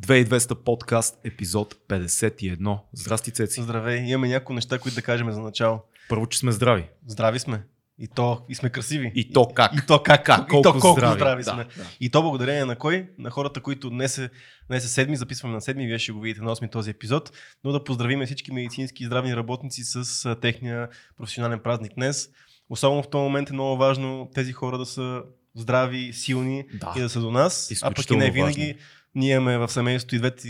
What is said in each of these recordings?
2200 подкаст, епизод 51. Здрасти, Цеци. Здравей, имаме някои неща, които да кажем за начало. Първо, че сме здрави. Здрави сме. И то, и сме красиви. И то как? И то как? Как? И то колко здрави, здрави, да, сме. да. И то благодарение на кой? На хората, които днес е, днес е седми, записваме на седми, вие ще го видите на 8 този епизод, но да поздравим всички медицински и здравни работници с а, техния професионален празник днес. Особено в този момент е много важно тези хора да са здрави, силни Да. и да са до нас. А пък и не винаги. важно. Ние имаме в семейството и двете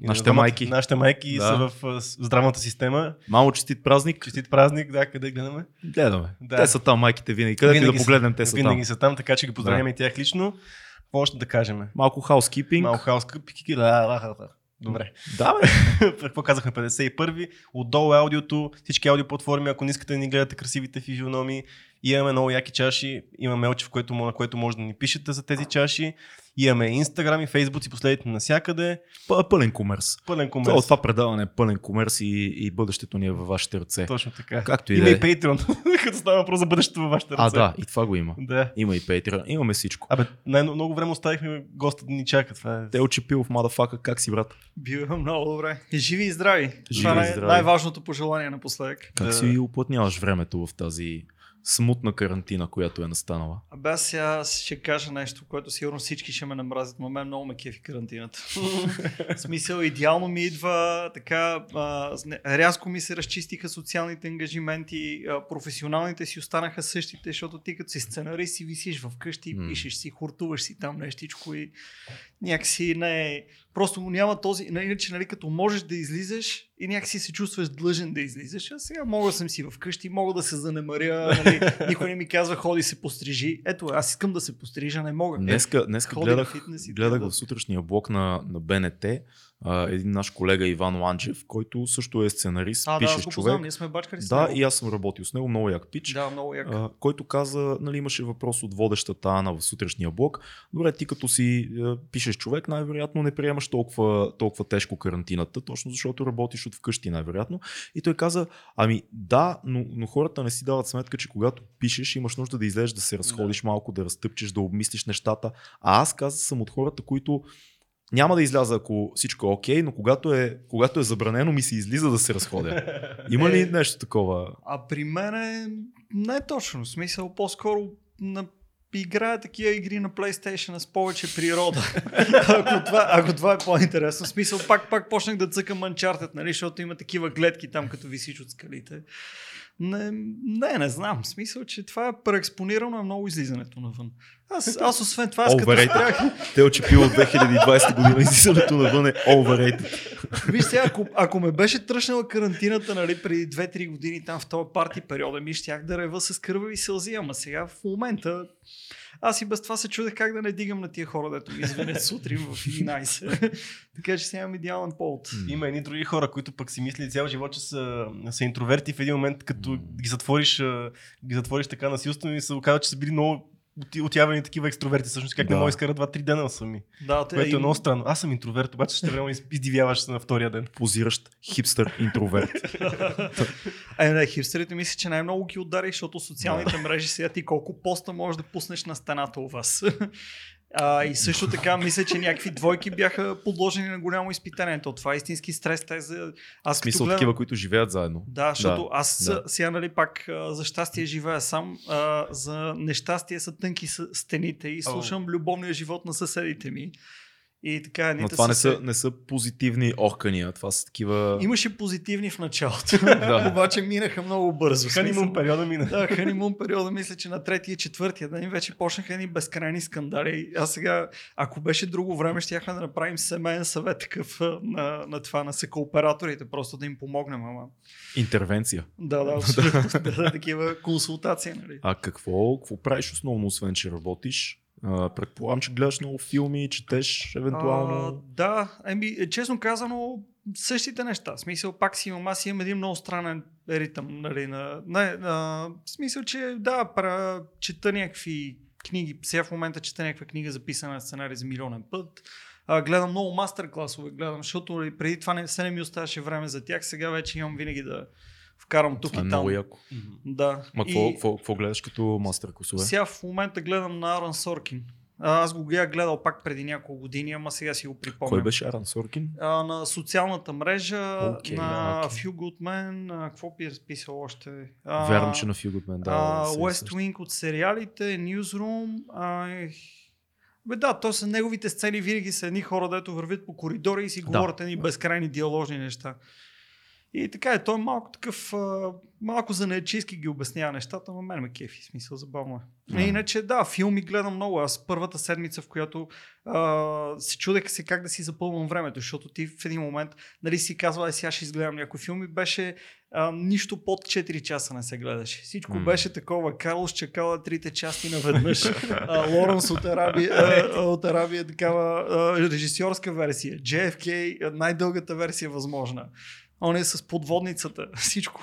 Нашите двамата- майки. Нашите майки Да. са в здравната система. Мамо честит празник. Честит празник, да, къде гледаме? Гледаме. Да. Те са там, майките винаги. Където и да Винаги са- погледнем, те са Винаги там. са там, така че ги поздравяме Да. и тях лично. Какво още да кажем? Малко хаускипинг. Малко. Пики, да, да, да. Добре. Да, бе. Какво казахме? 51-ви. Отдолу е аудиото, всички аудиоплатформи, ако не искате да ни гледате красивите физиономии. Имаме много яки чаши. Има мелче, в което, на което може да ни пишете за тези чаши. Имаме Инстаграм и Фейсбук, си последите навсякъде. П- Пълен комерс. Пълен Това, комерс. това предаване е пълен комерс и, и бъдещето ни е във вашите ръце. Точно така. Както и Има да и е. Patreon, като става въпрос за бъдещето във вашите ръце. А, да, и това го има. Да. Има и Patreon, имаме всичко. Абе, най- много време оставихме госта да ни чака. Това е... Те очепил в мадафака, как си брат? Бива много добре. И живи и здрави. Живи Това и е най- здрави. най-важното пожелание напоследък. Как Да. си уплътняваш времето в тази смутна карантина, която е настанала? Абе аз сега ще кажа нещо, което сигурно всички ще ме намразят, но мен много ме кефи карантината. В смисъл, идеално ми идва така, а, рязко ми се разчистиха социалните ангажименти, а, професионалните си останаха същите, защото ти като си сценарист си висиш вкъщи, М. пишеш си, хуртуваш си там нещичко и някакси не е... Просто няма този... Иначе, нали, като можеш да излизаш и някакси се чувстваш длъжен да излизаш, а сега мога да съм си вкъщи, мога да се занемаря, нали, никой не ми казва ходи се пострижи. Ето, аз искам да се пострижа, не мога. Днеска, днеска Ходи гледах, фитнес гледах така. в сутрешния блок на, на БНТ а, един наш колега Иван Ланчев, който също е сценарист, А, да, пише го човек. познавам, ние сме бачкали с Да, него. и аз съм работил с него, много як пич. Да, много як. а, който каза, нали, имаше въпрос от водещата Ана в сутрешния блок. Добре, ти като си е, пишеш човек, най-вероятно не приемаш толкова, толкова тежко карантината, точно защото работиш от вкъщи, най-вероятно. И той каза, ами да, но, но хората не си дават сметка, че когато пишеш, имаш нужда да излезеш, да се разходиш малко, да разтъпчеш, да обмислиш нещата. А аз каза съм от хората, които няма да изляза, ако всичко е окей, но когато е, когато е забранено, ми се излиза да се разходя. Има ли Е, нещо такова? А при мен е не точно. В смисъл, по-скоро на играя такива игри на PlayStation с повече природа. ако, това, ако това е по-интересно. В смисъл, пак, пак почнах да цъкам Uncharted, нали, защото има такива гледки там, като висиш от скалите. Не, не, не знам. В смисъл, че това е преекспонирано, е много излизането навън. Аз, аз освен това, аз като спрях, Те очепил от 2020 година излизането навън е overrated. Виж сега, ако, ако ме беше тръщнала карантината нали, преди 2-3 години там в този парти периода, ми щях да рева с кървави сълзи, ама сега в момента аз и без това се чудех как да не дигам на тия хора, дето ми звънят сутрин в 11. така че сега имам идеален повод. Има едни други хора, които пък си мислили цял живот, че са, са интроверти в един момент, като ги затвориш, ги затвориш така насилствено и се оказва, че са били много отявени такива екстроверти. Всъщност как Да. не да изкарат 2-3 дена сами. Да, те, Което е им- много странно. Аз съм интроверт, обаче ще време издивяваш се на втория ден. Позиращ хипстър интроверт. Е, не, хипстерите мисля, че най-много ги удари, защото социалните мрежи сега ти колко поста можеш да пуснеш на стената у вас. А, и също така мисля, че някакви двойки бяха подложени на голямо изпитание. То това е истински стрес. За... Аз смисъл гледам- такива, които живеят заедно. Да, защото Да, аз да. сега, нали, пак за щастие живея сам, а, за нещастие са тънки стените и слушам любовния живот на съседите ми. И така, Но това не са, не са позитивни охкания, това са такива... Имаше позитивни в началото, Да. обаче минаха много бързо. Ханимун периода мина. Да, ханимун периода, мисля, че на третия и четвъртия ден вече почнаха едни безкрайни скандали. Аз сега, ако беше друго време, щяхме да направим семейен съвет такъв на, на това, на секооператорите, просто да им помогнем. Ама. Интервенция. Да, да, абсолютно. да, да, такива консултации, нали? А какво, какво правиш основно, освен че работиш? Предполагам, че гледаш много филми, четеш евентуално. А, да, еми, честно казано, същите неща. В смисъл, пак си имам, аз имам един много странен ритъм, нали, на, не, а, в смисъл, че да, пра, чета някакви книги, сега в момента чета някаква книга записана на сценарий за милионен път. А, гледам много мастер-класове, гледам, защото нали, преди това не, се не ми оставаше време за тях, сега вече имам винаги да вкарам тук Това е и там. много яко. Да. Ма И какво, гледаш като мастер класове? Сега в момента гледам на Аран Соркин. Аз го бях гледал пак преди няколко години, ама сега си го припомням. Кой беше Аран Соркин? А, на социалната мрежа, Окей, на да, окей. Few Good Men, а, какво би разписал още? А, че на Few Good Men, да. а, West. Wing от сериалите, Newsroom. А, бе да, то са неговите сцени винаги са едни хора, дето вървят по коридори и си Да. говорят едни безкрайни диаложни неща. И така е, той е малко такъв, малко за неечийски ги обяснява нещата, но мен ме кефи, смисъл забавно е. Да. Mm. Иначе да, филми гледам много. Аз първата седмица, в която а, се чудех се как да си запълвам времето, защото ти в един момент нали, си казва, сега ще изгледам някой филм и беше а, нищо под 4 часа не се гледаше. Всичко mm. беше такова. Карлос чакала трите части наведнъж. а, Лоренс от Арабия, а, от Арабия е такава а, режисьорска версия. JFK най-дългата версия възможна. Он е с подводницата. Всичко.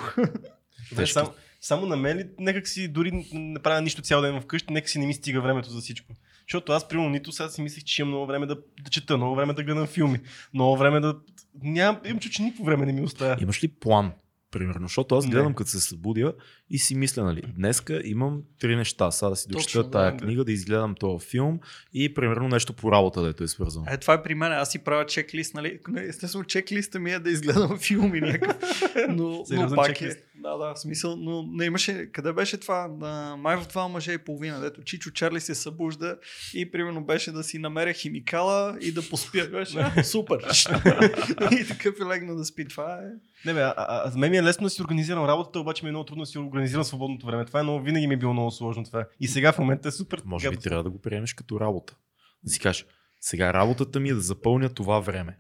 Да, само, само на мен ли, някак си дори не правя нищо цял ден вкъщи, нека си не ми стига времето за всичко. Защото аз, примерно, нито сега си мислех, че имам много време да, да чета, много време да гледам филми, много време да... Нямам, имам чу, че никакво време не ми оставя. Имаш ли план? Примерно, защото аз Не. гледам като се събудя и си мисля, нали, днеска имам три неща. Сега да си дочета тая да, книга, да изгледам този филм и примерно нещо по работа, дето е свързано. Е, това е при мен. Аз си правя чеклист, нали? Естествено, чеклиста ми е да изгледам филми някакъв. Но, но пак е. Да, да, в смисъл. Но не имаше. Къде беше това? На, май в това мъже и половина, дето Чичо Чарли се събужда и примерно беше да си намеря химикала и да поспя. Беше супер. и такъв е легна да спи. Това е. Не бе, а, за мен ми е лесно да си организирам работата, обаче ми е много трудно да си организирам свободното време. Това е много, винаги ми е било много сложно това. И сега в момента е супер. Може би трябва да го приемеш като работа. Да си кажеш, сега работата ми е да запълня това време.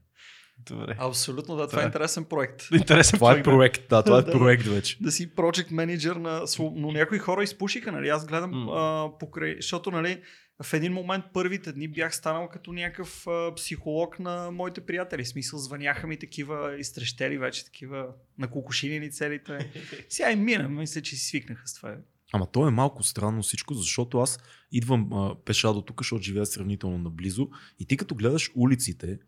Добре. Абсолютно, да. Това Това е е. интересен проект. Интересен Това е проект, да. проект, да, това е проект вече. да си project менеджер на... Но някои хора изпушиха, нали? Аз гледам М. а, покрай... Защото, нали, в един момент първите дни бях станал като някакъв а, психолог на моите приятели. В смисъл, звъняха ми такива изтрещели вече, такива на кукушинини целите. Сега им мина, мисля, че си свикнаха с това. Ама то е малко странно всичко, защото аз идвам а, пеша до тук, защото живея сравнително наблизо и ти като гледаш улиците,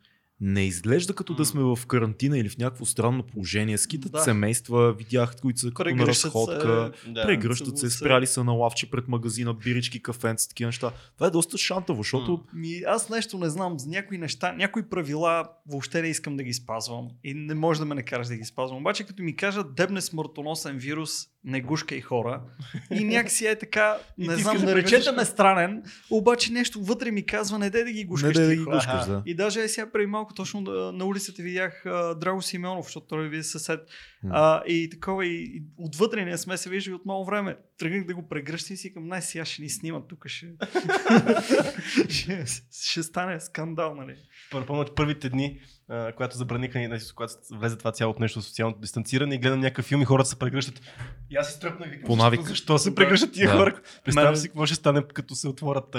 не изглежда като да сме в карантина или в някакво странно положение. Скитат Да. семейства, видях, които са като на разходка, се. Да. прегръщат се, се. спряли са на лавче пред магазина, бирички, кафенца, такива неща. Това е доста шантаво, защото. Ми, аз нещо не знам, за някои неща, някои правила въобще не искам да ги спазвам и не може да ме накараш да ги спазвам. Обаче като ми кажат дебне смъртоносен вирус, не гушкай хора и някакси е така, не знам, да наречете прегърнеш ме странен, обаче нещо вътре ми казва, не дай да ги гушкаш не да ги гушкаш, да. И даже е сега преди малко точно да, на улицата видях а, Драго Симеонов, защото той ви е съсед. А, и такова, и, и отвътре не сме се виждали от много време. Тръгнах да го прегръща и си към, най сега ще ни снимат тук, ще... ще, ще стане скандал, нали? Първо, първите дни, а, когато забраниха, ни, значи, когато влезе това цялото нещо социалното дистанциране и гледам някакъв филм и хората се прегръщат. И аз си стръпнах. По навик. Защо, защо се прегръщат тия Да. хора? Представям си какво ще стане, като се отворят,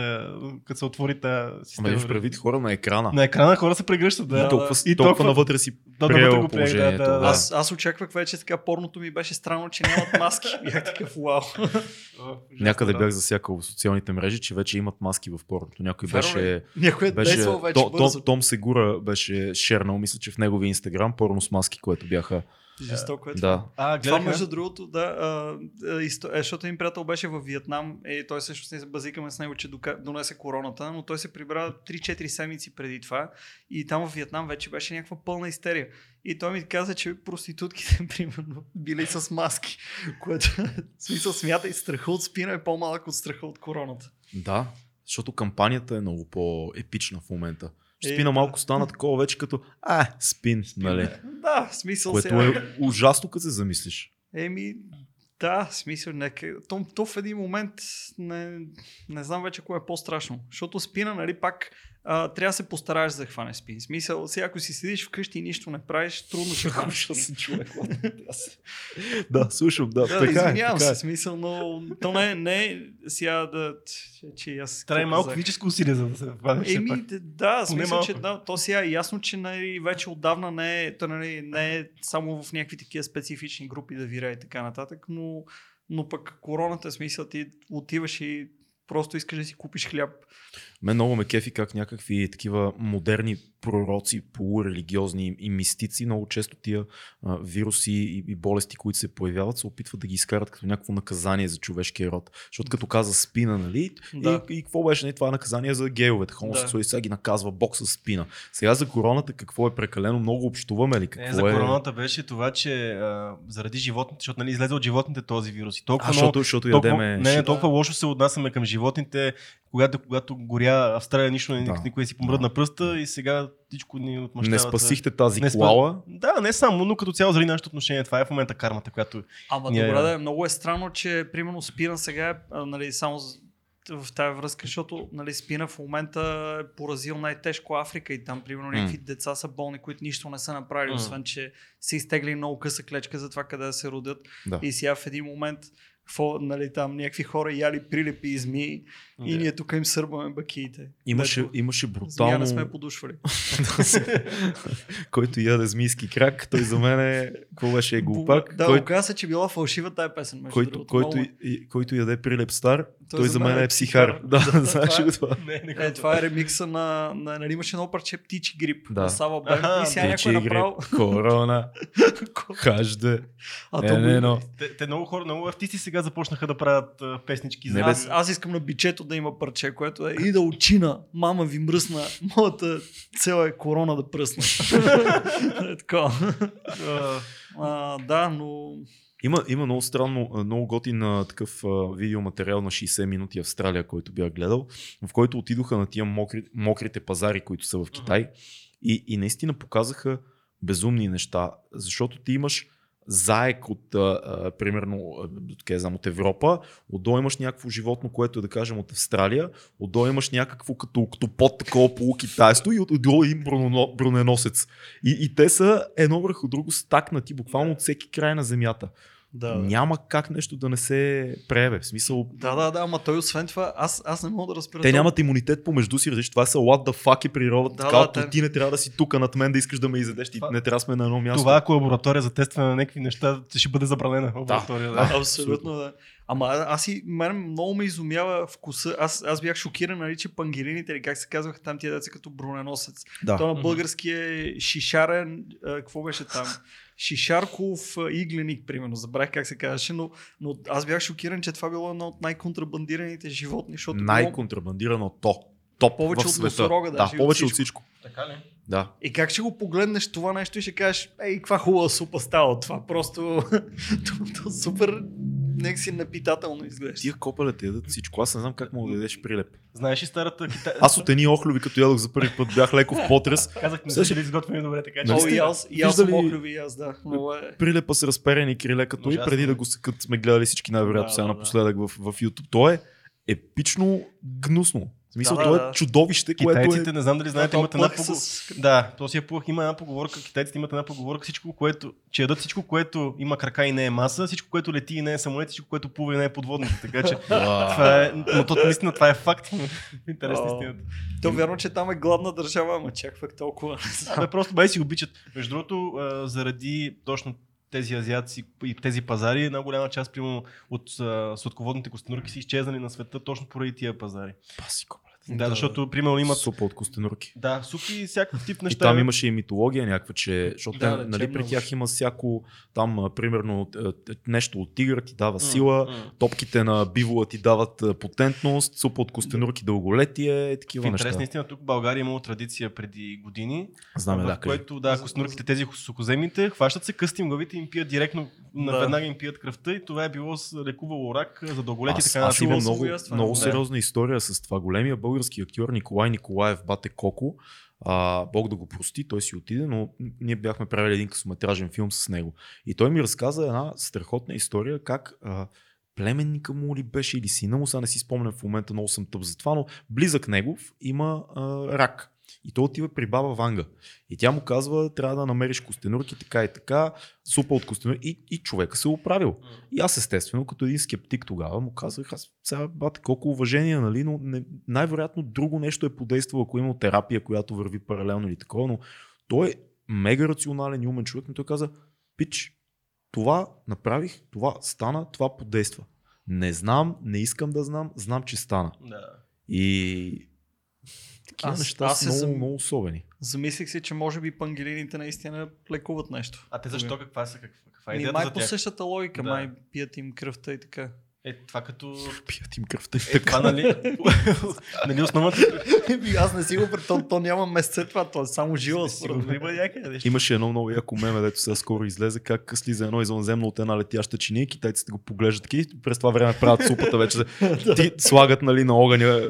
като се отвори тази Ама система. имаш предвид хора на екрана. На екрана хора се прегръщат, да. и толкова, И толкова, толкова- навътре си Да, приел навътре го приех, да, положението. да, да. Аз, аз очаквах вече така, порното ми беше странно, че нямат маски. Бях такъв, вау. Някъде бях засякал в социалните мрежи, че вече имат маски в порното. Някой беше... Някой е беше Том Сегура беше шернал, мисля, че в неговия инстаграм, порно с маски, което бяха. Жестоко е това. Да. А, Това, гледах, между другото, да, а, исто- е, защото един приятел беше в Виетнам и той също се базикаме с него, че дока- донесе короната, но той се прибра 3-4 седмици преди това и там в Виетнам вече беше някаква пълна истерия. И той ми каза, че проститутките, примерно, били с маски, което, смисъл, смята и страха от спина е по-малък от страха от короната. Да, защото кампанията е много по-епична в момента. Е, Спина да. малко стана такова вече като а, спин, нали? Да, смисъл Което сега... е ужасно, като се замислиш. Еми, да, смисъл, нека. То, то в един момент не, не знам вече кое е по-страшно. Защото спина, нали, пак а, трябва да се постараеш да хване спин. Смисъл, сега ако си седиш вкъщи и нищо не правиш, трудно ще хванеш спин. човек. да, слушам, да. Да, така е, извинявам така се, е. смисъл, но то не, е- не е сега да... Че, аз Трябва малко физическо усилие, за да се хванеш. Еми, да, смисъл, че да, то сега е ясно, че нали, вече отдавна не е, то, нали, не е само в някакви такива специфични групи да вира и така нататък, но, но пък короната, смисъл, ти отиваш и просто искаш да си купиш хляб. Мен много ме кефи как някакви такива модерни пророци, полурелигиозни и мистици, много често тия а, вируси и, и болести, които се появяват, се опитват да ги изкарат като някакво наказание за човешкия род. Защото като каза спина, нали? Да. И, и какво беше? Не, това е наказание за гейовете. Хомосексуали сега ги наказва Бог с спина. Сега за короната какво е прекалено? Много общуваме ли? Какво Не, за е? короната беше това, че а, заради животните, защото нали, излезе от животните този вирус. И толкова А, защото, защото толкова, ядеме... не, толкова лошо се отнасяме към животните, когато, когато горя Австралия, нищо не, Да. никой си помръдна пръста и сега всичко ни отмъщават. не спасихте тази Не спа- клала. Да, не само, но като цяло заради нашето отношение. Това е в момента кармата, която Ама Ние- добре, да, е, много е странно, че примерно Спина сега е нали, само в тази връзка, защото нали, Спина в момента е поразил най-тежко Африка и там примерно М. някакви деца са болни, които нищо не са направили, М. освен че са изтегли много къса клечка за това къде да се родят. Да. И сега в един момент какво, нали, там някакви хора яли прилепи и змии и Да. ние тук им сърбаме бакиите. Имаше, Дето имаше Змия брутално... не сме подушвали. който яде змийски крак, той за мен е, какво беше, е глупак, Да, оказа се, че била фалшива тая песен. Който, който, и, който яде прилеп стар, той, за мен е психар. Да, Да, знаеш го е- това? не, не, Е, това е ремикса на, на нали, имаше едно парче Птичи грип Да. на Сава Аха, и сега някой е направил... корона, хажде. а, то не, го- но. те, те, много хора, много артисти сега започнаха да правят а, песнички за Не, аз, аз искам на бичето да има парче, което е и да очина, мама ви мръсна, моята цел е корона да пръсна. е така. А, да, но Има, има много странно, много готин такъв видеоматериал на 60 минути Австралия, който бях гледал, в който отидоха на тия мокри, мокрите пазари, които са в Китай и, и наистина показаха безумни неща, защото ти имаш заек от, а, а, примерно, къде знам, от Европа, отдолу имаш някакво животно, което е да кажем от Австралия, отдолу имаш някакво като октопод, такова полукитайство и от- отдолу им бронено- броненосец. И, и те са едно върху друго стакнати, буквално от всеки край на земята. Да, Няма как нещо да не се пребе. В смисъл, да, да, да, ама той освен това, аз, аз не мога да разбера. те нямат имунитет помежду си, разбираш, това са what the fuck е природата. Да, така, да, да, те- ти не трябва да си тук над мен да искаш да ме изедеш, ти Това- не трябва да сме на едно място. това ако е лаборатория за тестване на някакви неща, ще бъде забранена лаборатория. Да, да. Абсолютно, да. Ама аз и мен много ме изумява вкуса. Аз, аз бях шокиран, нали, че пангелините, или как се казваха там тия деца като броненосец. да. То на български е шишарен, а, какво беше там? Шишарков игленик, примерно. Забравих как се казваше, но, но аз бях шокиран, че това било едно от най-контрабандираните животни, защото било- Най-контрабандирано то. Топ Повече в от носорога да, даже и от повече от всичко. всичко. Така ли? Да. И как ще го погледнеш това нещо и ще кажеш, ей, каква хубава супа става от това. Просто то, то супер нека си напитателно изглежда. Тия копеле те ядат всичко. Аз не знам как мога да ядеш прилеп. Знаеш ли старата китай... Аз от едни охлюви, като ядох за първи път, бях леко в потрес. Казах, не са ще- били изготвени добре, така че... Нали О, и аз, и аз съм охлюви, и аз, да. Много е... Прилепа с разперени криле, като и Ужасно. преди да го секат сме гледали всички най-вероятно Да, сега да, да. напоследък в, в YouTube. То е епично гнусно. В смисъл, Да, то да, е да. чудовище, което Китайците, е... не знам дали знаете, имат една поговорка. с- Да, то си е плъх. Има една поговорка. Китайците имат една поговорка. Всичко, което, че ядат всичко, което има крака и не е маса, всичко, което лети и не е самолет, всичко, което плува и не е подводник. Така че това е, но то наистина това е факт. Интересна истината. То вярно, че там е гладна държава, ама чак толкова. Абе, просто бай си обичат. Между другото, заради точно тези азиаци и тези пазари, една голяма част примерно, от а, сладководните костенурки са изчезнали на света точно поради тия пазари. Паси копеле. Да, защото примерно имат Супа от костенурки. да, супи и всякакъв тип И неща. там имаше и митология някаква, че, защото Да, да, нали, при черно тях има всяко, там, примерно, е, е, нещо от тигър ти дава сила, м. топките на бивола ти дават потентност, супа от костенурки дълголетие и В такива интерес неща. наистина тук в България имало традиция преди години, Знаме, в да, което да, костенурките, тези сухоземните, хващат се, късти им главите и им пият директно, Да. наведнага им пият кръвта и това е било лекувало рак за дълголетие. Аз, така аз имам много, и много сериозна история с това. Големия български актьор Николай Николаев Бате Коко, а, Бог да го прости, той си отиде, но ние бяхме правили един късометражен филм с него. И той ми разказа една страхотна история, как а, племенника му ли беше или сина му, сега не си спомням в момента, много съм тъп за това, но близък негов има а, рак. И той отива при баба Ванга. И тя му казва, трябва да намериш костенурки, така и така, супа от костенурки. И, и човека се е оправил. И аз естествено, като един скептик тогава, му казах, аз сега бате, колко уважение, нали, но не, най-вероятно друго нещо е подействало, ако има терапия, която върви паралелно или такова, но той е мега рационален и умен човек, но той каза, пич, това направих, това стана, това подейства. Не знам, не искам да знам, знам, че стана. Да. И Такива Аз- неща аз са се много, зам- много особени. Замислих се, че може би пангелините наистина лекуват нещо. А те защо? Каква, са, каква, каква е идеята май за по тях? същата логика, Да. май пият им кръвта и така. Е, това като... Пият им кръвта и Е, така. това, нали? нали основната... Аз не си го пред то, то няма месец това, то е само жила. има някъде. Имаше едно много яко меме, дето сега скоро излезе, как слиза едно извънземно от една летяща чиния китайците го поглеждат таки и през това време правят супата вече. Ти слагат нали, на огъня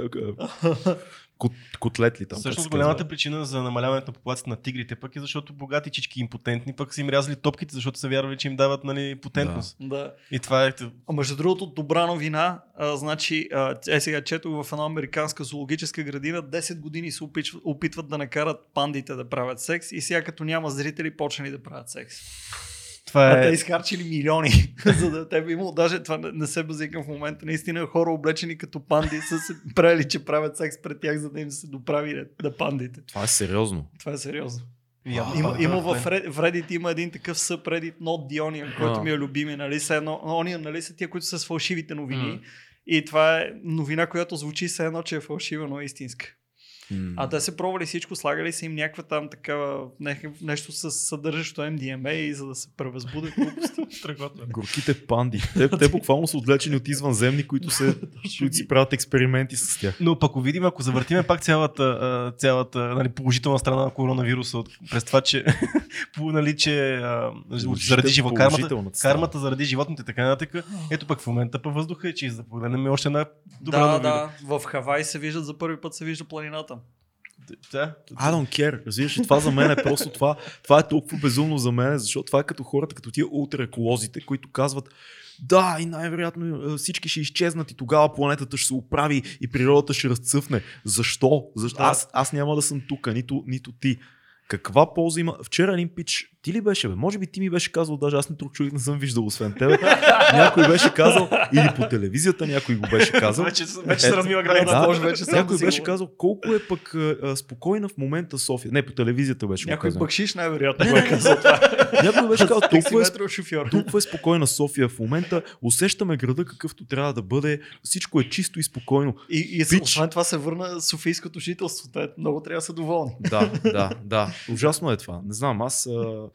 е, кот, котлетли там. Всъщност голямата причина за намаляването на популацията на тигрите пък е защото богати чички импотентни пък са им рязали топките, защото са вярвали, че им дават нали, потентност. Да. И това е... А между другото, добра новина, а, значи, а, е сега четох в една американска зоологическа градина, 10 години се опитват, опитват да накарат пандите да правят секс и сега като няма зрители, почнали да правят секс. Това А те е... изхарчили милиони, за да те би имало, даже това не, не се базикам в момента, наистина хора облечени като панди са се правили, че правят секс пред тях, за да им се доправи да, да пандите. Това е сериозно. Това е сериозно. Явно Има, това е има в, Reddit има един такъв съпредит Not the Onion, който ми е любими, нали? Са едно, Onion, нали са тия, които са с фалшивите новини. М. И това е новина, която звучи все едно, че е фалшива, но е истинска. М. А те са пробвали всичко, слагали са им някаква там такава, нещо с съдържащо MDMA, и за да се превъзбудят глупости. Горките панди. Те, те буквално са отвлечени от извънземни, които, се, които си правят експерименти с тях. Но пък ако видим, ако завъртиме пак цялата, цялата нали, положителна страна на коронавируса, през това, че, по, нали, че а, заради живо, кармата, кармата заради животните и така нататък, ето пък в момента по въздуха е чист. Да погледнем още една добра да, новина. да, в Хавай се виждат за първи път се вижда планината. Да. I don't care. Разбираш това за мен е просто това. Това е толкова безумно за мен, защото това е като хората, като тия ултраеколозите, които казват да, и най-вероятно е, всички ще изчезнат и тогава планетата ще се оправи и природата ще разцъфне. Защо? Защо? Да. Аз, аз няма да съм тук, нито, нито ти. Каква полза има? Вчера един пич, ти ли беше, бе? Може би ти ми беше казал, даже аз не друг човек не съм виждал, освен тебе. някой беше казал, или по телевизията някой го беше казал. Вече, вече се Ето, размива границата. да, може вече Някой беше казал колко е пък а, спокойна в момента София. Не, по телевизията беше Някой казал. бакшиш най-вероятно го е казал това. Някой беше казал толкова е, толкова е спокойна София в момента. Усещаме града какъвто трябва да бъде. Всичко е чисто и спокойно. И, и Пич. освен това се върна Софийското жителство. Те много трябва да са доволни. Да, да, да. Ужасно е това. Не знам, аз, а-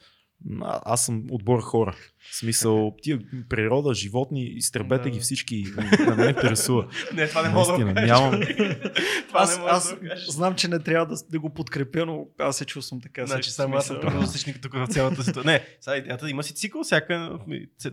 аз съм отбор хора. В смисъл, тия природа, животни, изтребете Да. ги всички. Не ме интересува. Не, това не мога да нямам- Това Аз, не мога аз да знам, че не трябва да, да го подкрепя, но аз се чувствам така. Значи само аз съм тук в цялата ситуация. Не, сега идеята има си цикъл, всяка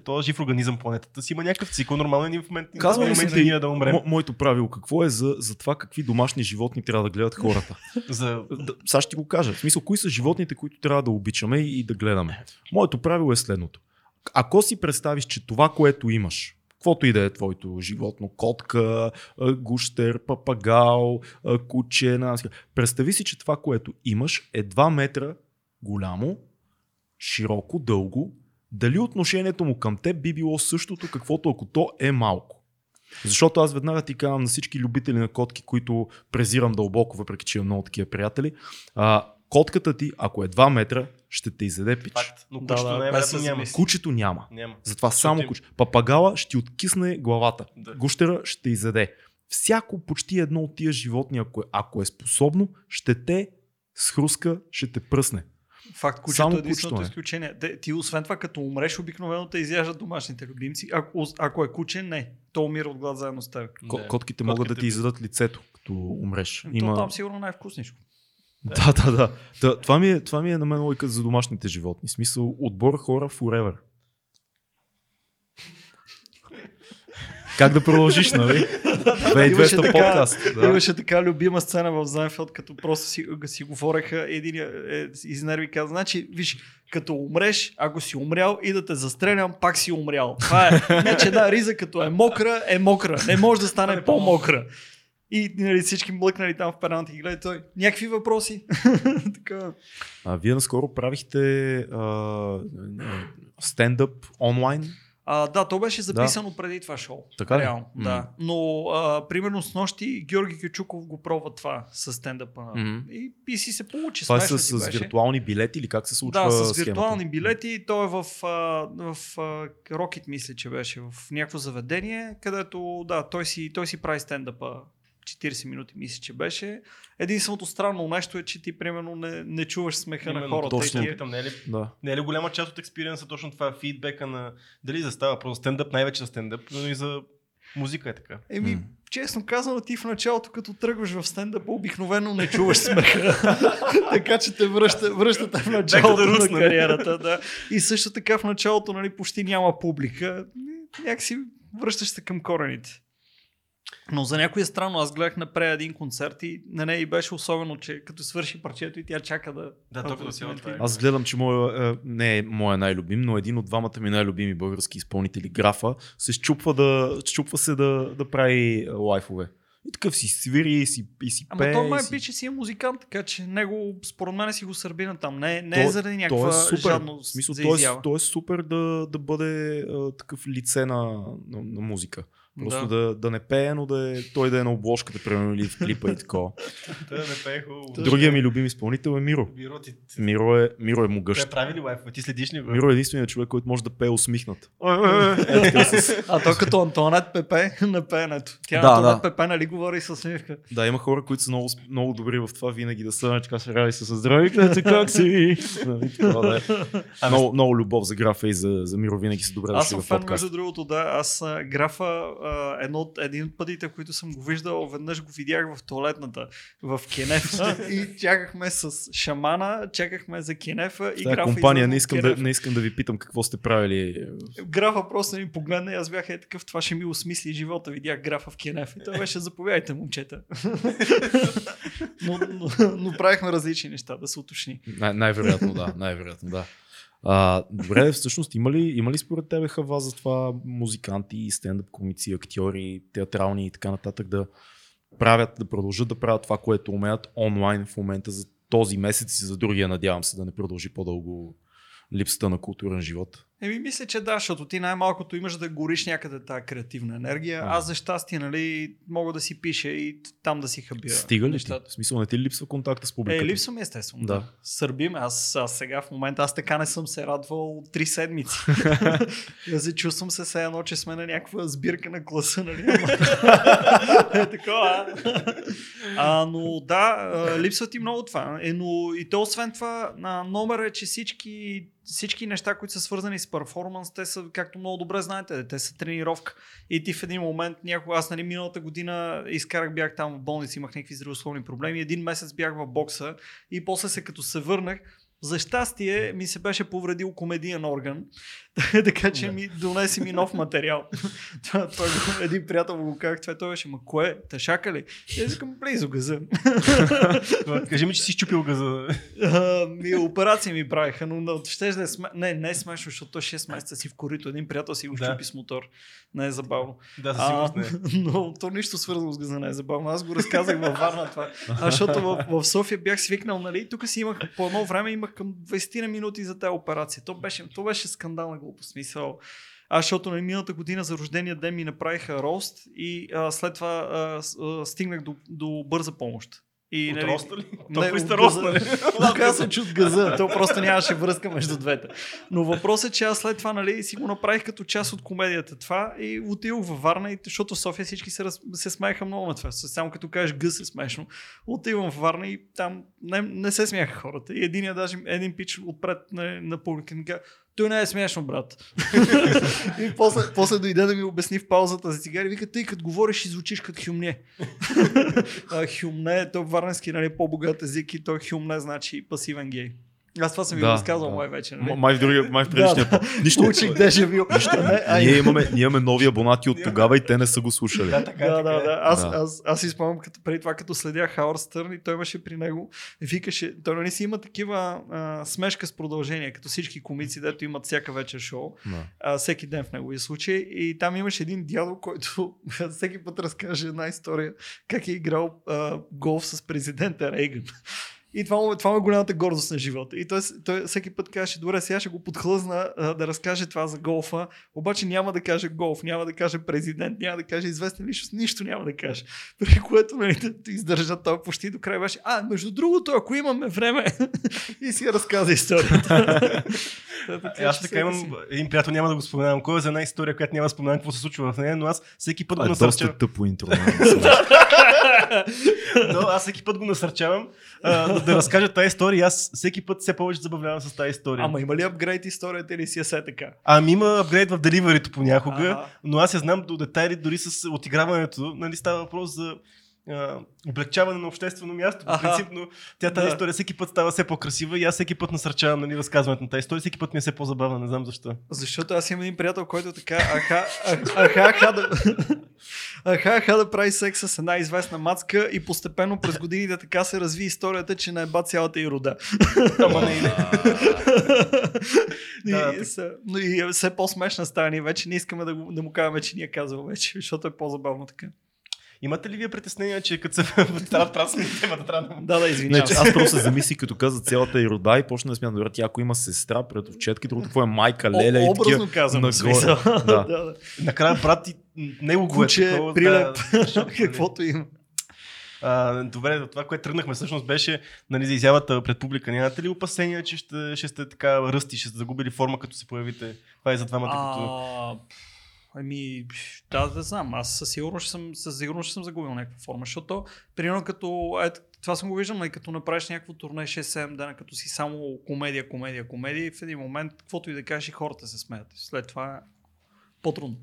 този жив организъм планетата си има някакъв цикъл, нормално е ние в момента, Казвам ли си, да умрем. Мо, моето правило какво е за, за това какви домашни животни трябва да гледат хората? За... Да, Сега ще ти го кажа. В смисъл, кои са животните, които трябва да обичаме и, и да гледаме. Моето правило е следното. Ако си представиш, че това, което имаш, каквото и да е твоето животно, котка, гущер, папагал, куче, какво, представи си, че това, което имаш е 2 метра голямо, широко, дълго, дали отношението му към теб би било същото, каквото ако то е малко. Защото аз веднага ти казвам на всички любители на котки, които презирам дълбоко, въпреки че имам много такива приятели, а, котката ти, ако е 2 метра, ще те изеде пич. Факт. Но Да, кучето да, най-вероятно без да няма. Кучето няма. Няма. Затова Защото само им- куче. Папагала ще ти откисне главата. Да. Гущера ще те изеде. Всяко почти едно от тия животни, ако е, ако е способно, ще те схруска, ще те пръсне. Факт, кучето Само е единственото кучето е. изключение. Те, ти освен това, като умреш, обикновено те изяждат домашните любимци. Ако, ако е куче, не. То умира от глад заедно с теб. Ко- Да. Котките могат да Котките ти изядат лицето, като умреш. Има... То там сигурно най-вкусничко. Да, да, да. Та, това, ми е, това ми е на мен лойка за домашните животни. Смисъл, отбор хора forever. Как да продължиш, нали? 2200 подкаст. Да. Имаше така любима сцена в Зайнфелд, като просто си, си говореха, един е, изнерви каза, значи, виж, като умреш, ако си умрял и да те застрелям, пак си умрял. Това е, не че една риза като е мокра, е мокра. Не може да стане по-мокра. И нали, всички млъкнали там в пераната и гледа той. Някакви въпроси. така. А, вие наскоро правихте а, стендъп онлайн. А, да, то беше записано преди това шоу. Така ли? Реално, М. да. Но а, примерно с нощи Георги Кючуков го пробва това с стендъпа. Мгм. И, и си се получи. Това е с, с виртуални билети или как се случва Да, с схемата? виртуални билети. Той е в, а, в а, Рокет, мисля, че беше в някакво заведение, където да, той си, той си прави стендъпа 40 минути, мисля, че беше. Единственото странно нещо е, че ти примерно не, не чуваш смеха на Именно, хората. точно. ти е- Питам, не е ли Да. Не е ли голяма част от експириенса точно това фидбека на дали за става просто стендъп, най-вече за стендъп, но и за музика е така. Еми, М. честно казано, ти в началото, като тръгваш в стендъпа, обикновено не чуваш смеха. така че те връща, връщате в началото на кариерата. Да. И също така в началото нали, почти няма публика. Някакси връщаш се към корените. Но за някой е странно. Аз гледах напред един концерт и на нея и беше особено, че като свърши парчето и тя чака да... Да, толкова това е. Аз гледам, че моя, е, не е моя най-любим, но един от двамата ми най-любими български изпълнители, Графа, се щупва, да, щупва се да, да прави е, лайфове. И такъв си свири и си, и си Ама пее. той май си... пиче си е музикант, така че него според мен си го сърбина там. Не, не е Той- заради Той някаква е супер. жадност смисъл, за той, е, той е супер да, да бъде а, такъв лице на, на, на музика. Просто да. Да, да не пее, но да е, той да е на обложката, примерно, или в клипа и такова. Той не пее хубаво. Другия ми любим изпълнител е Миро. Миро, ти, Миро е, Миро е той могъщ. прави ли лайфове? Ти следиш ли? Миро е единственият човек, който може да пее усмихнат. А то като Антонет Пепе на пеенето. Тя Да, Антонет да. Пепе нали говори с усмивка. Да, има хора, които са много, много добри в това винаги да са, така се ради с здрави, клете, как си? Нали, да е. Много, много любов за графа и за, за Миро винаги са добре Аз дошли съм в фен, между другото, да. Аз графа, а, едно, от- един от пътите, които съм го виждал, веднъж го видях в туалетната в Кенефа и чакахме с шамана, чакахме за Кенефа и тази графа компания не искам, да, не искам да ви питам какво сте правили. Графа просто ми погледна и аз бях е такъв, това ще ми осмисли живота. Видях графа в Кенеф и той беше заповядайте, момчета. но, но, но, правихме различни неща, да се уточни. Най- най-вероятно да, най-вероятно да. А, добре, всъщност има ли, има ли според тебе хава за това музиканти, стендъп комици, актьори, театрални и така нататък да правят, да продължат да правят това, което умеят онлайн в момента за този месец и за другия, надявам се да не продължи по-дълго липсата на културен живот. Еми, мисля, че да, защото ти най-малкото имаш да гориш някъде тази креативна енергия. А. Аз за щастие, нали, мога да си пиша и там да си хабя. Стига ли ти? нещата. В смисъл не ти ли липсва контакта с публиката? Е, липсва ми естествено. Да. Сърбим. Аз, аз сега в момента, аз така не съм се радвал три седмици. аз се чувствам се все едно, че сме на някаква сбирка на класа, нали? Е такова. а. но да, липсва ти много това. Е, но и то освен това, на номер е, че всички всички неща, които са свързани с перформанс, те са, както много добре знаете, те са тренировка. И ти в един момент, някога, аз нали миналата година изкарах, бях там в болница, имах някакви здравословни проблеми. Един месец бях в бокса и после се като се върнах, за щастие ми се беше повредил комедиен орган, така че ми донеси ми нов материал. това, го- един приятел го казах, това той беше, ма кое, тъшака ли? И аз викам, близо газа. Кажи ми, че си щупил газа. А, ми, операции ми правиха, но, ще да е сме... Не, не е смешно, защото той 6 месеца си в корито. Един приятел си го Да. щупи с мотор. Не е забавно. Да, със сигурност не. но то нищо свързано с газа не е забавно. Аз го разказах във Варна това. А, защото в, в София бях свикнал, нали? Тук си имах по едно време имах към 20 на минути за тази операция. То беше, то беше скандална глупост. Смисъл. Аз, защото нали, миналата година за рождения ден ми направиха рост и а, след това а, а, стигнах до, до бърза помощ. И, От нали, роста ли? Не, Толкова сте рост, газа. нали? Оказа се, че от газа. То просто нямаше връзка между двете. Но въпросът е, че аз след това нали, си го направих като част от комедията това и отидох във Варна, и, защото в София всички се, раз, се смееха много на това. Само като кажеш гъс е смешно. Отивам в Варна и там не, не се смяха хората. И един, даже, един пич отпред на, на публика ми каза, той не е смешно, брат. и после, после дойде да ми обясни в паузата за цигари. Вика, тъй като говориш и звучиш като хюмне. а, хюмне, той варненски нали, по-богат език и той хюмне значи пасивен гей. Аз това съм ви Да, го разказвал да. май вече. Нали? Май в другия, май в предишния път. Нищо. Учих дежавю. Не, а, Ние имаме, ние имаме нови абонати от тогава и те не са го слушали. Да, така, да, така да, е. да. Аз, Да. аз, аз си спомням като, преди това, като следях Хауър Стърн и той имаше при него, викаше, той нали си има такива а, смешка с продължение, като всички комици, дето имат всяка вечер шоу, Да. а, всеки ден в неговия случай. И там имаше един дядо, който всеки път разкаже една история, как е играл а, голф с президента Рейган. И това, му- това му е голямата гордост на живота. И той, той всеки път каже, добре, сега ще го подхлъзна а, да разкаже това за голфа, обаче няма да каже голф, няма да каже президент, няма да каже известен личност, нищо няма да каже. При което нали, да издържа той почти до края беше, а, между другото, ако имаме време, и си разказа историята. Е, аз така имам един приятел, няма да го споменавам. Кой е за една история, която няма да споменавам какво се случва в нея, но аз всеки път го е доста насърчавам. тъпо интро. Но аз всеки път го насърчавам а, да, разкажа тази история аз всеки път все повече забавлявам с тази история. Ама има ли апгрейд историята или си е все така? Ами има апгрейд в деливарито понякога, Ага. но аз я знам до детайли, дори с отиграването. Нали, става въпрос за а, облегчаване на обществено място. По принцип, но тя тази Да. история всеки път става все по-красива и аз всеки път насърчавам нали, разказването на тази история. Всеки път ми е все по-забавна, не знам защо. Защото аз имам един приятел, който така аха, аха, аха, да, аха, аха да прави секс с една известна мацка и постепенно през годините така се разви историята, че наеба цялата и рода. Ама не, не. и, Да, и, са, но и е все по-смешна става ни вече. Не искаме да, да му кажем, че ни е казал вече, защото е по-забавно така. Имате ли вие притеснения, че като се трябва да прасме темата, трябва да... Да, да, Не, извинявам. аз просто се замислих, като каза цялата и рода и почна да смятам, добре, тя ако има сестра, братовчетки, другото какво е майка, леля и образно казвам. Да. да, да. Накрая брат и него го е такова, прилеп, нали, каквото има. А, добре, това, което тръгнахме всъщност беше нали, за изявата пред публика. Нямате ли опасения, че ще, ще сте така ръсти, ще сте загубили форма, като се появите? Това е за двамата като... Ами, да, да знам. Аз със сигурност съм, със сигурност съм загубил някаква форма, защото, примерно, като, ето, това съм го виждал, и като направиш някакво турне 6-7 дена, като си само комедия, комедия, комедия, и в един момент, каквото и да кажеш, и хората се смеят. След това е по-трудно.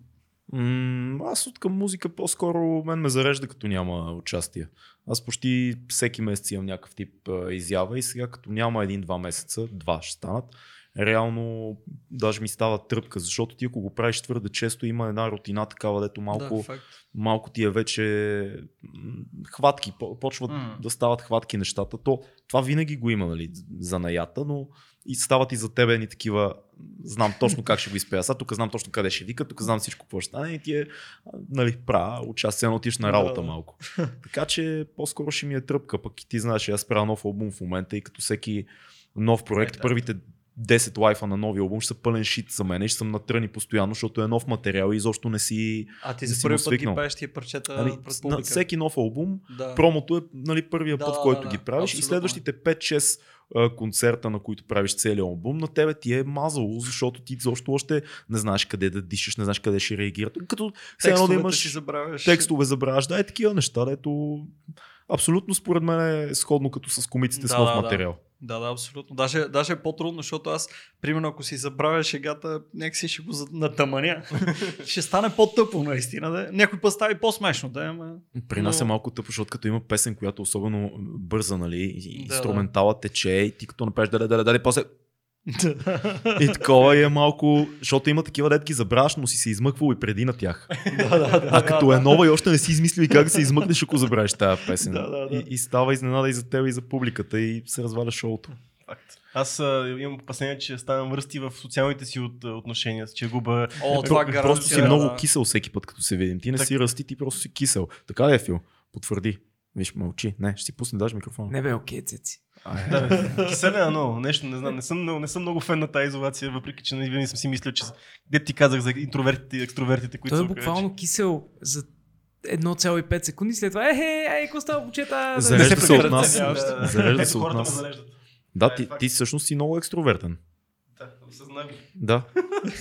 М, аз от към музика по-скоро мен ме зарежда като няма участие. Аз почти всеки месец имам някакъв тип а, изява и сега като няма един-два месеца, два ще станат, реално даже ми става тръпка, защото ти ако го правиш твърде често има една рутина такава, дето малко, Да, факт. малко ти е вече хватки, по- почват М. да стават хватки нещата. То, това винаги го има нали, за наята, но и стават и за тебе ни такива, знам точно как ще го изпея. Сега тук знам точно къде ще вика, тук знам всичко какво ще стане и ти е, нали, правя, участие на отиш на работа малко. Така че по-скоро ще ми е тръпка, пък и ти знаеш, аз правя нов албум в момента и като всеки нов проект, първите 10 лайфа на новия албум ще са пълен шит за мен и ще съм натръни постоянно, защото е нов материал и изобщо не си... А ти за първи път ги пееш тия парчета Нали, пред на всеки нов албум да. Промото е нали, първия Да, път, в който да, ги правиш и Абсолютно. следващите 5-6 а, концерта, на които правиш целият албум, на тебе ти е мазало, защото ти защо още не знаеш къде да дишаш, не знаеш къде ще реагират. Като все едно да имаш забравяш. текстове забравяш, да е такива неща, дето абсолютно според мен е сходно като с комиците с Да, нов да, да. материал. Да, да, абсолютно. Даже, даже е по-трудно, защото аз, примерно, ако си забравя шегата, някакси ще го натъманя. ще стане по-тъпо, наистина. Да. Някой път става и по-смешно, да, ама... При нас Но- е малко тъпо, защото като има песен, която е особено бърза, нали, и Да, инструментала тече и ти като направиш да, да, да, да, после И такова е малко, защото има такива детки забравяш, но си се измъквал и преди на тях. да, да, да. А като е нова и още не си измислил и как да се измъкнеш, ако забравиш тази песен. Да, да, да. И, и става изненада и за теб, и за публиката, и се разваля шоуто. Факт. Аз а, имам опасение, че ставам връсти в социалните си от, отношения, че губа... О, това гаранция. Просто си да, много да. кисел всеки път, като се видим. Ти не Так. си расти, ти просто си кисел. Така ли е, Фил? Потвърди. Виж, мълчи. Не, ще си пусне даже микрофон. Не бе, окей, цеци. Да, но нещо не знам. Не съм, много- не съм много фен на тази изолация, въпреки че не винаги съм си мислил, че де ти казах за интровертите и екстровертите, които Той е са буквално кисел за 1,5 секунди след това. Ехе, ай, какво става? Зарежда Не се се от нас. да. Зарежда се от хората ме нас. Да, Това е ти, ти всъщност си много екстровертен. Да, осъзнах. Да.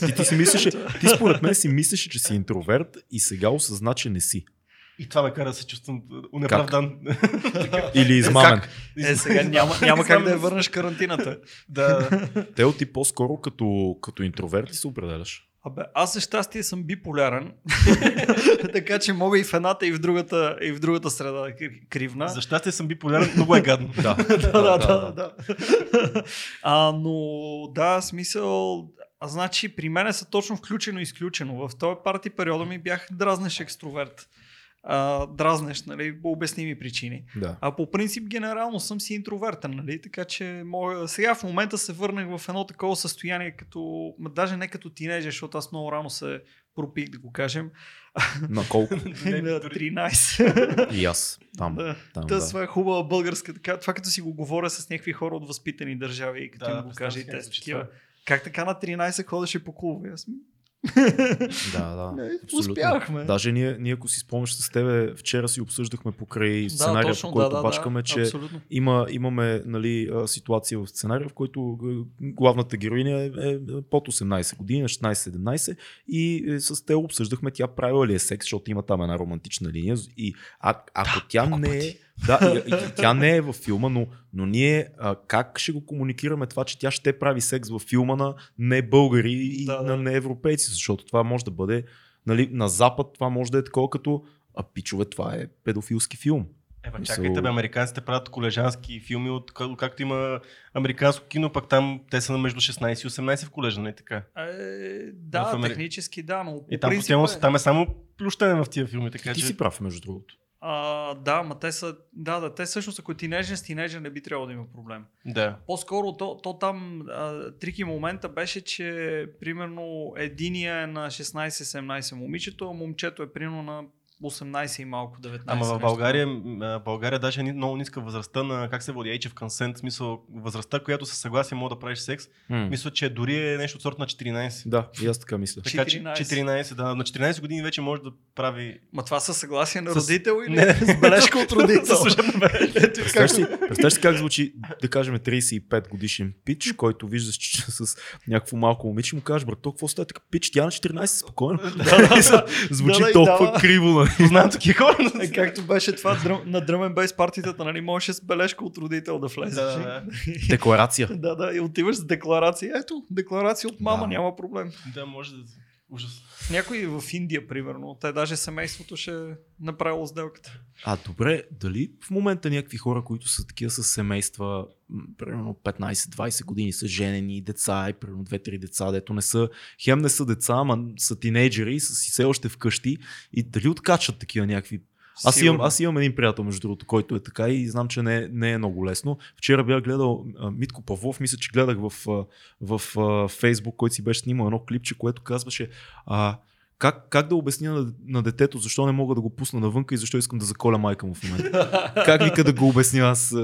Ти, ти си мислеше, ти според мен си мислеше, че си интроверт и сега осъзна, че не си. И това ме кара да се чувствам унеправдан. Или измамен. Как? Е, сега няма, няма как да я върнеш карантината. Да. Тео ти по-скоро като, като интроверт ти се определяш. Абе, аз за щастие съм биполярен, така че мога и в едната, и в другата, и в другата среда да е кри- кривна. За щастие съм биполярен, много е гадно. Да, да, да, да, да. а, но да, смисъл. А значи при мен са точно включено и изключено. В този парти периода ми бях дразнеш екстроверт. А, дразнеш, нали, по обясними причини. да. А по принцип генерално съм си интровертен, нали? Така че мога... сега в момента се върнах в едно такова състояние, като, даже не като тинейджер, защото аз много рано се пропих, да го кажем, На колко? Не, на дори- 13. И аз. Там. да. там Та, да. това е хубава българска така. Това като си го говоря с някакви хора от възпитани държави и като Да, им го кажа и как те. Как така на 13 ходеше по клубове? Аз Да, да. Не, абсолютно. успяхме. Даже ние, ние, ако си спомняш с тебе, вчера си обсъждахме покрай да, сценария, точно, по който да, да, бачкаме, да, че Абсолютно. има, имаме нали, ситуация в сценария, в който главната героиня е, е под 18 години, на 16-17 и е, с те обсъждахме тя правила ли е секс, защото има там една романтична линия и а, ако тя не е да, и, и, тя не е във филма, но, но ние а, как ще го комуникираме това, че тя ще прави секс във филма на не българи и Да, на да. не европейци, защото това може да бъде нали, на Запад, това може да е такова като а пичове, това е педофилски филм. Ева, Мисъл- чакайте, бе, американците правят колежански филми, от, как- както има американско кино, пък там те са на между 16 и 18 в колежа, не така? Е, да, В Амери- технически да, но И там принцип постоянно е- там е само плющане в тия филми, така Ти че... си прав, между другото. А, да, ма те са, да, да, те всъщност ако е тинейджър с тинейджър не би трябвало да има проблем. Да. По-скоро то, то там а, трики момента беше, че примерно единия е на 16-17 момичето, а момчето е примерно на 18 и малко 19. Ама в България, България даже е много ниска възрастта на как се води Age of Consent, смисъл възрастта, която със съгласие мога да правиш секс. М. Мисля, че дори е нещо от сорта на 14. Да, и аз така мисля. Така че 14. 14, да. На 14 години вече може да прави Ма това със съгласие на С- родител или Не, с бележка от родител? Представяш си, представяш си как звучи, да кажем, 35 годишен пич, който виждаш че с някакво малко момиче, му кажеш, брат, то какво става така? Пич, тя на 14, спокойно. Звучи Да, да, и толкова криво. Познавам такива хора. Е, както беше това дръм, на дръмен бейс партитата, нали, можеше с бележка от родител да влезеш. Да, да. Декларация. да, да, и отиваш с декларация. Ето, декларация от мама, Да. няма проблем. Да, може да. Ужас. Някой в Индия, примерно, те даже семейството ще направило сделката. А добре, дали в момента някакви хора, които са такива с семейства, примерно 15-20 години са женени, деца и примерно 2-3 деца, дето не са, хем не са деца, ама са тинейджери, са си все още вкъщи и дали откачат такива някакви аз имам, аз имам един приятел, между другото, който е така и знам, че не, не е много лесно. Вчера бях гледал а, Митко Павлов, мисля, че гледах в, а, в а, Фейсбук, който си беше снимал едно клипче, което казваше а, как, как да обясня на, на детето защо не мога да го пусна навънка и защо искам да заколя майка му в момента. как вика да го обясня аз?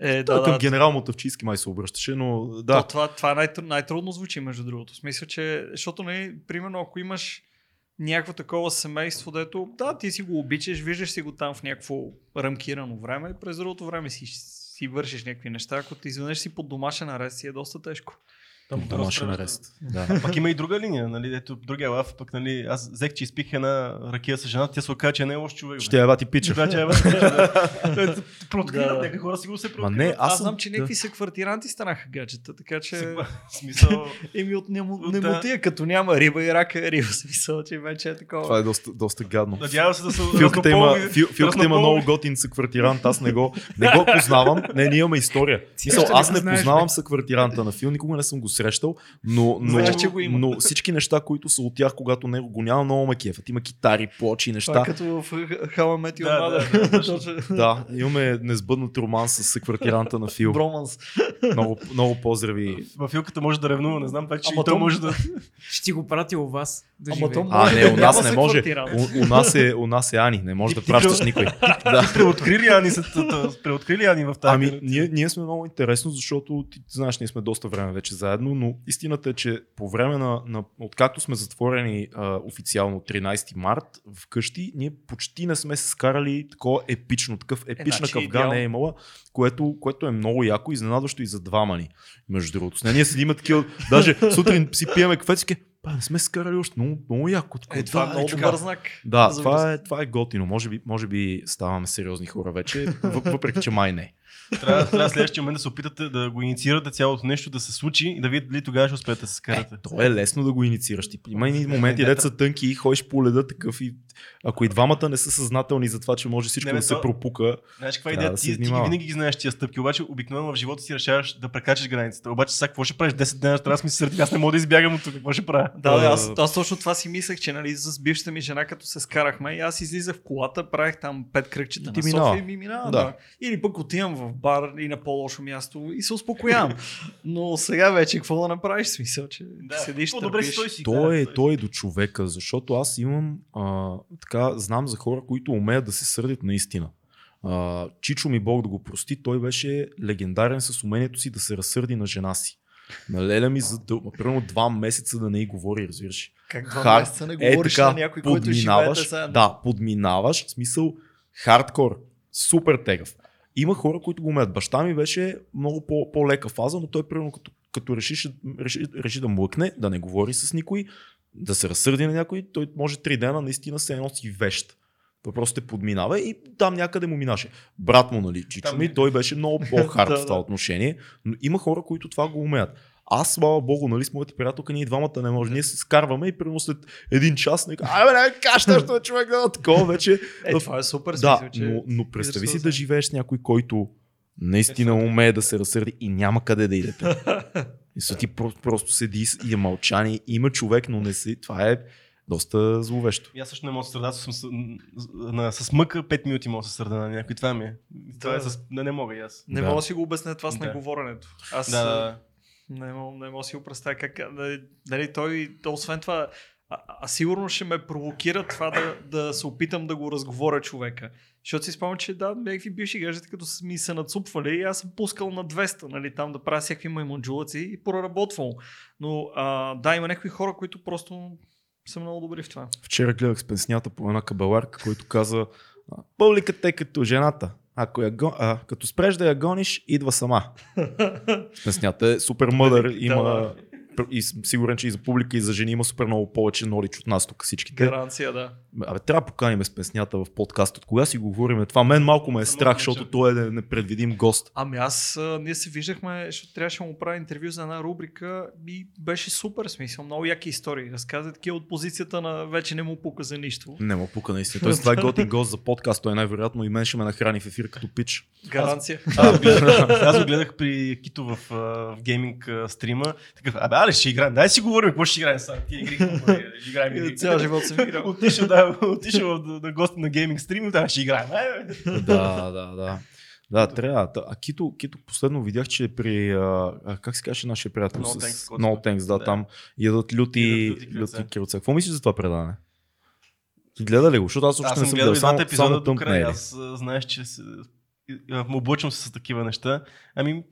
Е, Той да, към да. генерал Мотавчийски май се обръщаше, но Да. То, това, това е най- най-трудно звучи, между другото. В смисъл, че, защото, нали, примерно, ако имаш някакво такова семейство, дето, да, ти си го обичаш, виждаш си го там в някакво рамкирано време и през другото време си, си вършиш някакви неща, ако ти изведнъж си под домашен арест, си е доста тежко. Там Домашен арест. Да. Пак има и друга линия, нали? Ето другия лав, пък нали, аз взех, че изпих една ракия с жена, тя се оказа, че не е лош човек. Ще я бати пича. Ще я бати пича, да. Да. някакви хора сигурно се Ма преоткриват. не, Аз, знам, че да. някакви са квартиранти станаха гаджета, така че... Смисъл... Еми от немо, От, немотия, като няма риба и рака е риба, смисъл, че вече е такова. Това е доста, доста гадно. Надявам се да са Филката има, филката много готин съквартирант, аз не го, не го познавам. Не, ние имаме история. Аз го не познавам съквартиранта на Фил, никога не съм го срещал, но, но, Знаеш, че го има. но всички неща, които са от тях, когато него го няма, много ме кефят. Има китари, плочи, Това неща. е като в Met Your Да, да, да. Да, имаме несбъднат роман с съквартиранта на Фил. Броманс. Много, много поздрави. Във филката може да ревнува, не знам, вече Ама и той то- може да... Ще ти го пратя у вас да Ама живее. то А, не, у нас не може. У, у, нас е, у нас е Ани, не може да пращаш никой. Да. Преоткри ли Ани, са- т- т- преоткри ли Ани в тази Ами, ние, ние сме много интересно, защото ти знаеш, ние сме доста време вече заедно, но истината е, че по време на, на откакто сме затворени а, официално 13 март вкъщи, ние почти не сме се скарали такова епично, такъв епична значи къвга идеално. не е имала, което, което е много яко, изненадващо и за двама ни, между другото. С ние седим такива, даже сутрин си пиеме кафе, си ке, па, не сме се скарали още, много, много яко. Е, това е много добър знак. Да, това е, това е готино. Може би, може би ставаме сериозни хора вече, въп- въпреки че май не. Трябва, трябва следващия момент да се опитате да го инициирате цялото нещо да се случи и да видите дали тогава ще успеете да се скарате. То е лесно да го инициираш. Ти има и моменти, Не, дето са тънки и ходиш по леда такъв и ако и двамата не са съзнателни за това, че може всичко Не, бе, да се то- пропука, Знаеш каква Трябва идея? да Ти, ти винаги ги знаеш тия стъпки, обаче обикновено в живота си решаваш да прекачаш границата. Обаче сега какво ще правиш 10 дена, трябва да се сърди, аз не мога да избягам от тук, какво ще правя? Да, да, А, аз, аз точно това си мислех, че нали, с бившата ми жена, като се скарахме, и аз излизах в колата, правих там пет кръгчета Ти на. София и ми минава. Да. Или пък отивам в бар и на по-лошо място и се успокоявам. Но сега вече какво да направиш? Смисъл, че да, седиш, по-добре търпиш. той си. то да, е, той то е до човека, защото аз имам, а, така, знам за хора, които умеят да се сърдят наистина. А, Чичо ми Бог да го прости, той беше легендарен с умението си да се разсърди на жена си. Налеля ми за дъл... примерно два месеца да не й говори, разбираш. Как два Хар- месеца не Е, говориш така, на някой, който живеете подминаваш, заедно? да, подминаваш, в смисъл хардкор, супер тегъв. Има хора, които го умеят. Баща ми беше много по- по-лека фаза, но той примерно като, като реши, реши, реши да млъкне, да не говори с никой, да се разсърди на някой, той може три дена наистина се носи вещ. Той просто те подминава и там някъде му минаше. Брат му, нали, Чичо ми, той беше много по-хард в това отношение, но има хора, които това го умеят. Аз, слава богу, нали, с моята приятелка, ние двамата не може. Ние се скарваме и примерно след един час, нека, ай, бе, не, нещо, човек, да, такова вече. Е, това е супер Да, смисъл, че... но, но представи си да живееш с някой, който наистина Е, умее да се разсърди и няма къде да идете. И са ти просто, просто седи и е мълчание, има човек, но не си. Това е доста зловещо. И аз също не мога да се сърда, съм с, на, с мъка 5 минути мога да се сърда на някой. Това ми е. Това е Да. с... Не, не мога и аз. Не Да. мога да си го обясня това с Да. неговоренето. Аз да, не мога, не мога да си го представя как... Дали, дали той, то, освен това, а, а сигурно ще ме провокира това да, да се опитам да го разговоря човека. Защото си спомням, че да, някакви бивши гаджети, като ми се нацупвали и аз съм пускал на 200, нали, там да правя всякакви маймунджулаци и проработвал. Но а, да, има някакви хора, които просто са много добри в това. Вчера гледах с песнята по една кабеларка, който каза «А, публиката е като жената. Ако я, го- а, като спреш да я гониш, идва сама. Песнята е супер мъдър, има и сигурен, че и за публика, и за жени има супер много повече норич от нас тук всичките. Гаранция, да. Абе, трябва да поканим с песнята в подкаст. От кога си го говорим? Това мен малко ме е страх, защото той е непредвидим гост. Ами аз, а, ние се виждахме, защото трябваше да му правя интервю за една рубрика и беше супер смисъл, много яки истории. Разказа такива от позицията на вече не му пука за нищо. Не му пука наистина. Тоест, това е готин гост за подкаст. Той най-вероятно и мен ще ме нахрани в ефир като пич. Гаранция. Аз, гледах, аз го гледах при Кито в, в гейминг стрима. Такъв, абе, али ще играем. Дай си говорим, какво ще играем сега. Ти игри, какво е, ще играем игри. Цял живот съм играл. Отишъл, да, отишъл на, гости на гейминг стрим, да, ще играем. Бе. да, да, да. Да, трябва. А Кито, Кито последно видях, че е при, а, как се каже нашия приятел? No с Thanks, No. Thanks, да, Да. там ядат люти, Ядат люти люти крилца. Какво мислиш за това предаване? Гледа ли го? Защото аз още не съм гледал и Само, епизода само до е ли? Аз знаеш, че се, му облъчвам се с такива неща. Ами,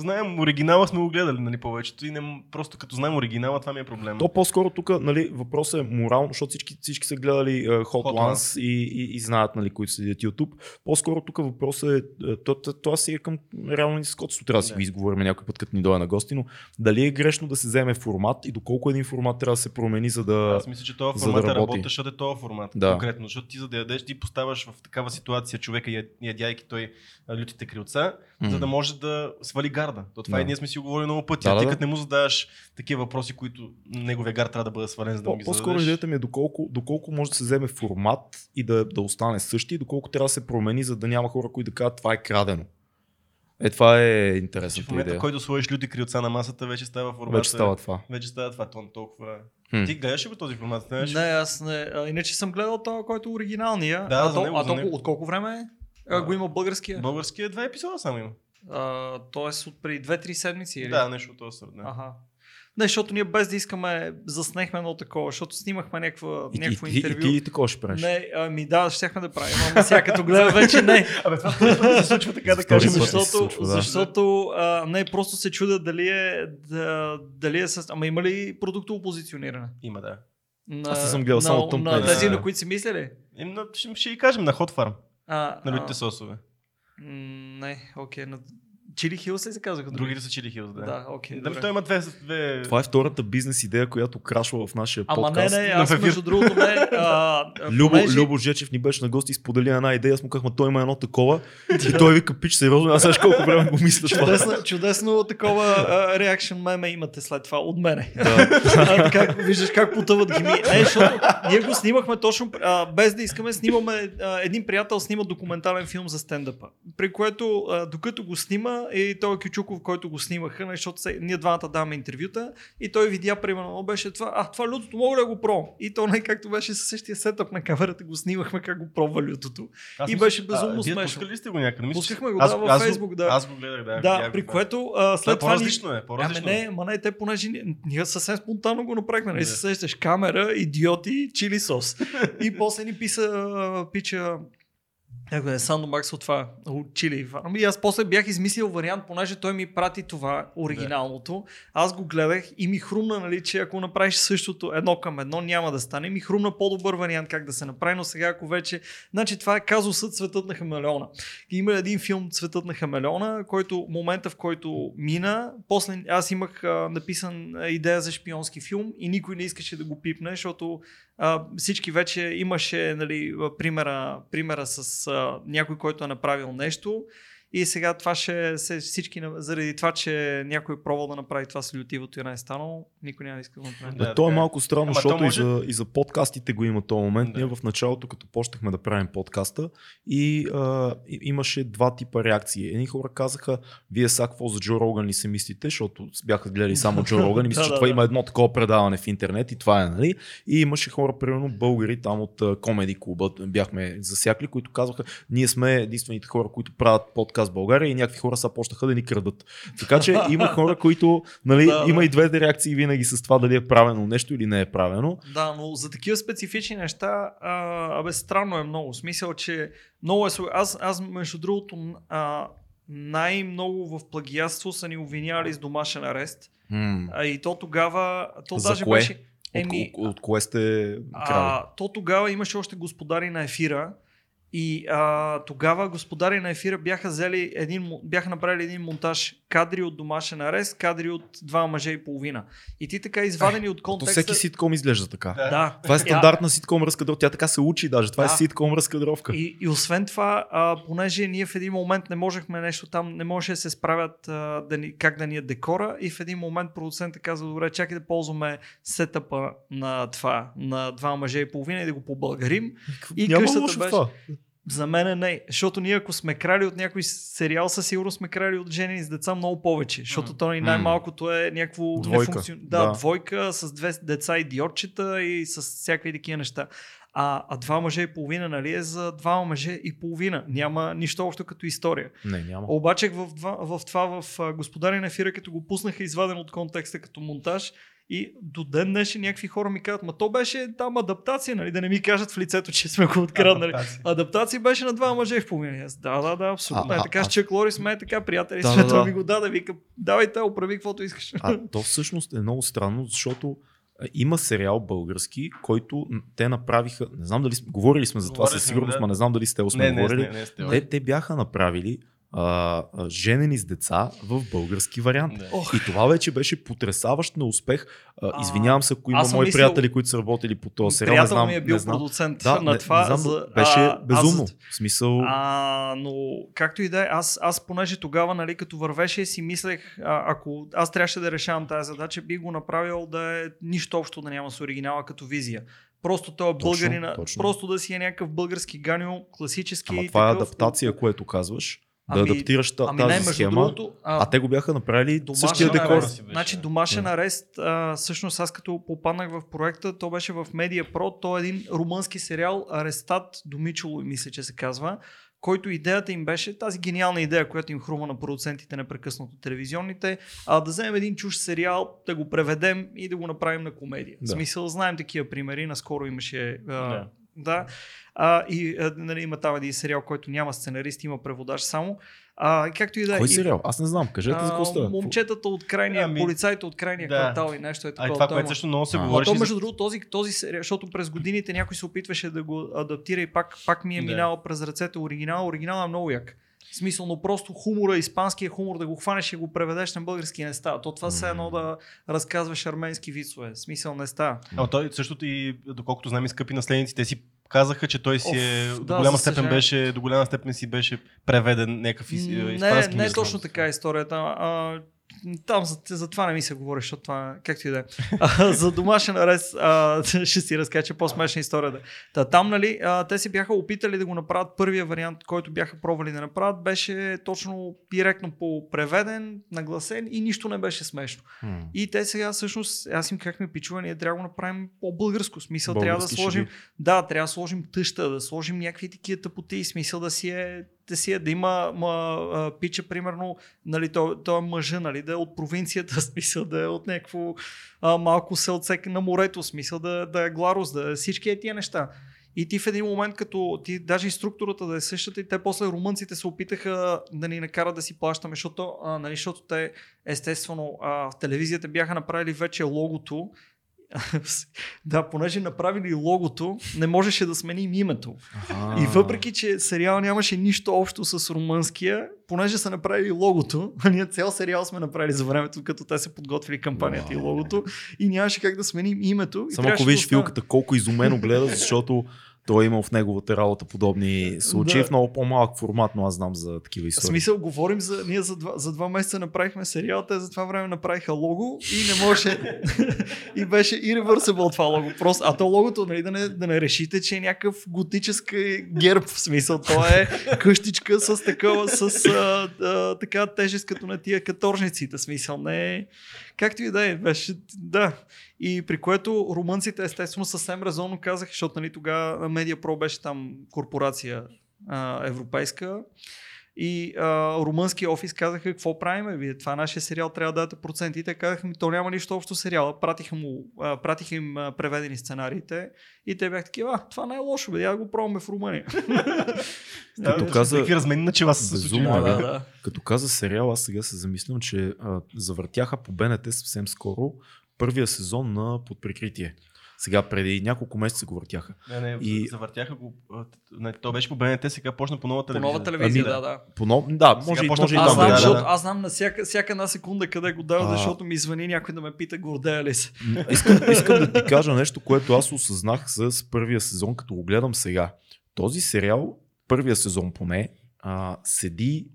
знаем, оригинала сме го гледали, нали, повечето. И не, просто като знаем оригинала, това ми е проблем. То по-скоро тук нали, въпросът е морално, защото всички, всички са гледали uh, Hot, Hot Ones и, и, и, знаят, нали, които седят YouTube. По-скоро тук въпросът е, е, то, то, това си е към реално нискотство, трябва да си го изговорим някой път, като ни дойде на гости, но дали е грешно да се вземе формат и доколко един формат трябва да се промени, за да... Аз мисля, че този за да формат е работи. защото е този формат. Да. Конкретно. Защото ти за да ядеш, ти поставяш в такава ситуация човека, ядяйки той лютите крилца, М. за да може да свали гарда. То това Да. и ние сме си го говорили много пъти. Да, а ти да. като не му задаваш такива въпроси, които неговия гард трябва да бъде свален, за да му ги по-скоро идеята ми е доколко, доколко може да се вземе формат и да, да остане същи, и доколко трябва да се промени, за да няма хора, които да кажат това е крадено. Е, това е Че в момента, идея. който сложиш люти крилца на масата, вече става формата. Вече става това. Вече става това тон толкова. Хм. Ти гледаш ли го този формат? Знаеш? Не, аз не. А, иначе съм гледал това, който е оригиналния. Да, а за то, него, а за него. от колко време е? А, го има българския. Българския два епизода само има. А, тоест от преди 2-3 седмици. Или? Да, нещо от този. Аха. Не, защото ние без да искаме, заснехме едно такова, защото снимахме някаква, И, някакво и, и, интервю. и, ти, и такова ще правиш. Не, ами да, щяхме да правим, ама сега като гледа вече не. Абе, това се случва така да кажем. защото- случва, да. защото а, не, просто се чуда дали е, да, дали е с... Ама има ли продуктово позициониране? Има, да. На, Аз не съм гледал, на, само на, тъмпнели тези, на които си мислили? Е, но ще, ще ги кажем на Hot Farm, А, на а, лютите сосове. Не, окей. На... Чили Хилс ли се казаха? Другите са Chili Hills, да. Да, окей. Да, добре. той има две... две... Това е втората бизнес идея, която крашва в нашия Ама не, подкаст. не, на аз между другото не. А, Любо, понеже- Любо Жечев ни беше на гости и сподели една идея. Аз му казахме, той има едно такова. И той вика, пич, сериозно, аз знаеш колко време го мисля това. Чудесно, чудесно такова реакшн меме имате след това от мене. Да. А, как, виждаш как потъват гими. Не, защото ние го снимахме точно, а, без да искаме, снимаме, а, един приятел снима документален филм за стендъпа. При което, а, докато го снима, и той Кючуков, който го снимаха, не, защото се, ние двамата даваме интервюта, и той видя, примерно, беше това, а, това лютото мога ли да го пробвам? И то не както беше със същия сетъп на камерата, го снимахме как го пробва лютото. Аз и мисля, беше безумно а, смешно. Пускали ли сте го някъде? Мисля, Пускахме го, аз, да, във аз Фейсбук, да. Аз го гледах, да. Да, при го, което а, Това след е това по-различно е, Ами по-различно е. не, ма не, те понеже ни- ние съвсем спонтанно го направихме, нали Да. се сещаш камера, идиоти, чили сос. и после ни писа а, Ако е Sandbox от това, от Chili Farm. И аз после бях измислил вариант, понеже той ми прати това, оригиналното. Аз го гледах и ми хрумна, нали, че ако направиш същото едно към едно, няма да стане. Ми хрумна по-добър вариант как да се направи, но сега ако вече... Значи това е казусът Цветът на хамелеона. Има един филм Цветът на хамелеона, който момента в който мина, после аз имах а, написан идея за шпионски филм и никой не искаше да го пипне, защото а, всички вече имаше нали, примера, примера с някой, който е направил нещо и сега това ще се всички, заради това, че някой е пробвал да направи това с лютивото и не е станало, никой няма да иска да го направи. Да, Да, то е е. малко странно, Ама то защото може- и, за, и за подкастите го има този момент. Да. Ние в началото, като почнахме да правим подкаста, и а, и- имаше два типа реакции. Едни хора казаха, вие са какво за Джо Роган ли се мислите, защото бяха гледали само Джо Роган и мисля, Да, че да, това да. има едно такова предаване в интернет и това е, нали? И имаше хора, примерно българи там от Комеди клуба, бяхме засякли, които казваха, ние сме единствените хора, които правят подкаст в България и някакви хора са почнаха да ни крадат. Така че има хора, които, нали, Да, да. има и двете реакции винаги с това дали е правено нещо или не е правено. Да, но за такива специфични неща, а, абе, странно е много. Смисъл, че много е... Аз, аз между другото, а, най-много в плагиатство са ни обвинявали с домашен арест. М. А, и то тогава... То За даже кое? беше... От, Еми, от, от кое сте крали? а, то тогава имаше още господари на ефира и а, тогава господари на ефира бяха, взели един, бяха направили един монтаж кадри от домашен арест, кадри от два мъже и половина. И ти така извадени от То контекста... всеки ситком изглежда така. Да. Да. Това е стандартна ситком разкадровка. Тя така се учи даже. Това Да. е ситком разкадровка. И, и освен това, а, понеже ние в един момент не можехме нещо там, не можеше да се справят а, да ни, как да ни е декора и в един момент продуцентът каза, добре, чакай да ползваме сетъпа на това, на два мъже и половина и да го побългарим. И Няма къщата беше- това. За мен не, защото ние ако сме крали от някой сериал, със сигурност сме крали от жени с деца много повече, защото то ни най-малкото е някакво Двойка. нефункцион- Да, Да. двойка с две деца идиотчета и с всякакви такива неща. А, а два мъже и половина, нали, е за два мъже и половина. Няма нищо общо като история. Не, няма. Обаче в, два, в това в Господари на ефира, като го пуснаха изваден от контекста като монтаж, и до ден днешен някакви хора ми казват, ма то беше там адаптация, нали, да не ми кажат в лицето, че сме го откраднали. Адаптация. Адаптация беше на два мъже в половина. Да, да, да, абсолютно. А, е а, така, а- с Чак Лори сме е така, приятели, Да, да, да, сме, той да. ми го даде, вика, давай те, оправи каквото искаш. А то всъщност е много странно, защото има сериал български, който те направиха, не знам дали сме, говорили сме за това със сигурност, да. но не знам дали сте Не, сме не, говорили. не, не, сте. Те, те бяха направили а, женени с деца в български вариант. Да. И това вече беше потрясаващ на успех. А, извинявам се, ако има мои мислил- приятели, които са работили по този сериал. Не приятел знам, ми е бил не знам. продуцент Да, на не, това. не знам, за, беше а, безумно. Аз, В смисъл, А, но както и да е, аз, аз понеже тогава, нали, като вървеше, си мислех, а, ако аз трябваше да решавам тази задача, би го направил да е нищо общо да няма с оригинала като визия. Просто той е Точно, българина, точно. просто да си е някакъв български ганю, класически. ама това е адаптация, което казваш. Да Ами- адаптираш Ами не, тази между схема. другото, а, А те го бяха направили Домашен същия декор. арест. Значи да. домашен арест, а, всъщност аз като попаднах в проекта, то беше в Media Pro, то е един румънски сериал Арестат Домичоло, мисля, че се казва, който идеята им беше, тази гениална идея, която им хрума на продуцентите непрекъснато телевизионните, а да вземем един чуж сериал, да го преведем и да го направим на комедия. Да. В смисъл, знаем такива примери, наскоро имаше а, Да. Да. А, и а, нали, има там един сериал, който няма сценарист, има преводач само. А, както и да е. Кой и- сериал? Аз не знам. Кажете за какво а, става. Момчетата от крайния, Ами, полицайите от крайния да. квартал и нещо е А такова. това, Той което също много се А. а, говореше. то, за- между другото, този, този сериал, защото през годините някой се опитваше да го адаптира и пак, пак ми е Да. минал през ръцете оригинал. Оригинал е много як. В смисъл, но просто хумора, испанския хумор, да го хванеш и го преведеш на български не става. То това все едно да разказваш арменски вицове. В Смисъл не става. А той същото и, доколкото знам и скъпи наследници, те си казаха, че той си е, Оф, до голяма степен беше, до голяма степен си беше преведен някакъв из- не, испански. не е знам. точно така историята. А, там за, за това не ми се говори, защото това, както и да е. За домашен арест а, ще си разкажа, е по-смешна история. Да. Та, там, нали, а, те си бяха опитали да го направят. Първия вариант, който бяха пробвали да направят, беше точно директно по преведен, нагласен и нищо не беше смешно. М. И те сега всъщност, аз им как ми пичува, ние трябва да го направим по-българско. Смисъл, трябва да Български сложим, шеги. да, трябва да сложим тъща, да сложим някакви такива тъпоти, смисъл да си е, си е, да има ма, а, пича, примерно, нали, той, той е мъжа, нали, да е от провинцията, смисъл да е от някакво а, малко селцек на морето, смисъл да, да е гларус, да е всички е тия неща. И ти в един момент, като ти даже и структурата да е същата, и те после румънците се опитаха да ни накарат да си плащаме, защото, а, нали, защото те естествено а, в телевизията бяха направили вече логото. да, понеже направили логото, не можеше да сменим името. Аха. И въпреки, че сериал нямаше нищо общо с румънския, понеже са направили логото, а ние цял сериал сме направили за времето, като те се подготвили кампанията и логото, и нямаше как да сменим името. Само ако видиш филката колко изумено гледа, защото той е имал в неговата работа подобни случаи Да. в много по-малък формат, но аз знам за такива В истории. смисъл, говорим за... Ние за два, за два месеца направихме сериал, те за това време направиха лого и не можеше... и беше irreversible това лого. Просто, а то логото, нали, да не, да не решите, че е някакъв готическа герб. В смисъл, то е къщичка с такова, с а, а, така тежест като на тия каторжниците. В смисъл, не е... Както и да е, беше... Да. И при което румънците естествено съвсем резонно казаха, защото нали, тогава Pro беше там корпорация а, европейска. И а, румънски офис казаха, какво правиме, вие, това нашия сериал трябва да дадете проценти. И те казаха, ми, то няма нищо общо с сериала. Пратиха, му, а, пратиха им а, преведени сценариите и те бяха такива, а, това не е лошо, бе, я да го пробваме в Румъния. Като каза- Какви размени начала са. Безумно, да, да. да. Като каза сериал, аз сега се замислям, че а, завъртяха по БНТ съвсем скоро първия сезон на Под прикритие. Сега преди няколко месеца го въртяха. Не, не, И- и... завъртяха го. Не, то беше по БНТ, сега почна по нова По телевизия. нова телевизия, Ами, да, да. По нов... Да, Сега може, и- почна може и по- Аз там знам, да, защото, да. аз знам на всяка, всяка една секунда къде го дават, А. защото ми звъни някой да ме пита гордея ли се. Искам, искам да ти кажа нещо, което аз осъзнах с първия сезон, като го гледам сега. Този сериал, първия сезон поне, а, седи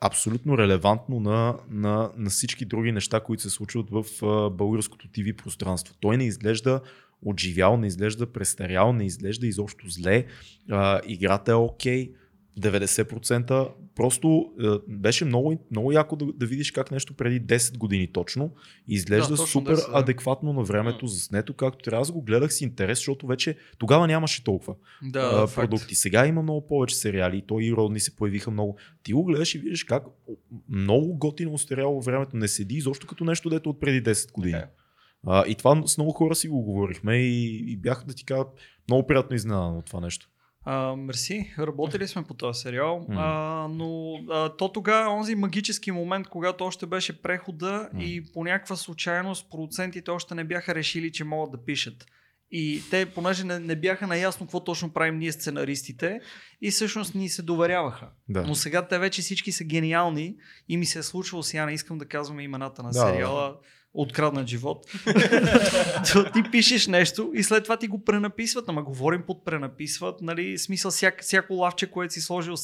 абсолютно релевантно на, на, на всички други неща, които се случват в а, българското ТВ пространство. Той не изглежда отживял, не изглежда престарял, не изглежда изобщо зле. А, играта е окей. 90%. Просто е, беше много, много яко да, да видиш как нещо преди 10 години точно изглежда Да, точно супер 10, да. адекватно на времето заснето, както трябва. Аз го гледах с интерес, защото вече тогава нямаше толкова Да, а, факт. продукти. Сега има много повече сериали, то и родни се появиха много. Ти го гледаш и виждаш как много готино остаряло във времето не седи, изобщо като нещо, дето от преди 10 години. Е. А, и това с много хора си го говорихме и, и бях да ти кажа много приятно изненадан от това нещо. А, мерси, работили сме по този сериал, М. а, но а, то тогава онзи магически момент, когато още беше прехода М. и по някаква случайност продуцентите още не бяха решили, че могат да пишат. И те, понеже не, не бяха наясно какво точно правим ние сценаристите, и всъщност ни се доверяваха. Да. Но сега те вече всички са гениални и ми се е случвало сега, не искам да казваме имената на Да, сериала, откраднат живот. Ти пишеш нещо и след това ти го пренаписват, ама говорим под пренаписват, нали, смисъл всяк, всяко лавче, което си сложил,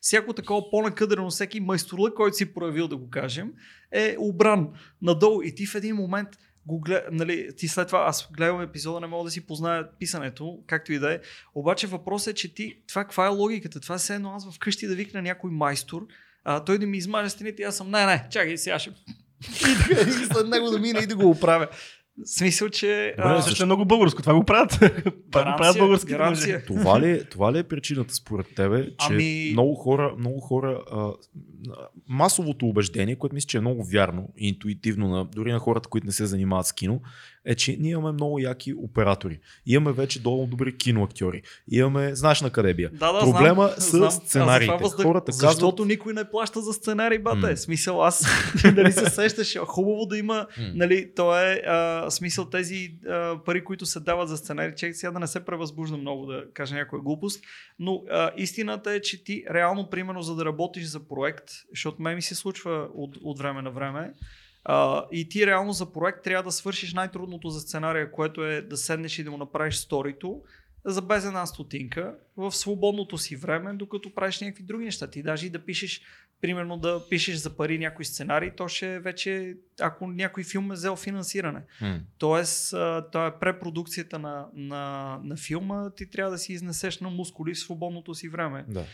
всяко такова по-накъдрено, всеки майсторлък, който си проявил, да го кажем, е обран надолу и ти в един момент го глед, нали, ти след това, аз гледам епизода, не мога да си позная писането, както и да е. Обаче въпросът е, че ти, това каква е логиката? Това е все едно аз вкъщи да викна някой майстор, а, той да ми измаже стените аз съм, не, не, чакай сега ще... и, да, и след него да мина и да го оправя. В смисъл, че... Добре, а, Също е много българско. Това го правят. Това го правят български гаранция. Това ли, е- това ли е причината според тебе, че Ами- много хора, много хора а, масовото убеждение, което мисля, че е много вярно и интуитивно, на, дори на хората, които не се занимават с кино, е, че ние имаме много яки оператори. Имаме вече долу добри киноактьори. Имаме, знаеш на къде бия. Да, да, Проблема знам, са знам. Аз сценариите. затова въздъх- Хората Защото казват- никой не плаща за сценарий, бате. М. Смисъл, аз нали се сещаш, хубаво да има, М. нали, то е а, смисъл тези а, пари, които се дават за сценарий, че сега да не се превъзбужда много да кажа някоя глупост, но а, истината е, че ти реално, примерно, за да работиш за проект, защото мен ми се случва от, от време на време, а, и ти реално за проект трябва да свършиш най-трудното за сценария, което е да седнеш и да му направиш сторито, за без една стотинка в свободното си време, докато правиш някакви други неща. Ти даже и да пишеш, примерно да пишеш за пари някой сценарий, то ще е вече, ако някой филм е взел финансиране. М. Тоест, а, то е препродукцията на, на, на филма, ти трябва да си изнесеш на мускули в свободното си време. Да.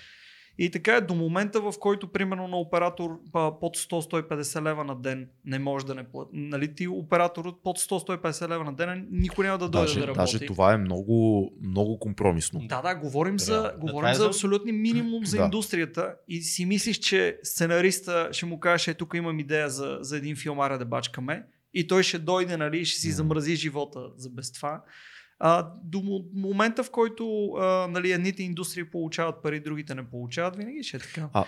И така е до момента, в който примерно на оператор под 100-150 лева на ден не може да не плати. Нали ти оператор от под 100-150 лева на ден никой няма да дойде Даже, да работи. даже това е много, много компромисно. Да, да, говорим за, Реално. Да, говорим за за- абсолютни минимум за Да. индустрията и си мислиш, че сценариста ще му каже, е, тук имам идея за, за един филм, аре да бачкаме и той ще дойде, нали, и ще си замрази живота за без това. А, до мо- момента, в който а, нали, едните индустрии получават пари, другите не получават, винаги ще е така. А,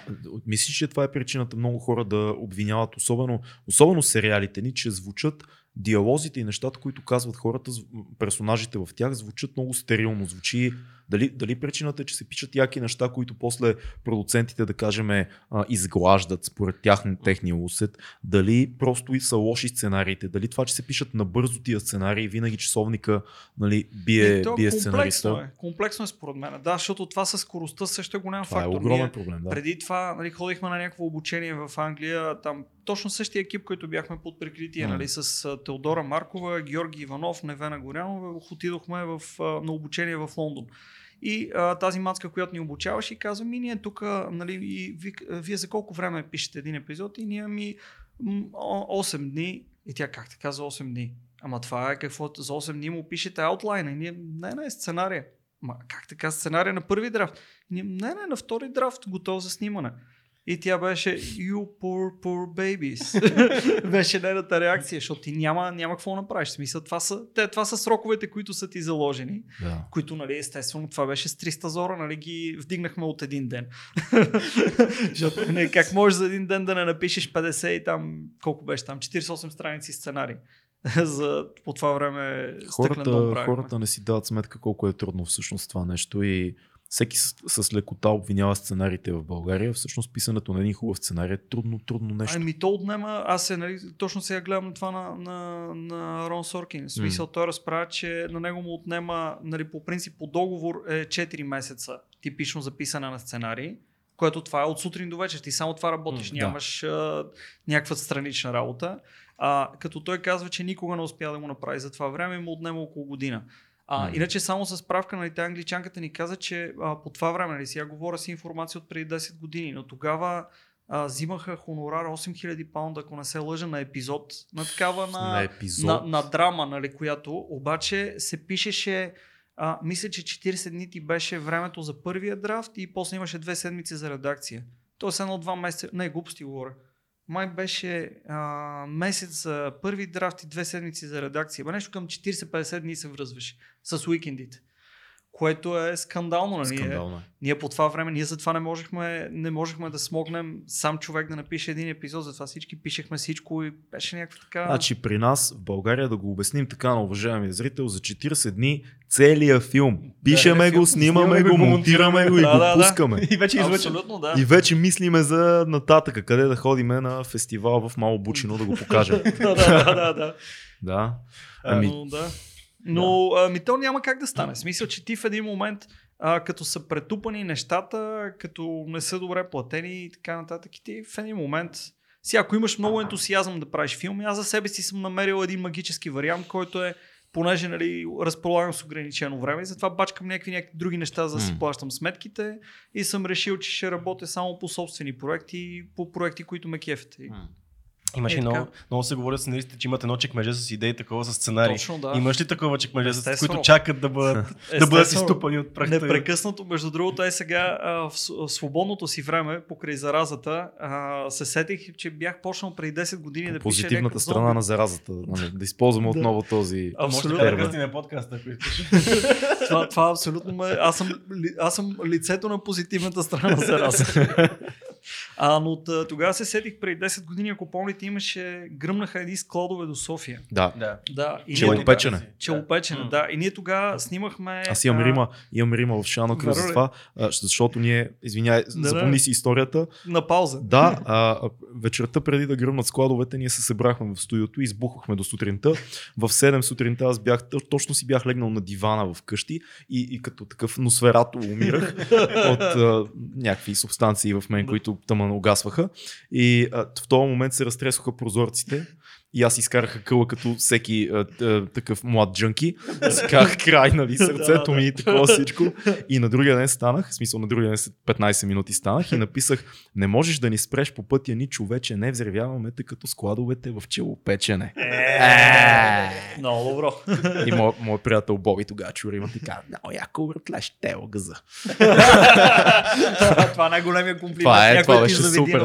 мислиш, че това е причината много хора да обвиняват, особено, особено сериалите ни, че звучат диалозите и нещата, които казват хората, персонажите в тях, звучат много стерилно. Звучи дали, дали причината е, че се пишат яки неща, които после продуцентите, да кажем, а, изглаждат според тях, техния усет, дали просто и са лоши сценариите, дали това, че се пишат набързо тия сценарии, винаги часовника нали, бие, то бие комплексно сценариста. е. Комплексно е според мен. Да, защото това с скоростта също е голям Това е фактор. огромен Ние, проблем. Да. Преди това нали, ходихме на някакво обучение в Англия, там точно същия екип, който бяхме под прикритие, М. нали, с Теодора Маркова, Георги Иванов, Невена Горянова, отидохме в, на обучение в Лондон. И а, тази мацка, която ни обучаваше, и казва ми, ние тук, нали, и ви, вие за колко време пишете един епизод? И ние ми м, о- 8 дни. И тя как така за 8 дни? Ама това е какво за 8 дни му пишете аутлайна. И ние, не, не, сценария. Ма как така сценария на първи драфт? И ние, не, не, на втори драфт, готов за снимане. И тя беше You poor, poor babies. беше нейната реакция, защото ти няма, няма какво направиш. Смисъл, това са, те, това са сроковете, които са ти заложени, Да. които, нали, естествено, това беше с 300 зора, нали, ги вдигнахме от един ден. защото, не, как можеш за един ден да не напишеш 50 и там, колко беше там, 48 страници сценарий. за по това време Хората, хората не си дават сметка колко е трудно всъщност това нещо и всеки с, с лекота обвинява сценариите в България. Всъщност писането на един хубав сценарий е трудно, трудно нещо. Ами то отнема, аз се, нали, точно сега гледам това на, на, на Рон Соркин. В смисъл, той разправя, че на него му отнема, нали, по принцип, по договор е 4 месеца типично за писане на сценарий, което това е от сутрин до вечер. Ти само това работиш, да. нямаш а, някаква странична работа. А, като той казва, че никога не успя да го направи за това време, му отнема около година. А. Иначе само с справка, нали, англичанката ни каза, че а, по това време, нали, сега говоря си информация от преди 10 години, но тогава а, взимаха хонорар 8000 паунда, ако не се лъжа, на епизод, на такава на, на епизод. на, на драма, нали, която обаче се пишеше, а, мисля, че 40 дни ти беше времето за първия драфт и после имаше две седмици за редакция. Тоест едно-два месеца, не, глупости говоря. Май беше а, месец за първи драфт и две седмици за редакция. Ба нещо към 40-50 дни се връзваше с уикендите. Което е скандално. Нали? Скандално е. Ние по това време, ние затова не можехме, не можехме да смогнем сам човек да напише един епизод, затова всички пишехме всичко и беше някаква така... Значи при нас в България, да го обясним така на уважаемия зрител, за 40 дни целият филм. Пишеме Целият го, филм, снимаме го, монтираме го и Да, го да, да. пускаме. И вече. Абсолютно, да. И вече мислиме за нататъка, къде да ходиме на фестивал в Мало Бучино да го покажем. да, да, да, да, да. да. Ами, Ами, но, да. Но ами, то няма как да стане. В смисъл, че ти в един момент, а, като са претупани нещата, като не са добре платени и така нататък, и ти в един момент, сега ако имаш много ентусиазъм да правиш филми, аз за себе си съм намерил един магически вариант, който е понеже нали, разполагам с ограничено време и затова бачкам някакви, някакви други неща, за да си плащам сметките и съм решил, че ще работя само по собствени проекти по проекти, които ме кефят. И- Имаше Е, така. много, много се говорят сценаристите, че имат едно чекмеже с идеи такова с сценарий. Точно, да. Имаш ли такова чекмеже, с които чакат да бъдат, да бъдат изтупани от прахта? Непрекъснато, между другото, е сега а, в, свободното си време, покрай заразата, а, се сетих, че бях почнал преди 10 години да пиша позитивната някакъв страна на заразата. нали, Да използваме отново този А, Може Абсолютно. така да подкаста, ако искаш. това, това абсолютно ме... Аз съм, аз съм лицето на позитивната страна на заразата. А, но тогава се сетих преди 10 години, ако помните, имаше, гръмнаха едни складове до София. Да. Да. Да, и Челопечене. Челопечене, М. да. И ние тогава снимахме... Аз имам а, Рима, имам Рима в Шанокра за Верно ли? това, защото ние, извиняй, да. запомни си историята. На пауза. Да, а, вечерта преди да гръмнат складовете, ние се събрахме в студиото и избухахме до сутринта. В 7 сутринта аз бях, точно си бях легнал на дивана в къщи и, и като такъв носверато умирах от а, някакви субстанции в мен, Да. които тъмън угасваха. И а, в този момент се разтресоха прозорците. И аз изкараха къла като всеки а, а, такъв млад джънки. Си казах край, нали, сърцето ми и такова всичко. И на другия ден станах, в смисъл на другия ден след 15 минути станах и написах не можеш да ни спреш по пътя ни човече, не взревяваме те като складовете в челопечене. Е, Много добро. И моят приятел Боби тогава чури има така, много яко въртлеш, те газа. това е най-големия комплимент. Това е, това беше супер,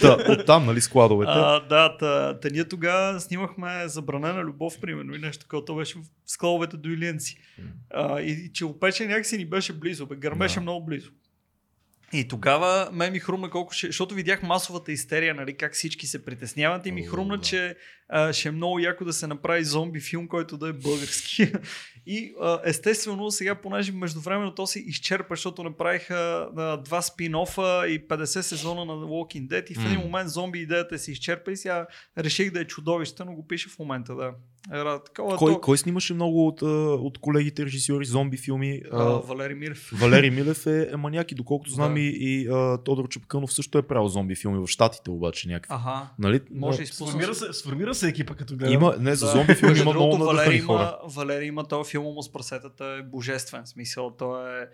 да. оттам, нали, складовете. Да, та ние тогава снимахме Забранена любов, примерно, и нещо такова. То беше в скловете до Илиенци. А, и, че опече някакси ни беше близо, бе, гърмеше Да. много близо. И тогава ме ми хрумна колко ще, защото видях масовата истерия, нали, как всички се притесняват и ми хрумна, да. че а, ще е много яко да се направи зомби филм, който да е български. И а, естествено сега, понеже междувременно то се изчерпа, защото направиха а, два спин-офа и 50 сезона на The Walking Dead и в един момент зомби идеята се изчерпа и сега реших да е чудовище, но го пише в момента, да. Ера, такова, Кой, то, кой снимаше много от, от колегите режисьори зомби филми? а, А, Валери Мирев. Валери Милев е, е маняк и доколкото знам Да. и, и а, Тодор Чупканов също е правил зомби филми в Штатите обаче някакви. Ага. Нали? Може Да. Сформира се, сформира се екипа като гледам. Има, не, за зомби филми Между има много Валери хора. има, Валери има този филм му с прасетата е божествен. Смисъл, той е...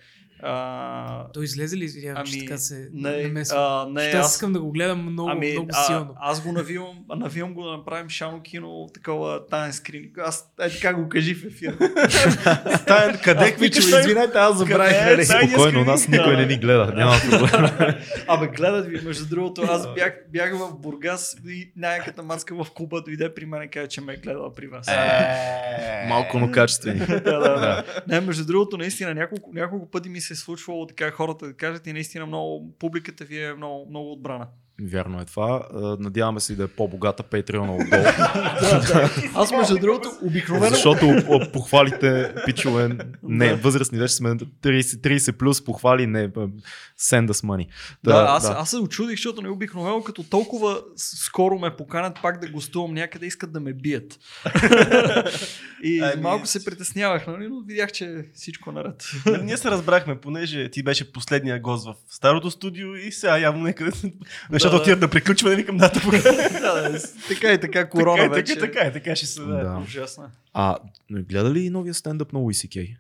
А, Той излезе ли, извинявам, че Ами, така се не, намесва? а, не, аз аз, искам да го гледам много, ами, много а, силно. аз го навивам, навивам го да направим шано кино, такова таен скрин. Аз е така го кажи в ефир. Тайн, къде Квичо, извинете, аз забравих. Къде е нали? Спокойно, нас никой не ни гледа. Няма проблем. Абе, гледат ви, между другото, аз бях, бях в Бургас и някаката маска в клуба дойде при мен и каза, че ме е гледала при вас. Е. Малко, но качествени. да, да, да. Не, между другото, наистина, няколко, няколко пъти ми се е случвало така хората да кажат и наистина много, публиката ви е много, много отбрана. Вярно е това. Надяваме се и да е по-богата Patreon отдолу. Аз, между другото, обикновено... Защото похвалите, пичове, не, Да. възрастни вече сме 30, 30 плюс, похвали, не, send us money. Да, да, аз, аз се очудих, защото не обикновено, като толкова скоро ме поканят пак да гостувам някъде, искат да ме бият. и Ами- малко се притеснявах, нали, но видях, че всичко е наред. Ние се разбрахме, понеже ти беше последния гост в старото студио и сега явно някъде нещата да. отиват да приключваме, викам да, така и така, корона така, е, вече. така, така, е, така ще се да. Да. Ужасно. е. А, гледа ли новия стендъп на Луиси Кей?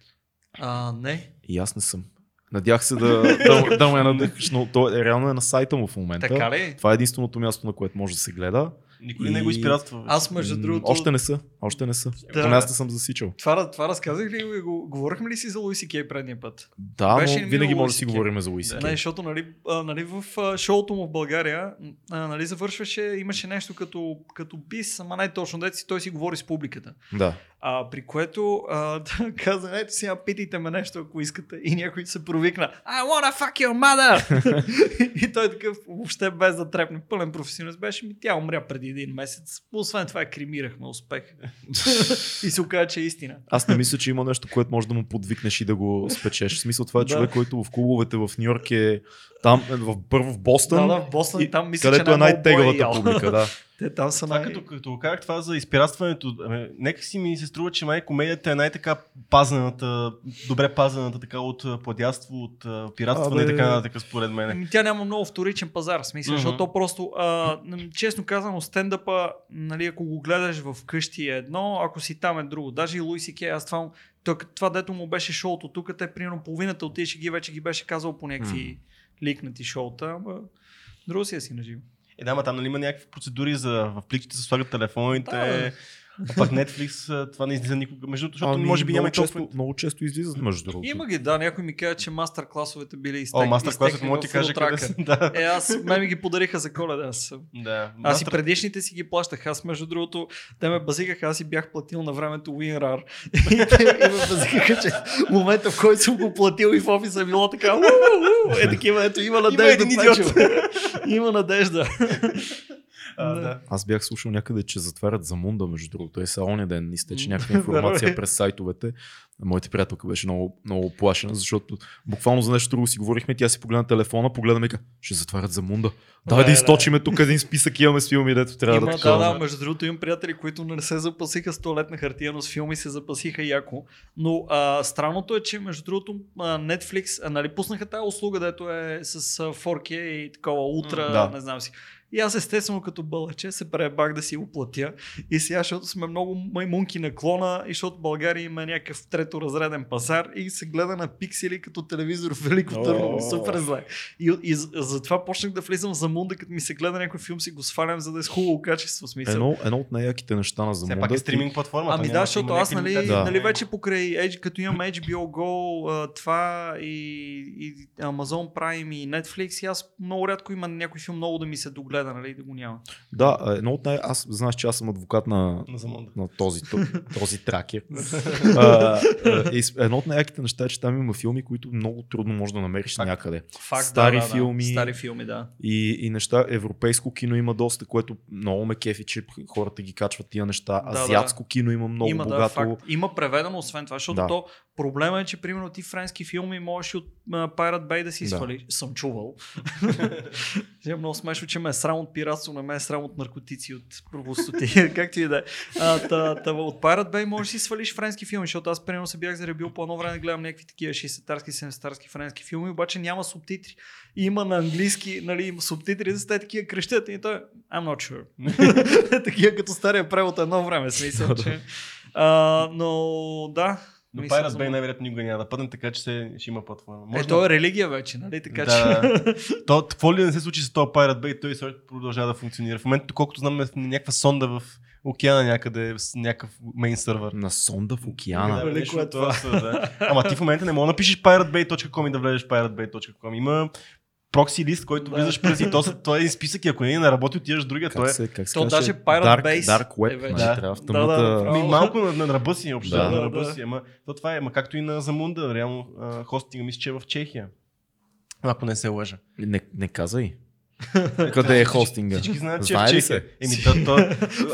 А, не. И аз не съм. Надях се да, да, да ме надъхаш, но то е реално е на сайта му в момента. Така ли? Това е единственото място, на което може да се гледа. Никой не го изпиратства. Аз, между другото... Още не са. Още не са. Да. Поне аз не съм засичал. Това, това разказах ли го? Говорихме ли си за Луиси Кей предния път? Да, Беше но винаги може да си говорим за Луиси Кей. защото нали, а, нали, в а, шоуто му в България а, нали, завършваше, имаше нещо като, като бис, ама не точно, дете си, той си говори с публиката. Да. А, при което а, да, каза, ето сега питайте ме нещо, ако искате. И някой се провикна, I wanna fuck your mother! и той такъв, въобще без да трепне, пълен професионалист беше, ми тя умря преди един месец. Освен това кремирахме успех. и се оказа, че е истина. Аз не мисля, че има нещо, което може да му подвикнеш и да го спечеш. В смисъл това е Да. човек, който в клубовете в Нью Йорк е там, е в, първо в Бостън, Да, да, в Бостън, и там мисля, че където е бой е най-тегалата ял. публика. Да. Те там са Това най... като, като го казах това за изпиратстването, ами, нека си ми се струва, че май комедията е най-така пазената, добре пазената така от а, плагиатство, от пиратстване и така нататък според мен. Ами, Тя няма много вторичен пазар, смисъл, Мгм. защото то просто, а, честно казано, стендъпа, нали, ако го гледаш в къщи е едно, ако си там е друго. Даже и Луиси Кей, аз това, той, това дето му беше шоуто, тук те примерно половината от тия ги вече ги беше казал по някакви ликнати шоута, ама друго си е си наживо. Е, да, ма там нали има някакви процедури за в пликчета се слагат телефоните. Да. А пак Netflix това не излиза никога. Между другото, защото Ами, може би няма много, и толкова... често, много често излизат, между другото. Има ги, да, някой ми каза, че мастер класовете били О, изтекли. мастер класът мога да ти кажа къде са. Да. Е, аз, мен ми ги подариха за коледа. Аз, да. Аз и Мастер- предишните си ги плащах. Аз, между другото, те ме базикаха, аз си бях платил на времето WinRAR. и те и ме базикаха, че в момента, в който съм го платил и в офиса е било така, «Уу, уу, е такива, ето има надежда. има надежда. А, да. Аз бях слушал някъде, че затварят за Мунда, между другото. Е, са оня ден изтече някаква информация е. през сайтовете. Моята приятелка беше много, много оплашена, защото буквално за нещо друго си говорихме. Тя си погледна телефона, погледна и ка, ще затварят за Мунда. Дай Бе, да да. източиме тук един списък, имаме с филми, дето трябва Има, да да, да, между другото имам приятели, които не се запасиха с туалетна хартия, но с филми се запасиха яко. Но а, странното е, че между другото а, Netflix а, нали, пуснаха тази услуга, дето е с а, 4K и такова ултра, Да. не знам си. И аз естествено като бълъче се пребах да си го платя. И сега, защото сме много маймунки на клона, и защото България има някакъв трето разреден пазар и се гледа на пиксели като телевизор в Велико О. Търново. Супер зле. И, и, за- затова почнах да влизам за Мунда, като ми се гледа някой филм, си го свалям, за да е с хубаво качество. Смисъл. Едно, едно от най-яките неща на Все Замонда. пак е ти- стриминг платформа. Ами да, защото аз, нали, Да. нали вече покрай, Edge, като имам HBO Go, това и, и Amazon Prime и Netflix, и аз много рядко има някой филм много да ми се догледа, нали, да го няма. Да, едно от най... Аз знаеш, че аз съм адвокат на, На този, този тракер. а, едно от най-яките неща е, че там има филми, които много трудно можеш да намериш Факт. някъде. Факт, Стари да, да, филми. Да. Стари филми, да. И, и неща, европейско кино има доста, което много ме кефи, че хората ги качват тия неща. Да, Азиатско кино има много има, да, богато. факт. Има преведено, освен това, защото Да. то проблема е, че примерно ти френски филми можеш и от а, Pirate Bay да си Да. свалиш. Съм чувал. Е много смешно, че ме е срам от пиратство, не ме е срам от наркотици, от простоти. как ти да е. От Pirate Bay можеш да си свалиш френски филми, защото аз примерно се бях заребил по едно време да гледам някакви такива 60-тарски, 70-тарски френски филми, обаче няма субтитри. И има на английски, нали, има субтитри, за те такива крещят и той I'm not sure. такива като стария превод едно време, смисъл, че... А, но да. Но мисля, Pirate съм- Bay най-вероятно никога няма да падне, така че се, ще има платформа. Е, то е религия вече, нали? Така Да, че... То, какво ли не се случи с този Pirate Bay, той също продължава да функционира. В момента, колкото знам, е в някаква сонда в океана някъде, с някакъв мейн сървър. На сонда в океана. Да, Велико нещо това. са, да. Ама ти в момента не мога да напишеш piratebay.com и да влезеш в piratebay.com. Има прокси лист, който влизаш през и то, то е един списък и ако не, не работи, отиваш другия. То Как е се, как се То даже Pirate Dark, Base Dark Web, е вече. нали? Да. Трябва в Да, да. Ми, малко на, на, ръба си, общо. Да. На ръба си. Ама, то това е, ама както и на Замунда, реално а, хостинга мисля, че е в Чехия. Ако не се лъжа. Не, не казай. Къде е хостинга? Всички знаят, че е в Знае ли Чехия. Еми, то, то,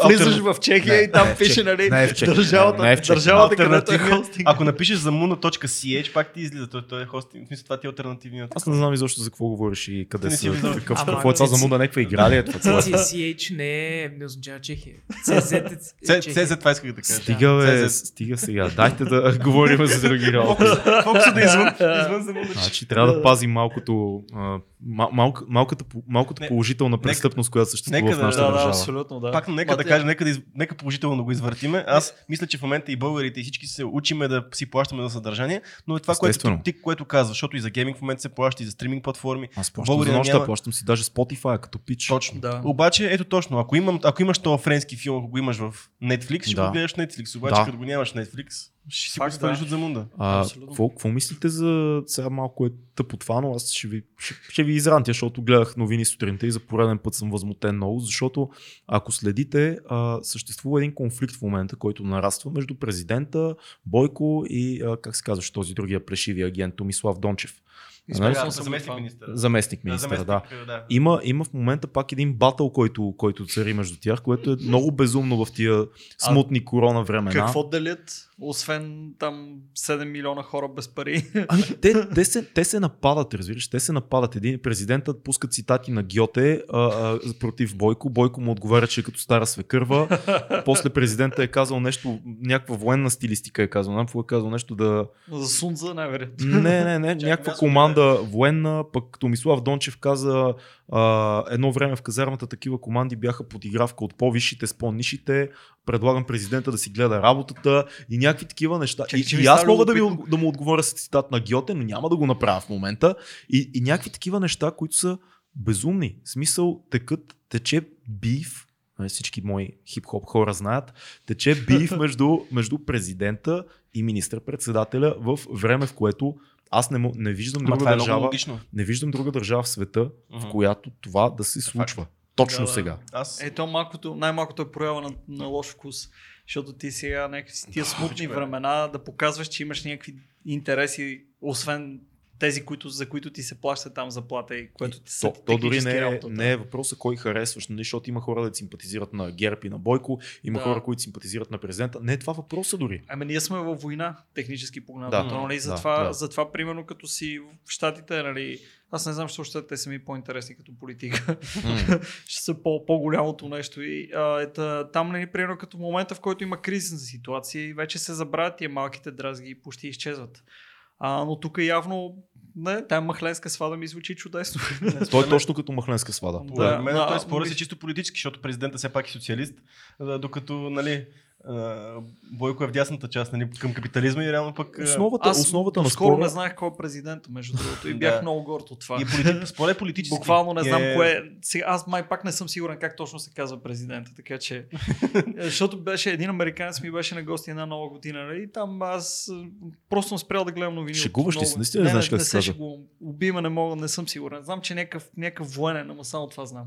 Влизаш в Чехия Не, и там не е в пише, нали, Не е в Чехия. държавата, Не е в Чехия. държавата където е Алтернативния- хостинг. Ако напишеш за muna.ch, пак ти излиза. Той, той е хостинг. В смисъл, това ти е альтернативният. Аз не знам изобщо за какво говориш и къде не си. Какъв, какво е това за муда, някаква игра ли е това? е? CCH не, е, не означава Чехия. CZ е. CZ, това исках да кажа. Стига, бе, стига сега. Дайте да говорим за други работи. Колко са да извън, извън за Муна. Значи трябва да пазим малкото, мал, малката, малкото Не, положителна престъпност, която съществува нека в да- нашата Да, да, държава. абсолютно, да. Пак нека Ма да кажем, нека, да из... нека положително да го извъртиме. Аз мисля, че в момента и българите и всички се учиме да си плащаме за съдържание, но е това, което ти, което казва, защото и за гейминг в момента се плаща, и за стриминг платформи. Аз плащам за нощта, няма- плащам си даже Spotify като пич. Точно. Да. Обаче, ето точно, ако, имам, ако имаш този френски филм, ако го имаш в Netflix, ще Да. го гледаш Netflix. Обаче, Да. като го нямаш Netflix, ще си свалиш да. от замунда. А, Абсолютно. какво, какво мислите за сега малко е тъпо това, но аз ще ви, ще, ще ви изрантя, защото гледах новини сутринта и за пореден път съм възмутен много, защото ако следите, а, съществува един конфликт в момента, който нараства между президента, Бойко и, а, как се казваше този другия плешивия агент, Томислав Дончев. Нали? съм заместник министър. Заместник министър, да. да. Има, има в момента пак един батъл, който, който цари между тях, което е много безумно в тия смутни корона времена. Какво делят, освен там 7 милиона хора без пари? Ами, те, те, се, те се нападат, разбираш, те се нападат. Един президентът пуска цитати на Гьоте а, а, против Бойко. Бойко му отговаря, че е като стара свекърва. После президента е казал нещо, някаква военна стилистика е казал. Какво е казал, нещо да... За Сунза, най-вероятно. Не, не, не, някаква команда военна, пък Томислав Дончев каза а, едно време в казармата такива команди бяха подигравка от по-висшите с по-нишите, предлагам президента да си гледа работата и някакви такива неща. Чакай, и, че и аз мога да, ви, да му отговоря с цитат на Гьоте, но няма да го направя в момента. И, и някакви такива неща, които са безумни. В смисъл, текът, тече биф, нали, всички мои хип-хоп хора знаят, тече биф между, между президента и министър-председателя в време, в което аз не, не виждам Ама друга това е държава, не виждам друга държава в света, в Мгм. която това да се случва. Точно Да, да. сега. Аз Ето малкото, най-малкото е проява на, на лош вкус. Защото ти сега някакви си тия смутни бе. времена да показваш, че имаш някакви интереси, освен тези, които, за които ти се плаща там заплата и което ти са То, то дори не е, не е въпроса кой харесваш, нали, защото има хора да симпатизират на ГЕРБ и на Бойко, има Да. хора, които симпатизират на президента. Не е това въпроса дори. Ами ние сме във война, технически погледнато. Да, Да, нали? да, затова, да. затова, примерно, като си в Штатите, нали, аз не знам, защо ще те са ми по-интересни като политика. ще са по- по-голямото нещо. И, а, ета, там, нали, примерно, като момента, в който има кризисна ситуация и вече се забравят тия малките дразги и почти изчезват. А, но тук явно не, тая махленска свада ми звучи чудесно. Той е точно като махленска свада. Да. Да, мен той според се чисто политически, защото президента все пак е социалист, докато нали, Бойко е в дясната част нали, към капитализма и реално пък... Основата, основата на скоро не знаех кой е президент, между другото, и Да. бях много горд от това. И полити... според политически. Буквално не знам е... кое е. Сега, аз май пак не съм сигурен как точно се казва президента, така че. Защото беше един американец ми беше на гости една нова година, нали, и там аз просто съм спрял да гледам новини. Шегуваш ли се? Наистина не знаеш как се казва? Убима не мога, не съм сигурен. Знам, че някакъв, някакъв военен, ама само това знам.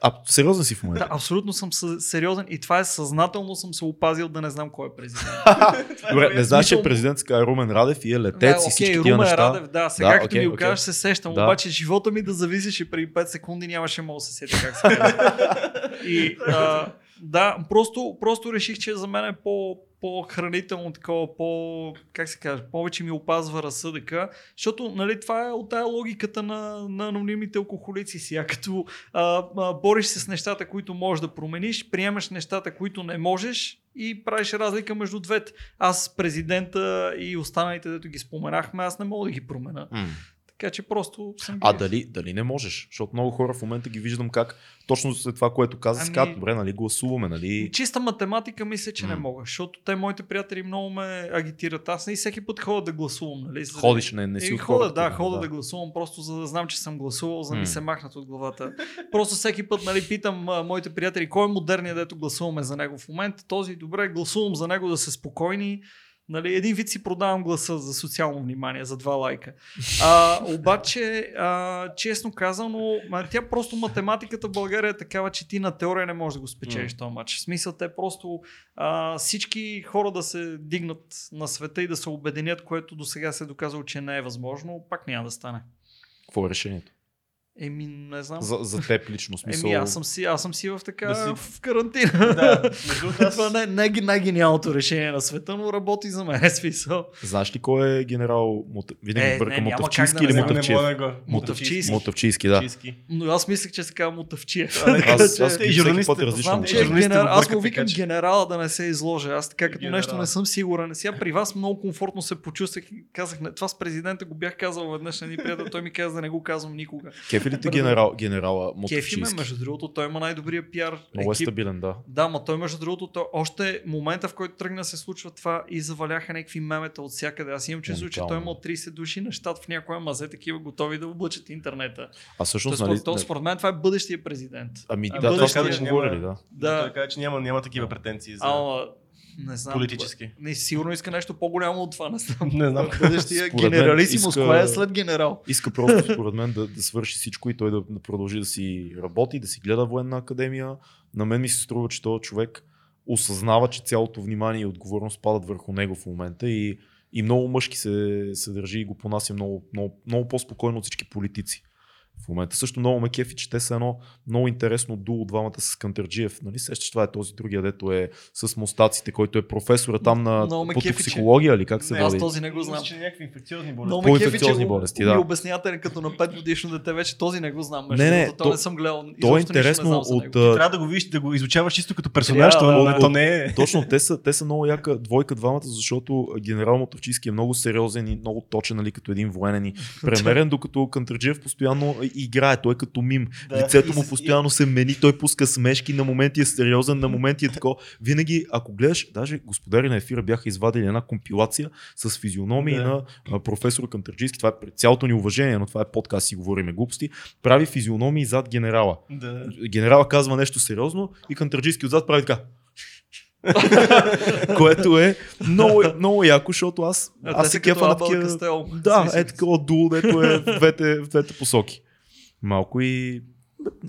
А, сериозен си в момента. Да, абсолютно съм съ- сериозен и това е съзнателно съм се опазил да не знам кой е президент. Добре, не знаеш, че смисъл- президент се казва Румен Радев и е летец да, и всички тия Румен неща. Радев, да, сега Да, като окей, ми го окей. кажеш се сещам, Да. обаче живота ми да зависеше преди 5 секунди нямаше мога да се сетя как се казва. И а, да, просто, просто реших, че за мен е по, по-хранително такова, по, как се каже, повече ми опазва разсъдъка, защото нали, това е от тая логиката на, на анонимните алкохолици сега, като а, а, бориш се с нещата, които можеш да промениш, приемаш нещата, които не можеш и правиш разлика между двете. Аз президента и останалите, дето ги споменахме, аз не мога да ги променя. М. Така че просто съм А дали, дали не можеш? Защото много хора в момента ги виждам как точно след това, което каза, Ами- казват, добре, нали, гласуваме, нали? Чиста математика мисля, че не М. мога, защото те, моите приятели, много ме агитират. Аз и всеки път ходя да гласувам. Нали? За да- Ходиш, не, не си и от хода, да, хода да. гласувам, просто за да знам, че съм гласувал, за да ми се махнат от главата. Просто всеки път нали, питам а, моите приятели, кой е модерният, дето гласуваме за него в момента. Този, добре, гласувам за него да са спокойни. Нали, един вид си продавам гласа за социално внимание, за два лайка. А, обаче, а, честно казано, тя просто математиката в България е такава, че ти на теория не можеш да го спечелиш този матч. В смисъл те просто а, всички хора да се дигнат на света и да се обединят, което до сега се е доказало, че не е възможно, пак няма да стане. Какво е решението? Еми, не знам. За, за теб лично смисъл. Еми, аз съм си, аз съм си в така, Да си- в карантина. Да, аз- Това не, не, е най-гениалното решение на света, но работи за мен, смисъл. Знаеш ли кой е генерал Мут... Винаги Е, бърка да или не Мотавчиев? мога да го... Мотавчийски. Мотавчийски, да. Мотавчийски. Но аз мислех, че се казва Мотавчиев. Аз, аз и всеки журналистите, път различно. Е аз му викам генерала да не се изложа. Аз така като Генерал. нещо не съм сигурен. Сега при вас много комфортно се почувствах и казах, не, това с президента го бях казал веднъж на един приятел, той ми каза да не го казвам никога. Кефи ли Бързо. генерал, генерала Кефи ме, между другото, той има най-добрия пиар Много е екип. стабилен, да. Да, ма той между другото, той, още момента в който тръгна се случва това и заваляха някакви мемета от всякъде. Аз имам чувство, че той има от 30 души на щат в някоя мазе, такива готови да облъчат интернета. А всъщност, Тоест, нали... то, според мен това е бъдещия президент. Ами А, да, това бъдещия сме го няма- говорили, да. Да. Да. Той каза, че няма, няма такива претенции за Ама, не знам. политически. Не, сигурно иска нещо по-голямо от това. Не знам. Не знам. Бъдещия генералисимус, иска- кое е след генерал? Иска просто, според мен, да, да свърши всичко и той да, да продължи да си работи, да си гледа военна академия. На мен ми се струва, че този човек осъзнава, че цялото внимание и отговорност падат върху него в момента и, и много мъжки се, се държи и го понася много, много, много по-спокойно от всички политици. В момента също много ме кефи, че те са едно много интересно дуо двамата с Кантърджиев. Нали? Сещаш, това е този другия, дето е с мустаците, който е професора там на по токсикология или как се Не, аз води? този не го знам. че някакви инфекциозни болести. Много ме кефи, че болести, да. обяснявате като на 5 годишно дете, вече този не го знам. Не, не, то, не съм гледал. То е интересно от... а, Трябва да го видиш, да го изучаваш чисто като персонаж, Трябва, то, да, да. то не е... Точно, те са, те са много яка двойка двамата, защото генерал Мотовчийски е много сериозен и много точен, нали, като един военен и премерен, докато Кантърджиев постоянно играе, той е като мим. Да. Лицето му постоянно се мени, той пуска смешки, на моменти е сериозен, на моменти е тако. Винаги, ако гледаш, даже господари на ефира бяха извадили една компилация с физиономии Да. на професор Кантърджийски. Това е при цялото ни уважение, но това е подкаст, си говориме глупости. Прави физиономии зад генерала. Да. Генерала казва нещо сериозно и Кантърджийски отзад прави така. Което е много, много яко, защото аз, А, аз се кефа на такива... Да, е такова дул, дето е в двете, в двете посоки. Малко и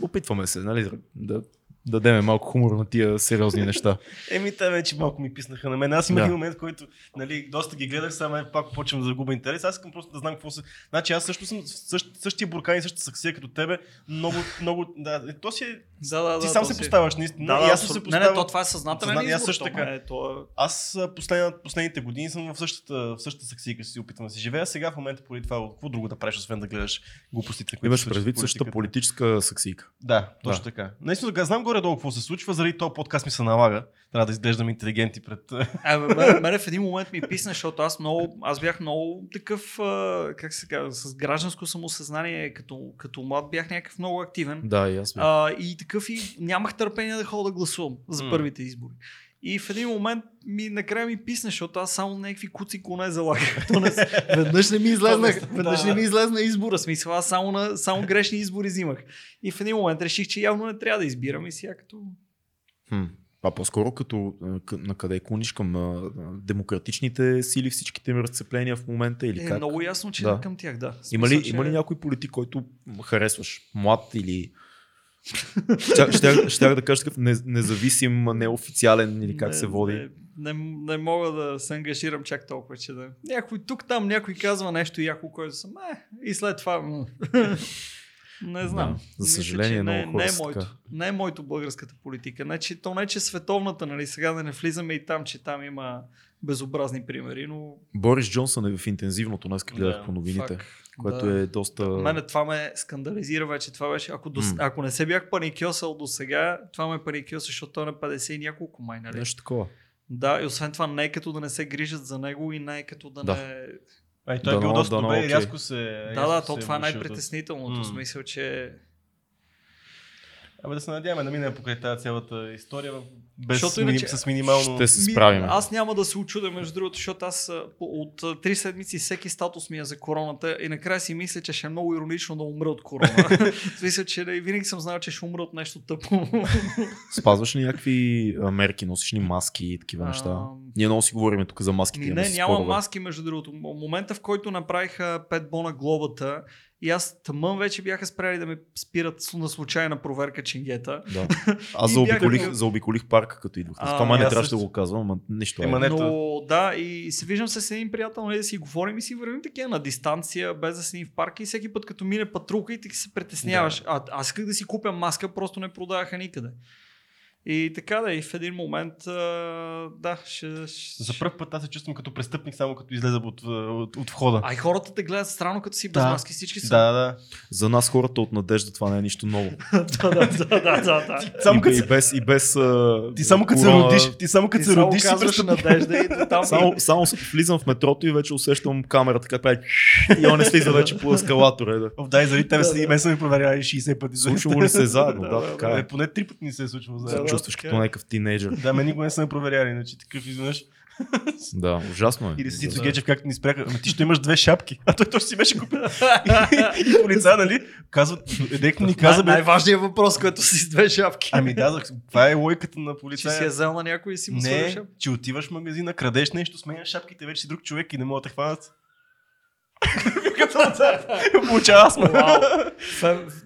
опитваме се, нали, да дадеме малко хумор на тия сериозни неща. Еми, те вече малко ми писнаха на мен. Аз имах Да. един момент, който нали, доста ги гледах, сега пак почвам да загубя интерес. Аз искам просто да знам какво се. Значи аз също съм същ, същия буркан и същата саксия като тебе. Много, много. Да, е, то си е. Да, да, Ти да, сам се си- поставяш, наистина. Да, и да, аз съм се абсолютно. Не, не, то това е съзнателен Съзна- аз също то така. е, то е- Аз последна, последните години съм в същата, в същата саксийка, си опитвам да си живея. Сега в момента поради това, какво друго да правиш, освен да гледаш глупостите, които Имаш предвид същата политическа саксийка. Да, точно Да. така. Наистина, знам горе горе-долу какво се случва, заради този подкаст ми се налага. Трябва да изглеждам интелигенти пред... А, мене, в един момент ми писна, защото аз много, аз бях много такъв, как се казва, с гражданско самосъзнание, като, като млад бях някакъв много активен. Да, и аз бях. А, и такъв и нямах търпение да ходя да гласувам за първите избори. И в един момент ми, накрая ми писна, защото аз само някакви куци коне залагах. Не веднъж не ми излезна, Да. веднъж не ми излезна избора. Смисъл, аз само, на, само грешни избори взимах. И в един момент реших, че явно не трябва да избирам и сега като... Хм. А по-скоро като на къде клониш към а, демократичните сили, всичките им разцепления в момента или Е, как? много ясно, че Да. към тях, да. Има ли, Смисъл, че- има ли някой политик, който харесваш? Млад или... Щях, щях, щях да кажа такъв не- независим, неофициален или как не, се води. Не, не, не, мога да се ангажирам чак толкова, че да... Някой тук, там, някой казва нещо яко, който съм... Е, и след това... не знам. Да, за Мисля, съжаление, че не, много хора не е моето. така. Не е моето българската политика. Не, че, то не, че световната, нали, сега да не влизаме и там, че там има безобразни примери, но... Борис Джонсън е в интензивното, днес гледах Да, по новините, фак, което да. е доста... Мене това ме скандализира вече. Това беше, ако, до, М. ако не се бях паникьосал до сега, това ме паникьоса, защото той е на 50 и няколко май, нали? Нещо такова. Да, и освен това не е като да не се грижат за него и не е като да, Да. не... Ай, той е бил доста добре и окей. рязко се... Да, рязко да, се то това е да. най-притеснителното. В смисъл, че... Абе да се надяваме да минем покрай тази цялата история без Защото иначе- с минимално... Ще се справим. Аз няма да се очудя, между другото, защото аз от три седмици всеки статус ми е за короната и накрая си мисля, че ще е много иронично да умра от корона. смисъл, че винаги съм знал, че ще умра от нещо тъпо. Спазваш ли някакви мерки, носиш ли маски и такива неща? А, Ние много си говорим тук за маските. Не, си няма спорове. маски, между другото. Момента, в който направиха 5 бона глобата и аз тъмън вече бяха спряли да ме спират на случайна проверка ченгета. Да. Аз заобиколих, бях- заобиколих парка, като идвах. А, Това май не трябваше да също. го казвам, ама нищо. Ема е. Но да, и се виждам с един приятел, нали, да си говорим и си вървим такива на дистанция, без да си в парка и всеки път като мине патрулка и ти се притесняваш. А, аз исках да си купя маска, просто не продаваха никъде. И така да, и в един момент, а, да, ще... ще... За първ път аз се чувствам като престъпник, само като излеза от, от, от входа. А и хората те гледат странно, като си без Да. маски, всички са. Да, да. За нас хората от надежда това не е нищо ново. да, да, да, да, да, да. Само и, като и без, и без Ти само като се родиш, ти само като Ти се родиш си престъпник. надежда и там. Само, само се влизам в метрото и вече усещам камерата как прави и он не слиза вече по ескалатора. е, Да. О, да, и заради тебе Да, са да. и мен са ми проверяли 60 пъти. Случвало ли се заедно? Да, Да, да, така Е, е. поне три пъти ни се е случвало Да, заедно. Чувстваш така като някакъв тинейджър. Да, ме никога не са ме проверяли, иначе такъв изведнъж. Да, ужасно е. Или с Цицо Да. Гечев, както ни спряха. Ама ти ще имаш две шапки. А той точно си беше купил. и, и полица, нали? Казват, директно ни каза, Най- бе. най-важният въпрос, който си с две шапки. Ами да, това е лойката на че полицая. си е взел на някой и си му Не, че отиваш в магазина, крадеш нещо, сменяш шапките, вече си друг човек и не могат да те хванат. Получава астма.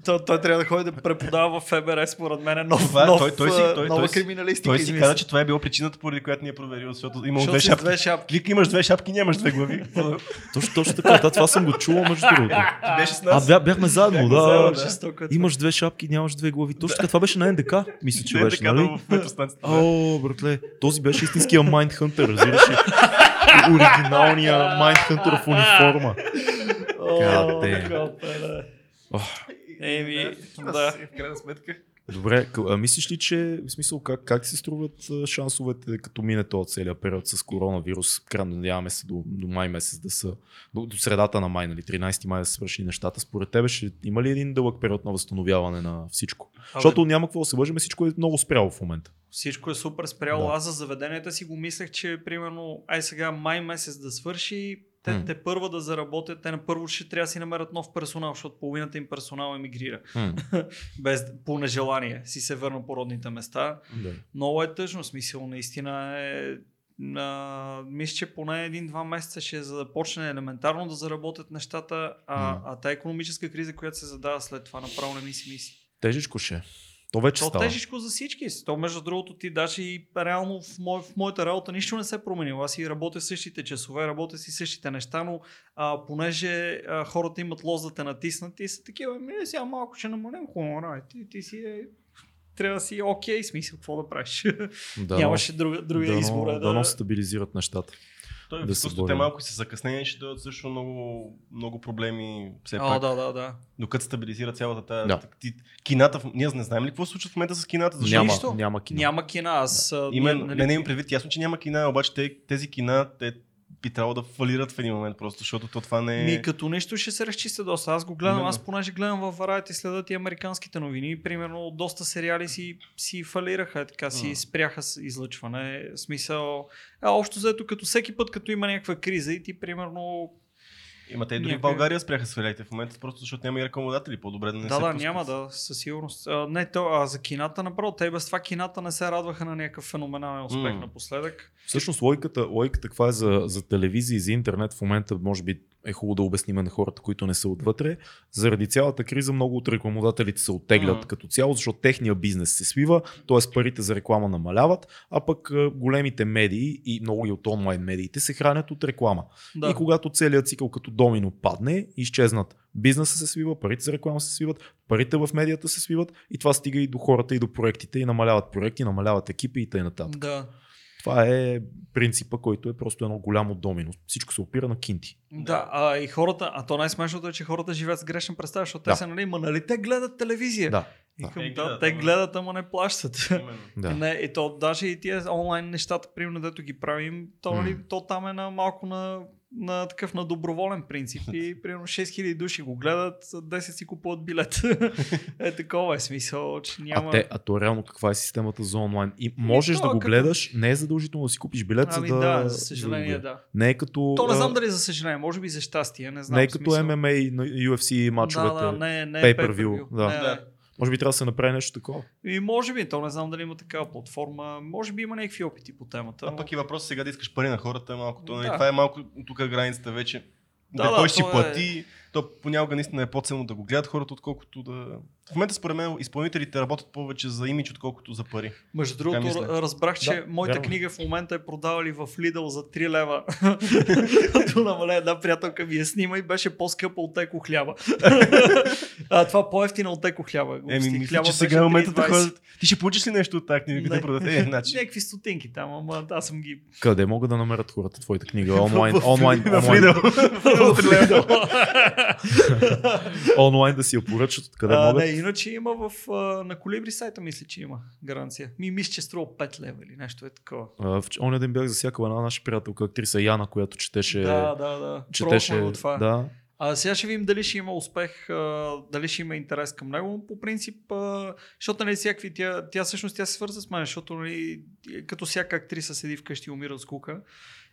Той, той трябва да ходи да преподава в ФБР, според мен е нов, Това е- нов, той- той той- нова той си- криминалистика. Той си каза, че това е било причината, поради която ни е проверил, защото имал две шапки. две шапки. Вика, имаш две шапки, нямаш две глави. Точно, точно така, да, това съм го чувал между другото. Ти беше с А, нас. бя, бяхме заедно, Бяхме да. заедно, е Имаш две шапки, нямаш две глави. Точно така, това беше на НДК, мисля, че беше, нали? О, братле, този беше истинския Mindhunter, разбираш Оригиналния Mindhunter в униформа. Ох. Еми, да. В крайна сметка. Добре, а мислиш ли, че в смисъл как, как се струват шансовете като мине този целият период с коронавирус? Крайно надяваме се до, до май месец да са, до, до средата на май, нали, 13 май да се свърши нещата. Според тебе ще има ли един дълъг период на възстановяване на всичко? Защото няма какво да се лъжим, всичко е много спряло в момента. Всичко е супер спряло. Да. Аз за заведенията си го мислех, че примерно, ай сега май месец да свърши, те, М. те първа да заработят, те на първо ще трябва да си намерят нов персонал, защото половината им персонал емигрира. Без, по нежелание си се върна по родните места. да. Много е тъжно, смисъл, наистина е... А, мисля, че поне един-два месеца ще е за да почне елементарно да заработят нещата, а, М. а та економическа криза, която се задава след това, направо не ми си мисли. Тежичко ще. То вече То става. тежичко за всички. То между другото ти даже и реално в, мой, в моята работа нищо не се е променило. Аз си работя същите часове, работя си същите неща, но а, понеже а, хората имат лоз да те натиснат и са такива, ми сега малко ще намалим хумора. Ти, ти си е, трябва да си окей, смисъл, какво да правиш. Да, Нямаше друга, другия дано, избор. е дано Да, се стабилизират нещата. Той да да се те малко и с закъснение ще дадат също много, много проблеми. Все А, пак, да, да, да. докато стабилизира цялата тази... Да. ти- Кината, ние не знаем ли какво се случва в момента с кината? Защо Няма, нищо? няма кино. Няма кина. Аз. а, Именно, ние, не, не имам предвид, ясно, че няма кина, обаче те, тези кина, те би трябвало да фалират в един момент просто, защото то това не е... Ми като нещо ще се разчистя доста. Аз го гледам, Именно. аз понеже гледам във Variety следят и американските новини. Примерно доста сериали си, си фалираха, така си М. спряха с излъчване. Смисъл, а, общо взето като всеки път, като има някаква криза и ти примерно Има те и дори в България спряха свалите в момента, просто защото няма и рекламодатели. По-добре да не да, се да, пускат. няма да, със сигурност. А, не, то, а за кината направо, те без това кината не се радваха на някакъв феноменален успех М. напоследък. Всъщност логиката, логиката каква е за, за телевизия и за интернет в момента, може би е хубаво да обясним на хората, които не са отвътре. Заради цялата криза много от рекламодателите се оттеглят Мгм. като цяло, защото техния бизнес се свива, т.е. парите за реклама намаляват, а пък големите медии и много и от онлайн медиите се хранят от реклама. Да. И когато целият цикъл като домино падне, изчезнат. Бизнесът се свива, парите за реклама се свиват, парите в медията се свиват и това стига и до хората и до проектите и намаляват проекти, намаляват екипи и т.н. Да. Това е принципа, който е просто едно голямо домино. Всичко се опира на кинти. Да, а и хората, а то най-смешното е, че хората живеят с грешен представа, защото Да. те са, нали, ма нали те гледат телевизия. Да. И да. към, Те да, гледат, те ама- гледат, ама не плащат. Именно. Да. Не, и то даже и тия онлайн нещата, примерно, дето ги правим, то, нали, М. то там е на малко на, на такъв на доброволен принцип и примерно 6000 души го гледат, 10 си купуват билет. е такова е смисъл, че няма... А, те, а то реално каква е системата за онлайн? И можеш то, да го като- гледаш, не е задължително да си купиш билет, Ами за да... да, за съжаление да. да. Не е като... То не знам дали за съжаление, може би за щастие, не знам. не е като смисъл. MMA и на UFC мачовете. Да, да, не, не е pay-per-view, pay-per-view. да. Не, не. Може би трябва да се направи нещо такова. И може би, то не знам дали има такава платформа, може би има някакви опити по темата. А но- пък и въпрос сега да искаш пари на хората е малко. То, нали, Да. Това е малко тук е границата вече. Да, Да, да, кой ще си е- плати, то понякога наистина е по-ценно да го гледат хората, отколкото да... В момента според мен изпълнителите работят повече за имидж, отколкото за пари. Между другото, разбрах, че Да, моята вярно. книга в момента е продавали в Lidl за 3 лева. Като намаля една приятелка ми я снима и беше по-скъпа от теко хляба. а, това по-ефтина от теко хляба. Еми, мисля, Хляба че сега е момента да 3,20. ходят. Ти ще получиш ли нещо от тази книга, Не. продаде? Е, значи. Някакви стотинки там, ама аз съм ги... Къде могат да намерят хората твоята книга? Онлайн, онлайн, В онлайн. онлайн да си я поръчат, откъде а, могат? не, иначе има в, на Колибри сайта, мисля, че има гаранция. Ми мисля, че струва 5 лева или нещо е такова. А, В оня ден бях засякал една наша приятелка, актриса Яна, която четеше... Да, да, да. четеше го това. да, А сега ще видим дали ще има успех, дали ще има интерес към него. По принцип, защото нали, всякакви, тя, тя всъщност тя се свърза с мен, защото нали, като всяка актриса седи вкъщи и умира от скука.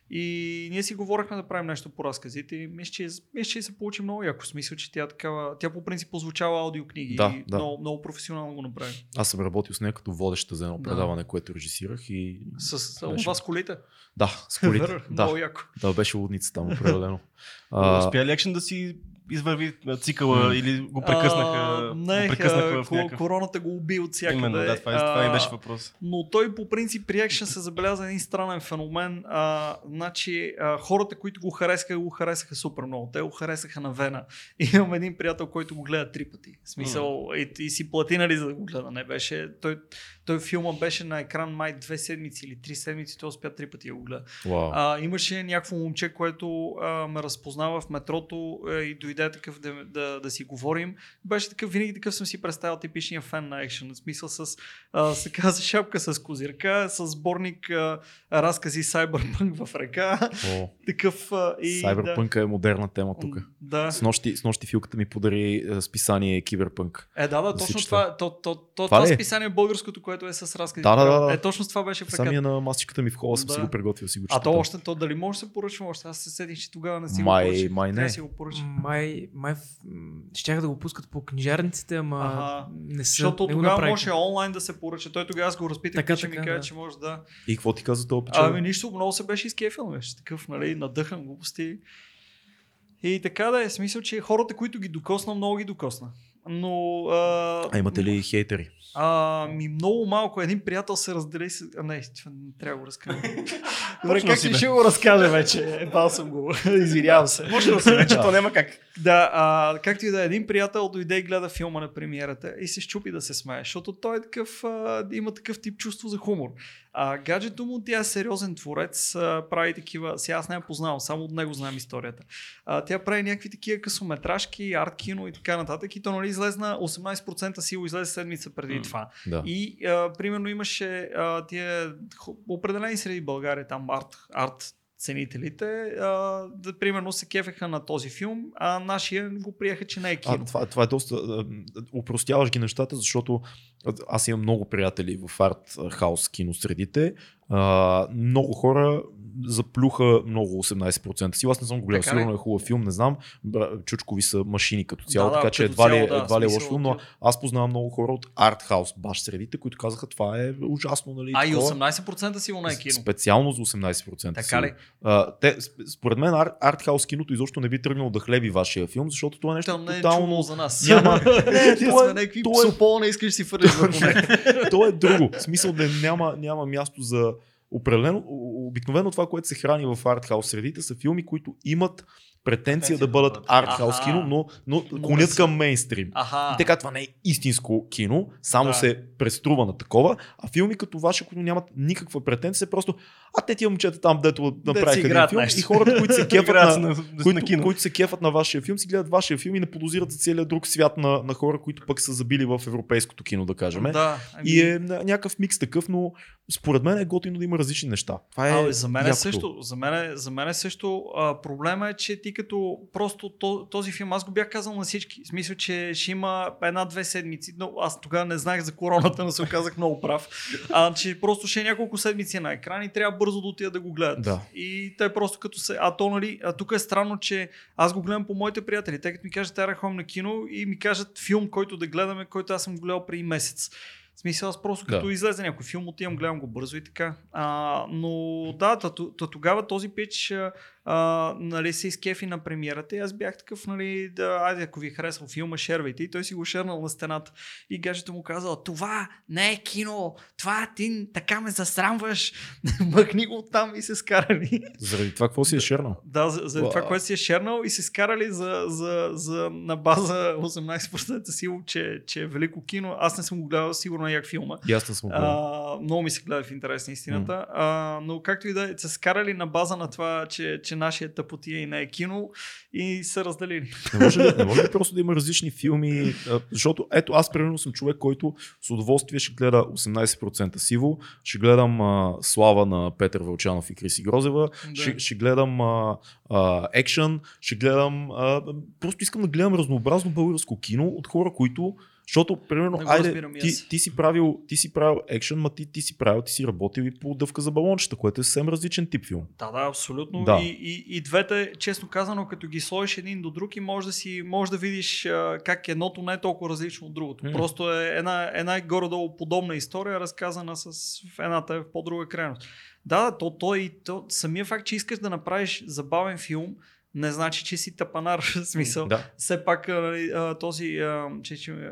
И ние си говорихме да правим нещо по разказите и мисля, че, мисля, че се получи много яко. Смисъл, че тя такава, тя по принцип озвучава аудиокниги Да, и да. Много, много професионално го направи. аз съм работил с нея като водеща за едно Да. предаване, което режисирах и... С, с Беше- това с колите. Да, с колите. Много да, яко. да, беше лудница там, определено. А, Успя ли екшен да си извърви цикъла М. или го прекъснаха, А, не, го прекъснаха а, в някакъв... Короната го уби от всякъде. Именно, да, това, е, това ми А, беше въпрос. Но той по принцип при екшен се забеляза един странен феномен. А, значи, а, хората, които го харесаха, го харесаха супер много. Те го харесаха на Вена. И имам един приятел, който го гледа три пъти. В смисъл, и, и, си плати нали за да го гледа. Не беше, той, той филма беше на екран май две седмици или три седмици, той успя три пъти да го гледа. Вау. А, имаше някакво момче, което а, ме разпознава в метрото а, и дойде такъв да, да, да си говорим. Беше такъв, винаги такъв съм си представил типичния фен на екшен. В смисъл с, а, се каза, шапка с козирка, с сборник а, разкази Cyberpunk в ръка. О, Такъв а, и... Cyberpunk е модерна тема тук. Да. С нощи, с нощи филката ми подари е, списание Киберпънк. Е, да, да, Да точно това, то, то, то, Това това, е? списание българското, което е с разкази. Да, да, да, да. Е, точно това беше в ръката. Самия на масичката ми в хола съм Да. си го приготвил, си го А то още, то дали може да се поръчва още? Аз се седих, че тогава не си Май- го поръчах. май Трябва не. да си го поръча. Май, май в- м, щяха да го пускат по книжарниците, ама Ага. не са. Защото не тогава можеше онлайн да се поръча. Той тогава аз го разпитах, Така, така, че ми така, каза, да. че може да. И какво ти каза този пича? Ами нищо, много се беше изкефил, беше такъв, нали, надъхан глупости. И така да е, смисъл, че хората, които ги докосна, много ги докосна. Но... А, А имате ли хейтери? А, ми много малко. Един приятел се раздели с... А, не, това не трябва да го разкажа. Добре, Почнал как си, ще го разкажа вече? Ебал съм го. Извинявам се. Може да се вече, то няма как. Да, а, както и да е, един приятел дойде и гледа филма на премиерата и се щупи да се смее, защото той е такъв, а, има такъв тип чувство за хумор. А гаджето му, тя е сериозен творец, а, прави такива, сега аз не я познавам, само от него знам историята. А, тя прави някакви такива късометражки, арт кино и така нататък и то нали излезна 18% сила излезе седмица преди М. това. Да. И а, примерно имаше а, тия определени среди България там арт, арт ценителите, а, да, примерно се кефеха на този филм, а нашия го приеха, че не е кино. А, това, това е доста. а, Упростяваш ги нещата, защото аз имам много приятели в арт хаус киносредите. А, много хора заплюха много 18% си. Аз не съм го гледал. Така ли? Сигурно е хубав филм, не знам. Чучкови са машини като цяло, Да, да, така че едва ли, цяло, да, едва ли е смисъл, лош филм, но аз познавам много хора от арт хаус баш средите, които казаха това е ужасно. Нали, А и такова. 18% сигурно е кино. Специално за 18%. Така ли? А, те, сп- според мен ар- артхаус киното изобщо не би тръгнало да хлеби вашия филм, защото това е нещо Там не е тотално... за нас. Няма... Ние то е- сме някакви то е- не искаш да си фърлиш то е друго. В смисъл да няма, няма място за определено. Обикновено това, което се храни в артхаус средите са филми, които имат претенция да бъдат артхаус кино, но, но клонят към мейнстрим. Аха. И така това не е истинско кино, само Да. се преструва на такова, а филми като ваше, които нямат никаква претенция, просто а те тия момчета там, дето направиха един филм нещо. и хората, които се кефат на, на, които, на кино. които се кефат на вашия филм, си гледат вашия филм и не подозират за целият друг свят на, на хора, които пък са забили в европейското кино, да кажем. Да, ами, И е ня- някакъв микс такъв, но според мен е готино да има различни неща. Това е А, за мен е якото. също, за мен е, за мен е също а, проблема е, че ти като просто то, този филм, аз го бях казал на всички, в смисъл, че ще има една-две седмици, но аз тогава не знаех за короната, но се оказах много прав, а, че просто ще е няколко седмици на екран и трябва бързо да отида да го гледат. Да. И те просто като се, а то нали, а тук е странно, че аз го гледам по моите приятели, те като ми кажат, тя ходим на кино и ми кажат филм, който да гледаме, който аз съм гледал преди месец. В смисъл, аз просто като Да. излезе някой филм, отивам, гледам го бързо и така. А, но да, та, тогава този пич а, нали, се изкефи на премиерата и аз бях такъв, нали, да, айде, ако ви е харесал филма, шервайте. И той си го шернал на стената. И гаджето му казал, това не е кино, това ти така ме засрамваш, махни го оттам и се скарали. Заради това какво си е шернал? Да, за, за това, което си е шернал и се скарали за, за, за, на база 18% сила, че, че е велико кино. Аз не съм го гледал, сигурно е як филма. И аз не съм гледал. А, много ми се гледа в интерес на истината. А, но както и да се скарали на база на това, че, че нашия тъпотия и не е кино и се разделили. Не може, ли, не може ли просто да има различни филми? Защото ето аз примерно съм човек, който с удоволствие ще гледа 18% сиво, ще гледам а, Слава на Петър Вълчанов и Криси Грозева, Да. ще, ще гледам а, а, екшен, ще гледам... А, просто искам да гледам разнообразно българско кино от хора, които защото, примерно, айде, ти, ти, си правил, ти си правил екшен, ма ти, ти си правил, ти си работил и по дъвка за балончета, което е съвсем различен тип филм. Да, да, абсолютно. Да. И, и, и двете, честно казано, като ги сложиш един до друг и може да, си, може да видиш а, как едното не е толкова различно от другото. М. Просто е една, една горе-долу подобна история, разказана с едната е в по-друга крайност. Да, да, то, то и то, самия факт, че искаш да направиш забавен филм, не значи, че си тапанар. Смисъл. Да. Все пак а, този, че, че,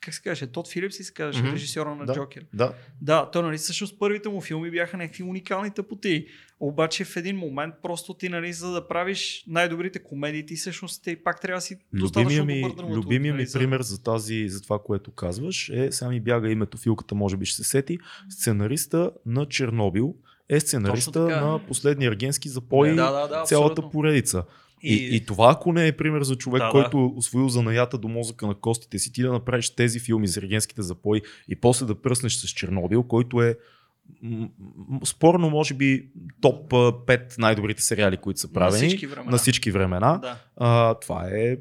как се каже, Тод Филипс си се казваше, Мгм. режисьора на Да. Джокер. Да. Да, то нали всъщност първите му филми бяха някакви уникални тъпоти. Обаче в един момент просто ти, нали, за да правиш най-добрите комедии, ти всъщност те пак трябва да си достатъчно ми, добър драматург, любимия ми нали, пример за, тази, за това, което казваш е, сега ми бяга името Филката, може би ще се сети, сценариста на Чернобил е сценариста на последния аргенски запой Да, да, да, цялата абсолютно. поредица. И, И- и, това, ако не е пример за човек, Да, да. който освоил занаята до мозъка на костите си, ти да направиш тези филми за регенските запои и после да пръснеш с Чернобил, който е м- м- спорно, може би, топ 5 най-добрите сериали, които са правени На всички времена. на всички времена. Да. А, това е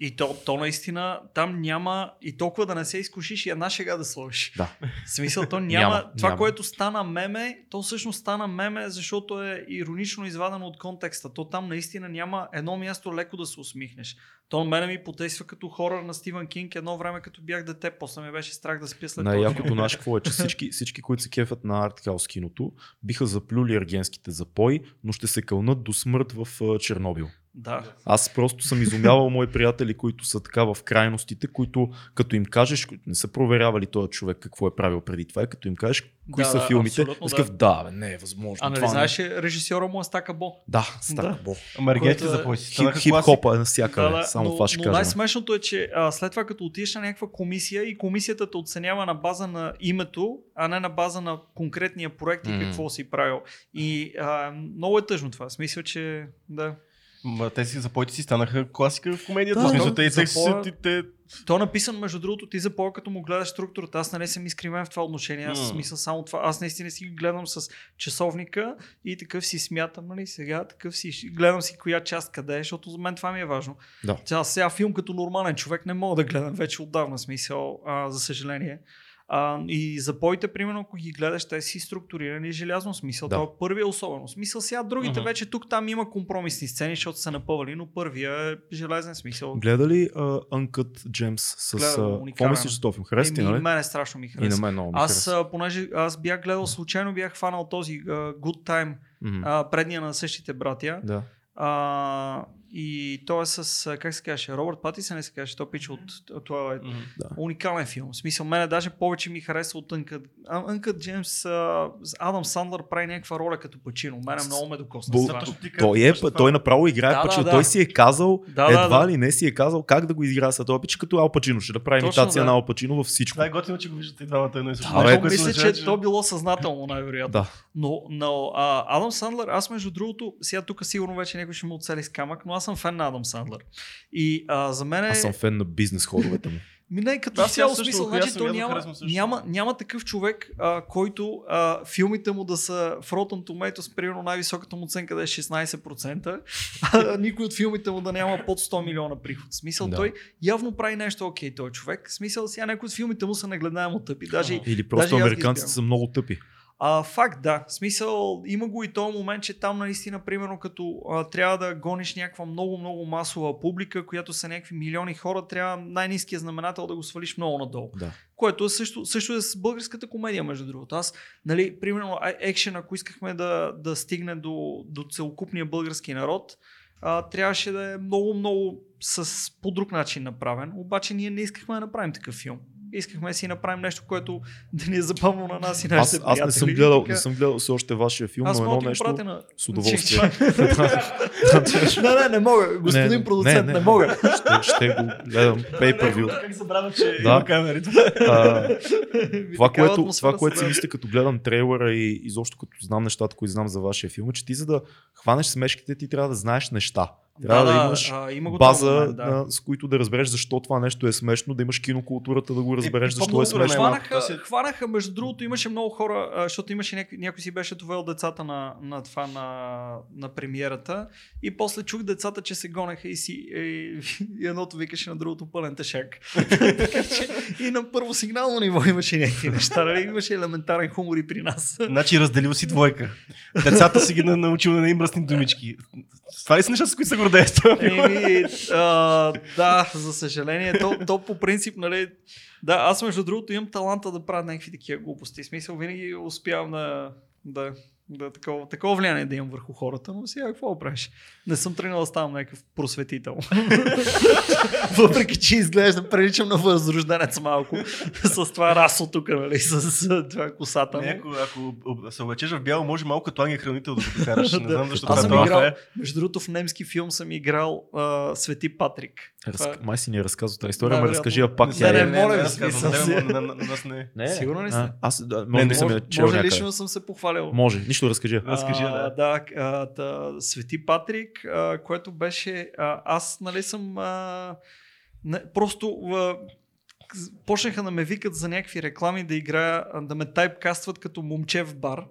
И то, то наистина там няма и толкова да не се изкушиш и една шега да сложиш. Да. В смисъл, то няма. Няма, това, няма. което стана меме, то всъщност стана меме, защото е иронично извадено от контекста. То там наистина няма едно място леко да се усмихнеш. То мене ми потейства като хорър на Стивън Кинг едно време като бях дете, после ме беше страх да спя след този Най-якото наше какво е, че всички, всички, които се кефят на артхаус киното, биха заплюли аргенските запои, но ще се кълнат до смърт в Чернобил. Да. Аз просто съм изумявал мои приятели, които са така в крайностите, които като им кажеш, които не са проверявали този човек какво е правил преди това, и като им кажеш кои Да, са да, филмите, абсолютно, да, бе, не е възможно. А нали това не е». знаеш, ли, режисьора му е Стака Бо. Да, стака Да. Което е си Хип, станаха хип класик. хопа е навсякъде. Да, да, Само но, това ще но кажа. най-смешното е, че а, след това като отидеш на някаква комисия и комисията те оценява на база на името, а не на база на конкретния проект и какво си правил. И а, много е тъжно това. Смисъл, че да. Ма тези запойти си станаха класика в комедията. Да, смисъл, те, те, запоя- те, те, То е написан, между другото, ти за по като му гледаш структурата. Аз нали съм изкривен в това отношение. Аз смисъл само това. Аз наистина си ги гледам с часовника и такъв си смятам, нали, сега такъв си. Гледам си коя част къде е, защото за мен това ми е важно. Да. Тя сега филм като нормален човек не мога да гледам вече отдавна смисъл, а, за съжаление. А, и запоите, примерно, ако ги гледаш, те си структурирани желязно смисъл. Да. Това е първия особено. Смисъл сега другите Мгм. вече тук там има компромисни сцени, защото са напъвали, но първия е железен смисъл. Гледа ли uh, Uncut Gems с... Гледам, какво мислиш за този филм? Хареса ти, нали? Мене страшно ми И хареса. на мен много ми Аз, хареса. понеже аз бях гледал, случайно бях фанал този uh, Good Time, Мгм. а, предния на същите братя. Да. А, и той е с, как се каже, Робърт Патисън не се каже, той пича от от това е Мгм. уникален филм. В смисъл, мене даже повече ми хареса от Uncut, Uncut Джеймс. Адам Сандлър прави някаква роля като Пачино. Мене много ме докосна. Казваш, Той, е, той направо играе Да, да, да, Пачино. да. Той си е казал, Да, да, едва да. ли не си е казал как да го изиграе след това. Пича като Ал Пачино. Ще направи Точно, имитация да. на Ал Пачино във всичко. Това е готино, че го виждате и двамата едно и също. Да, Нещо, Много което мисля, означава, че то било съзнателно, най-вероятно. Да. Но, но а, Адам Сандлър, аз между другото, сега тук сигурно вече някой ще му оцели с камък, но аз съм фен на Адам Сандлър. И а, за мен е... Аз съм фен на бизнес ходовете му. Ми не, като цяло смисъл, значи то няма, няма, няма такъв човек, а, който а, филмите му да са в Rotten Tomatoes, примерно най-високата му оценка да е 16%, а никой от филмите му да няма под 100 милиона приход. Смисъл, Да. той явно прави нещо окей, той човек. Смисъл, сега някои от филмите му са нагледаемо тъпи. Даже, Или просто Даже американците са много тъпи. А, факт, да. В смисъл, има го и този момент, че там наистина, примерно, като а, трябва да гониш някаква много-много масова публика, която са някакви милиони хора, трябва най-низкият знаменател да го свалиш много надолу. Да. Което е също, също е с българската комедия, между другото. Аз, нали, примерно, екшен, ако искахме да, да стигне до, до целокупния български народ, а, трябваше да е много-много с по друг начин направен. Обаче ние не искахме да направим такъв филм. Искахме да си направим нещо, което да ни е забавно на нас и нашите Аз, аз не съм приятели. гледал, Така- не съм гледал все още вашия филм, аз но едно нещо на... с удоволствие. не, не, не мога. Господин Не, продуцент, не, не, не. мога. ще, ще го гледам pay per view. Как забравя, че Да. има камери. А, това, което, това, което си мисля като гледам трейлера и изобщо като знам нещата, които знам за вашия филм, е, че ти за да хванеш смешките, ти трябва да знаеш неща. Трябва да, имаш а, има го база, момент, да. на, с които да разбереш защо това нещо е смешно, да имаш кинокултурата да го разбереш и защо е смешно. Хванаха, хванаха, между другото, имаше много хора, защото имаше някой, някой си беше довел децата на, на това на, на премиерата и после чух децата, че се гонеха и си и, и едното викаше на другото пълен тъшак. и на първо сигнално ниво имаше някакви неща, нали? имаше елементарен хумор и при нас. Значи разделил си двойка. Децата си ги на- научил да не им мръсни думички. Това ли са нещата, с които се гордее с това филм? Еми, а, да, за съжаление, то, то по принцип, нали, да, аз между другото имам таланта да правя някакви такива глупости. Смисъл, винаги успявам да, да, да такова, такова влияние да имам върху хората, но сега какво правиш? Не съм тръгнал да ставам някакъв просветител. Въпреки, че изглеждам, приличам на възрожденец малко с това расо тук, нали, с, с това косата. Не, му. ако, ако се облечеш в бяло, може малко като ангел хранител да го докараш. Не знам защо Аз това съм това играл, е. между другото, в немски филм съм играл а, Свети Патрик. Раз... Това- Май си ни е разказал тази история, Да, ме разкажи я пак. Не, не, е... не, моля ви, смисъл Сигурно ли сте? А, аз Не, съм Може, лично съм се похвалил. Може, нищо разкажи. Разкажи, а, да. да а, та, Свети Патрик, а, което беше... А, аз, нали съм... А, не, просто... А, почнаха да ме викат за някакви реклами да играя, да ме тайпкастват като момче в бар.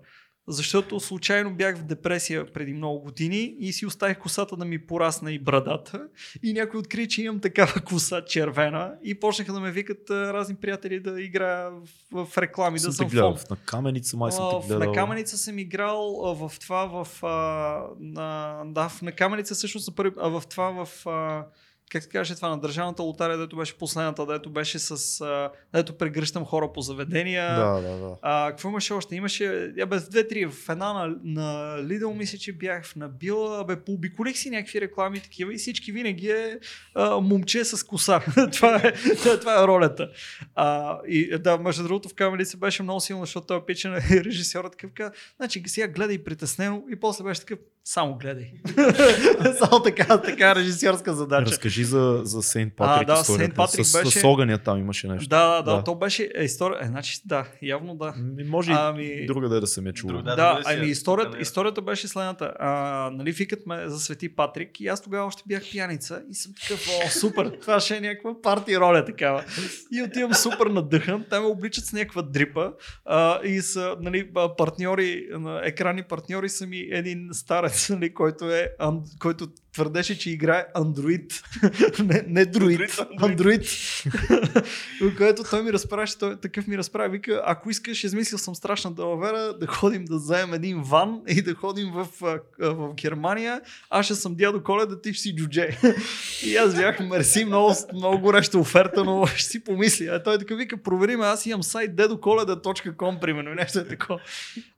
Защото случайно бях в депресия преди много години и си оставих косата да ми порасне и брадата. И някой откри, че имам такава коса червена и почнаха да ме викат а, разни приятели да играя в, в реклами, да Съм съм те гледал. В на каменица май съм те в- гледал. На каменица съм играл а, в това в... А, на, да, в, на каменица всъщност в това в... А, как се каже това, на държавната лотария, дето беше последната, дето беше с, а, дето прегръщам хора по заведения. Да, да, да. А, какво имаше още? Имаше, я без две-три, в една на, на Lidl мисля, че бях в Набила, бе, пообиколих си някакви реклами такива и всички винаги е а, момче с коса. това, е, това е ролята. А, и да, между другото в камерите беше много силно, защото той пичен е режисьорът такъв значи сега гледай притеснено и после беше такъв, само гледай. само така, така режисьорска задача. Разкажи за, за Сейнт Патрик А, да. Сейнт Патрик с, беше- с огъня там имаше нещо. Да, да, да, Да. то беше е, история. Е, значи, да, явно да. Може Ами- и друга да е да съм я чул. Друга, Да, Да, ами историята, историята беше следната. А, нали, викат ме за Свети Патрик и аз тогава още бях пияница и съм такъв, о, супер, това ще е някаква парти роля такава. И отивам супер надъхан, те ме обличат с някаква дрипа а, и са нали, партньори, на екранни партньори са ми един старец, нали, който, е, който твърдеше, че играе андроид, не, не друид, Андроид, андроид. Което той ми разправяше, той такъв ми разправя, вика, ако искаш, измислил съм страшна далавера, да ходим да вземем един ван и да ходим в, а, в Германия, аз ще съм дядо Коледа, ти ще си джудже. И аз бях, мерси, много, много гореща оферта, но ще си помисля. А той така вика, провери ме, аз имам сайт dedokoleda.com, примерно, нещо е такова.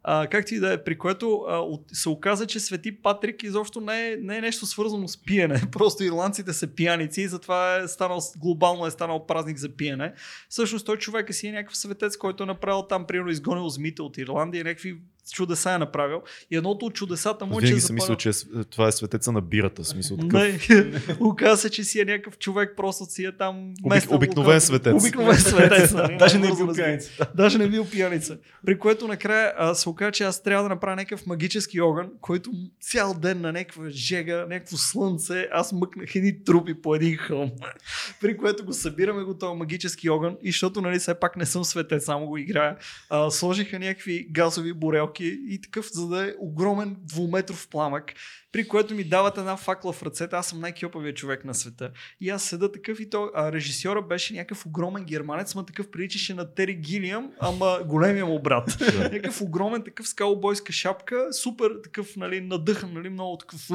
А, както и да е, при което а, от, се оказа, че Свети Патрик изобщо не е, не е нещо свързано с пиене. Просто ирландците са пияници и затова е станал, глобално е станал празник за пиене. Всъщност той човека си е някакъв светец, който е направил там, примерно изгонил змите от Ирландия, някакви чудеса е направил. И едното от чудесата му е, че Винаги съм мислил, че е това е светеца на бирата. Смисъл, такъв, не, оказа се, че си е някакъв човек, просто си е там. Местен обикновен локал. светец. Обикновен светец. нали? Даже не е бил пияница. Даже не е бил пияница. При което накрая а, се оказа, че аз трябва да направя някакъв магически огън, който цял ден на някаква жега, някакво слънце, аз мъкнах едни трупи по един хълм. При което го събираме го този магически огън и защото нали все пак не съм светец, само го играя, а, сложиха някакви газови и такъв, за да е огромен двуметров пламък при което ми дават една факла в ръцете. Аз съм най-кьопавия човек на света. И аз седа такъв и то, а режисьора беше някакъв огромен германец, ма такъв приличаше на Тери Гилиам, ама големия му брат. някакъв огромен, такъв с каубойска шапка, супер такъв, нали, надъхан, нали, много такъв.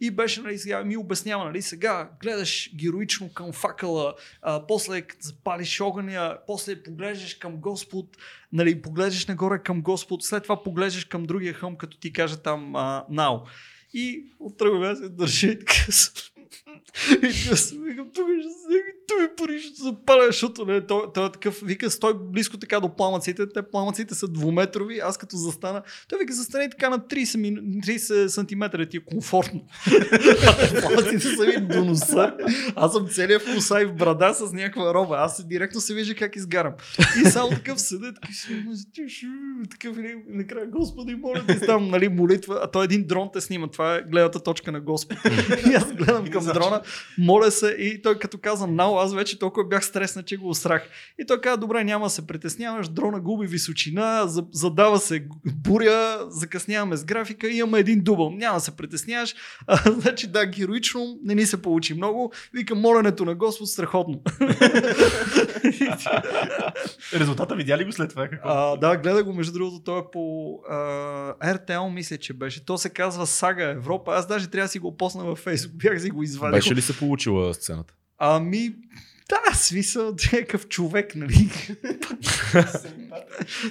И беше, нали, сега ми обяснява, нали, сега гледаш героично към факъла, а, после запалиш огъня, после поглеждаш към Господ, нали, поглеждаш нагоре към Господ, след това поглеждаш към другия хълм, като ти каже там а, Нау. И оттръгваме се държи и си викам, тук ще се, тук ми пари ще запаля, защото не, той, той е такъв, вика, стой близко така до пламъците, те пламъците са двуметрови, аз като застана, той вика, застане така на 30, мину, 30 см, ти е комфортно. пламъците са ми до носа, аз съм целият в носа и в брада с някаква роба, аз директно се вижда как изгарам. И само такъв седа, такъв такъв накрая, Господи, моля ти, там, нали, молитва, а той един дрон те снима, това е гледната точка на Господ. и аз гледам към дрона, моля се и той като каза нау, аз вече толкова бях стреснат, че го усрах. И той каза, добре, няма да се притесняваш, дрона губи височина, за- задава се буря, закъсняваме с графика, имаме един дубъл, няма да се притесняваш. А, значи да, героично не ни се получи много. Вика, моленето на Господ страхотно. Резултата видя ли го след това? Какво? А, да, гледа го, между другото, той е по а, RTL, мисля, че беше. То се казва Сага Европа. Аз даже трябва да си го посна във Facebook. Бях си го извадил. Беше ли се получила сцената? Ами, да, смисъл, някакъв човек, нали?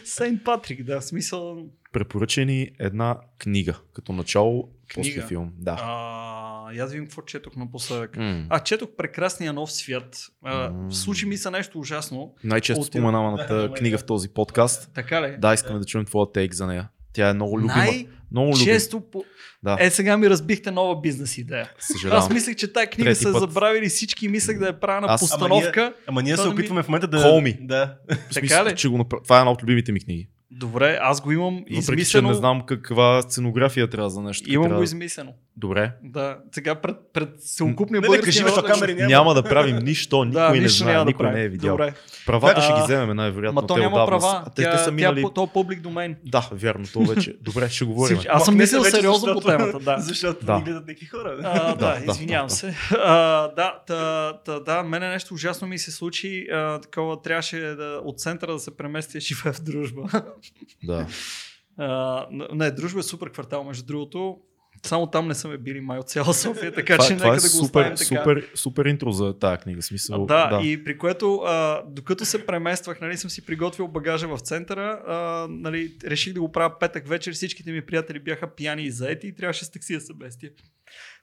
Сейнт Патрик, да, смисъл. Препоръча ни една книга, като начало, после Книга? филм. Да. А, аз видим какво четох напоследък. М. А, четох Прекрасния нов свят. А, М. случи ми се нещо ужасно. Най-често От- споменаваната книга в този подкаст. Така ли? Да, искаме да чуем твоя тейк за нея. Тя е много любима. Най- Много любима. Често по... Да. Е, сега ми разбихте нова бизнес идея. Съжалявам. Аз мислех, че тази книга Трети са път. забравили всички и мислех да е правена Аз- постановка. Ама ние Това се не ми- опитваме в момента да... Call me. Да. В смисъл, Така ли? че го направ... Това е една от любимите ми книги. Добре, аз го имам Въпреки, че измислено. не знам каква сценография трябва за нещо. Имам трябва... го измислено. Добре. Да, сега пред, пред не, български кажи, народ. да камери няма. Няма да правим нищо, никой да, не нищо знае, да никой прави. не е видял. Добре. Правата ще А, ги вземем най-вероятно. Ма то те няма отдавна права. са- Те, тя, те са минали... тя, по- то е публик домейн. Да, вярно, то вече. Добре, ще говорим. Всички- Аз съм мислил сериозно по защото- темата, да. Защото Да. ни гледат някакви хора. А, да, да, извинявам да, се. А, да, та, та, да, мене нещо ужасно ми се случи. А, такова трябваше да, от центъра да се премести живея в дружба. Да. А, не, дружба е супер квартал, между другото. Само там не са ме били май от цяла София, така това, че това нека е да го супер, оставим така. супер, супер интро за тази книга. Смисъл, Да, да, и при което, а, докато се премествах, нали, съм си приготвил багажа в центъра, а, нали, реших да го правя петък вечер, всичките ми приятели бяха пияни и заети и трябваше с такси да се местя.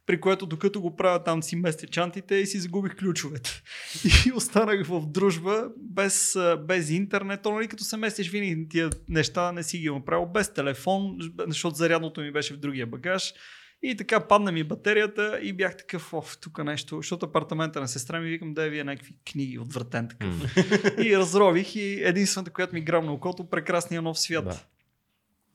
При което докато го правя там си местя чантите и си загубих ключовете. И останах в дружба без, без интернет. То, нали, като се местиш винаги тия неща не си ги имам правил без телефон, защото зарядното ми беше в другия багаж. И така падна ми батерията и бях такъв, оф, тук нещо, защото апартамента на сестра ми викам да е вие някакви книги, отвратен такъв. М, И разрових и единствената, която ми грабна окото, прекрасния нов свят. Да.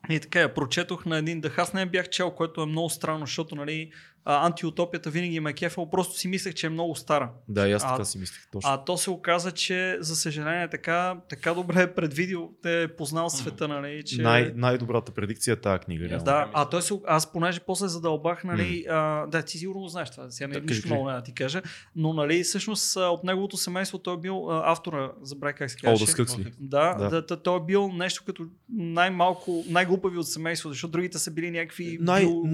И така я прочетох на един дъх. Аз не бях чел, което е много странно, защото нали, а, антиутопията винаги ме е кефал. Просто си мислех, че е много стара. Да, и аз А- така си мислех. Точно. А то се оказа, че за съжаление така, така добре е предвидил, те е познал света, нали, че... Най- най-добрата предикция е тази книга. реално. Да, а той се, аз понеже после задълбах, нали, а, да, ти сигурно знаеш това, сега не, Да, нищо много не да ти кажа, но нали, всъщност а, от неговото семейство той е бил а, автора, забравя как се. Скъксли. Да, Да. да. да, той е бил нещо като най-малко, най-глупави от семейството, защото другите са били някакви Най- биолози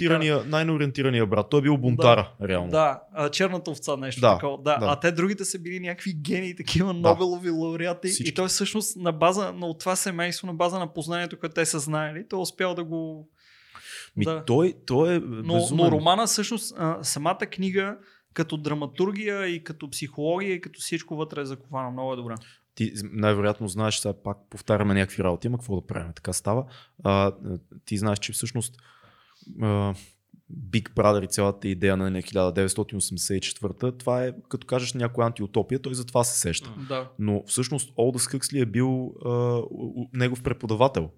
и най-наориентирания брат. Той е бил бунтара, реално. Да, черната овца нещо Да, такова. Да, да. А те другите са били някакви гении, такива Нобелови лауреати. Всички. И той всъщност на база на от това семейство, на база на познанието, което те са знаели, той е успял да го... Ми, да. той, той е Но, безумен. но романа всъщност, а, самата книга, като драматургия и като психология и като всичко вътре е заковано. Много е добра. ти най-вероятно знаеш, сега пак повтаряме някакви работи, има какво да правим, така става. А, ти знаеш, че всъщност а, Big Brother и цялата идея на 1984, това е, като кажеш някоя антиутопия, той за това се сеща. Да. Но всъщност Олдъс Хъксли е бил а, негов преподавател.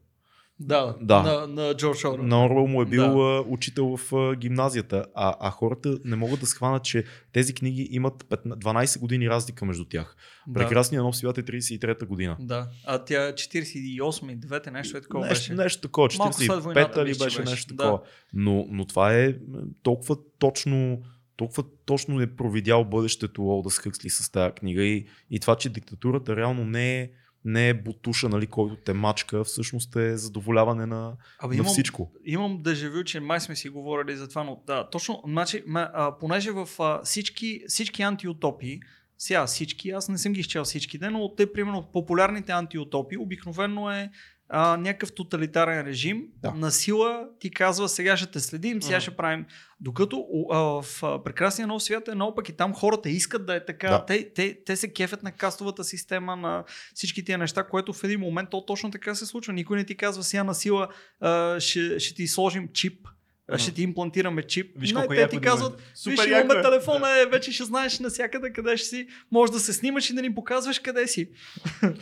Да, Да. На, на Джордж Орвел. На Орвел му е бил Да. учител в гимназията, а, а хората не могат да схванат, че тези книги имат 15, 12 години разлика между тях. Да. Прекрасният нов свят е 33-та година. Да. А тя 48 и 9 нещо е такова нещо, беше. нещо такова, Малко след 45 войната ли мисля, че беше беше. нещо Да. такова. Но, но това е толкова точно толкова точно е провидял бъдещето Олдъс Хъксли с тази книга и, и това, че диктатурата реално не е, не е бутуша, нали, който те мачка, всъщност е задоволяване на, Абе, на имам, всичко. имам дежавю, че май сме си говорили за това, но да, точно, значи, а, понеже в а, всички, всички антиутопии, сега всички, аз не съм ги изчел всичките, но те, примерно, популярните антиутопии обикновено е а, някакъв тоталитарен режим, Да. на сила ти казва сега ще те следим, сега ще правим. Докато а, в а, прекрасния нов свят е много пък и там хората искат да е така. Да. Те, те, те се кефят на кастовата система, на всички тия неща, което в един момент то точно така се случва. Никой не ти казва сега на сила а, ще, ще ти сложим чип. А, Ще ти имплантираме чип. Виж не, колко те яко ти е казват, да. Супер виж, имаме е. телефона, е, вече ще знаеш навсякъде къде ще си. Може да се снимаш и да ни показваш къде си.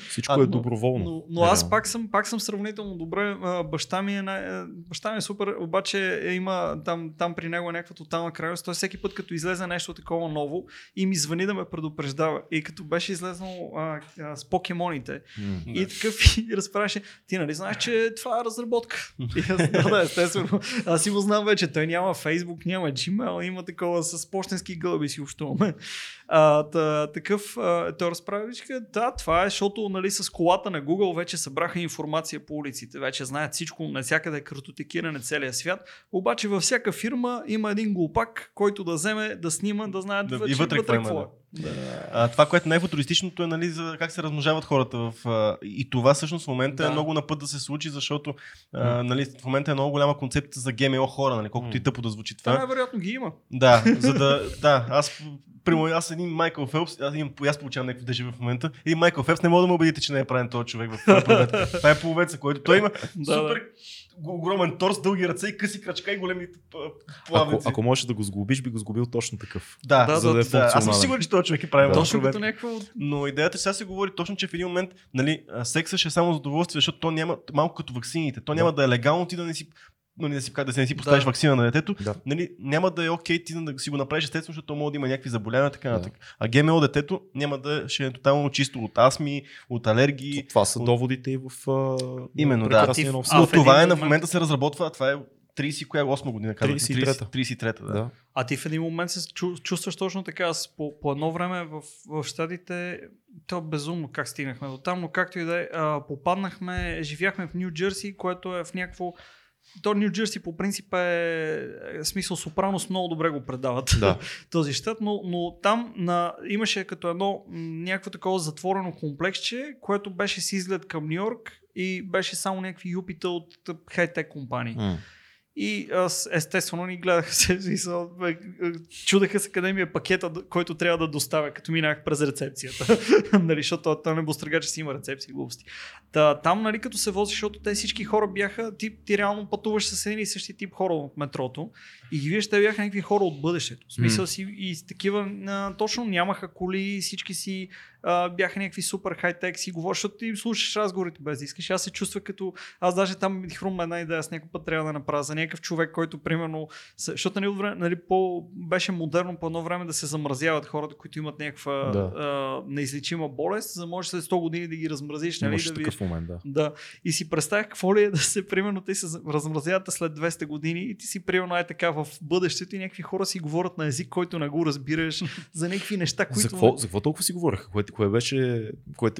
Всичко А, е но- доброволно. Но, но аз пак съм, пак съм сравнително добре. Баща ми е, най- а, баща ми е супер, обаче е, има там, там при него е някаква тотална крайност. Той всеки път, като излезе нещо такова ново и ми звъни да ме предупреждава. И като беше излезнал а, а, с покемоните, М. и такъв и разправяше, ти нали знаеш, че това е разработка. И аз, да, да, естествено. Аз си го знам вече. Той няма Facebook, няма Gmail, има такова с почтенски гълъби си общуваме. А, та, такъв, а, той разправя, вика, да, това е, защото нали, с колата на Google вече събраха информация по улиците, вече знаят всичко, навсякъде е картотекиране целия свят, обаче във всяка фирма има един глупак, който да вземе, да снима, да знаят Да, и вече вътре какво е. А, това, което най-футуристичното е нали, за как се размножават хората. В, а, и това всъщност в момента Да. е много на път да се случи, защото а, нали, в момента е много голяма концепция за ГМО хора, нали, колкото и тъпо да звучи Това това. най-вероятно ги има. Да, за да. Да, аз. Прямо аз един Майкъл Фелпс, аз, имам, аз получавам някакви дежави в момента. Един Майкъл Фелпс не мога да ме убедите, че не е правен този човек в това половеца. Това е половеца, който той има Да, супер огромен торс, дълги ръце и къси крачка и големи п- Ако, плавници. ако можеш да го сгубиш, би го сгубил точно такъв. Да, Да, за да е Аз съм сигурен, че този човек е правил Да. Точно като някакво Но идеята сега се говори точно, че в един момент нали, секса ще е само задоволствие, защото то няма, малко като ваксините, то няма да, е легално ти да не си нали, да, си, да се не си поставиш Да. вакцина на детето, Да. нали, няма да е окей ти да си го направиш естествено, защото то може да има някакви заболявания и така Да. нататък. А ГМО детето няма да ще е тотално чисто от астми, от алергии. Това са от- доводите и в а, Именно, да. А, Но това е на момент- момента се разработва, това е 30, коя 8 година? казвате? 33-та. 33-та, да. Да. А ти в един момент се чу- чувстваш точно така. Аз по, по едно време в, в щатите, то е безумно как стигнахме до там, но както и да е, попаднахме, живяхме в Нью Джерси, което е в някакво то Нью Джерси по принцип е, е смисъл Сопранос много добре го предават Да. този щат, но, но там на, имаше като едно някакво такова затворено комплексче, което беше с изглед към Нью Йорк и беше само някакви юпита от хай-тек компании. М. И аз, естествено ни гледаха се, смисъл, е, чудеха се къде ми е пакета, който трябва да доставя, като минах през рецепцията. нали, защото той не че си има рецепции глупости. Та, там, нали, като се возиш, защото те всички хора бяха, ти, ти реално пътуваш с един и същи тип хора от метрото и ги виждаш, те бяха някакви хора от бъдещето. В смисъл си и с такива, а, точно нямаха коли, всички си а, бяха някакви супер хай-тек, си говориш, защото ти слушаш разговорите без да искаш. Аз се чувства като, аз даже там хрумна една идея, аз някой път трябва да направя за някакъв човек, който примерно, защото нали, време, нали, по, беше модерно по едно време да се замразяват хората, които имат някаква Да. а, неизлечима болест, за да можеш след 100 години да ги размразиш, нали, Имаше да такъв момент, да. Да. И си представях какво ли е да се, примерно, те се размразяват след 200 години и ти си, примерно, е така в бъдещето и някакви хора си говорят на език, който не го разбираш, за някакви неща, които... За какво, за какво толкова си говореха? Кое, кое беше, кое,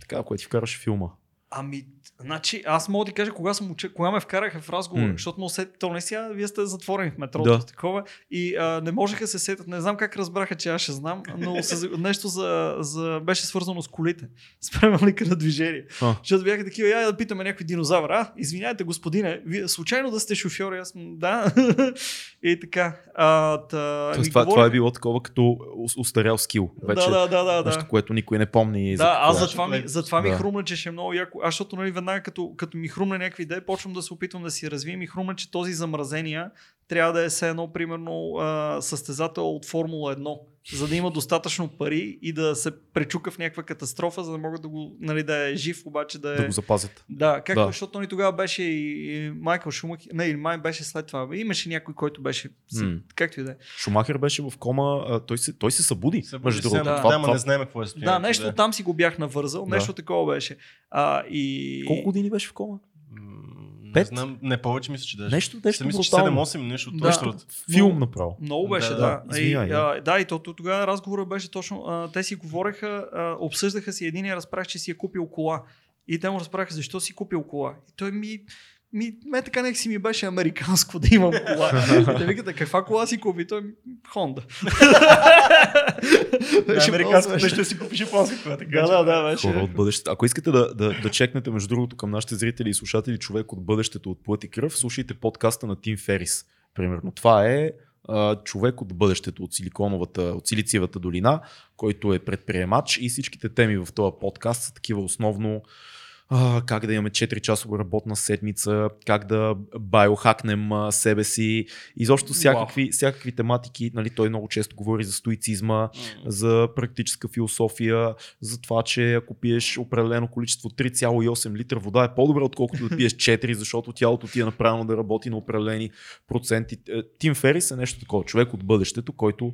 така, кое ти вкараше филма? Ами, значи, аз мога да ти кажа кога, съм уча, кога ме вкараха в разговор, М. защото му се, то не сега, вие сте затворени в метрото, Да. такова, и а, не можеха да се сетят, не знам как разбраха, че аз ще знам, но се, нещо за, за, беше свързано с колите, с правилника на движение. А. Защото бяха такива, я да питаме някой динозавър, а, извиняйте господине, вие случайно да сте шофьор, аз да, и така. А, та, Тоест, ми това, говорех- това е било такова като ус- устарял скил. Вече да, да, да, да, да. нещо, което никой не помни. за Да, какво аз затова ми, затова ми Да. хрумна, че ще е много яко. Аз защото нали, веднага като, като ми хрумне някакви идеи, почвам да се опитвам да си развием и хрумна, че този замразения трябва да е все едно, примерно, а, състезател от Формула 1, за да има достатъчно пари и да се пречука в някаква катастрофа, за да могат да го, нали, да е жив, обаче да е... Да го запазят. Да, както Да. защото нали, тогава беше и, Майкъл Шумах, не, или май беше след това. Имаше някой, който беше, с- М. както и да е. Шумахер беше в кома, а, той, се, той се събуди. Събуди между другото. да. Това, да, това, не знаем какво е Да, състоянието. нещо там си го бях навързал, Да. нещо такова беше. А, и... Колко години беше в кома? М, Не Пет? знам, не повече мисля, че даже. Нещо, нещо Мисля, че брутално. 7-8, нещо от Да. род. Филм направо. Много беше, Да, да. И, а, да, и то, то тогава разговора беше точно. А, те си говореха, а, обсъждаха си един и разправях, че си е купил кола. И те му разправяха защо си купил кола. И той ми. Ми, ме така нека си ми беше американско да имам кола. И те викат, «А каква кола си купи? Той Хонда. Американско нещо си купиш японска кола. така Да, да, да, беше. Хора от бъдещето. Ако искате да, да, да чекнете, между другото, към нашите зрители и слушатели, човек от бъдещето от плът и кръв, слушайте подкаста на Тим Ферис. Примерно. Това е човек от бъдещето, от Силиконовата, от Силициевата долина, който е предприемач и всичките теми в този подкаст са такива основно а, как да имаме 4 часова работна седмица, как да байохакнем а, себе си, изобщо всякакви, всякакви тематики. Нали, той много често говори за стоицизма, за практическа философия, за това, че ако пиеш определено количество 3,8 литра вода е по-добре, отколкото да пиеш 4, защото тялото ти е направено да работи на определени проценти. Е, Тим Ферис е нещо такова, човек от бъдещето, който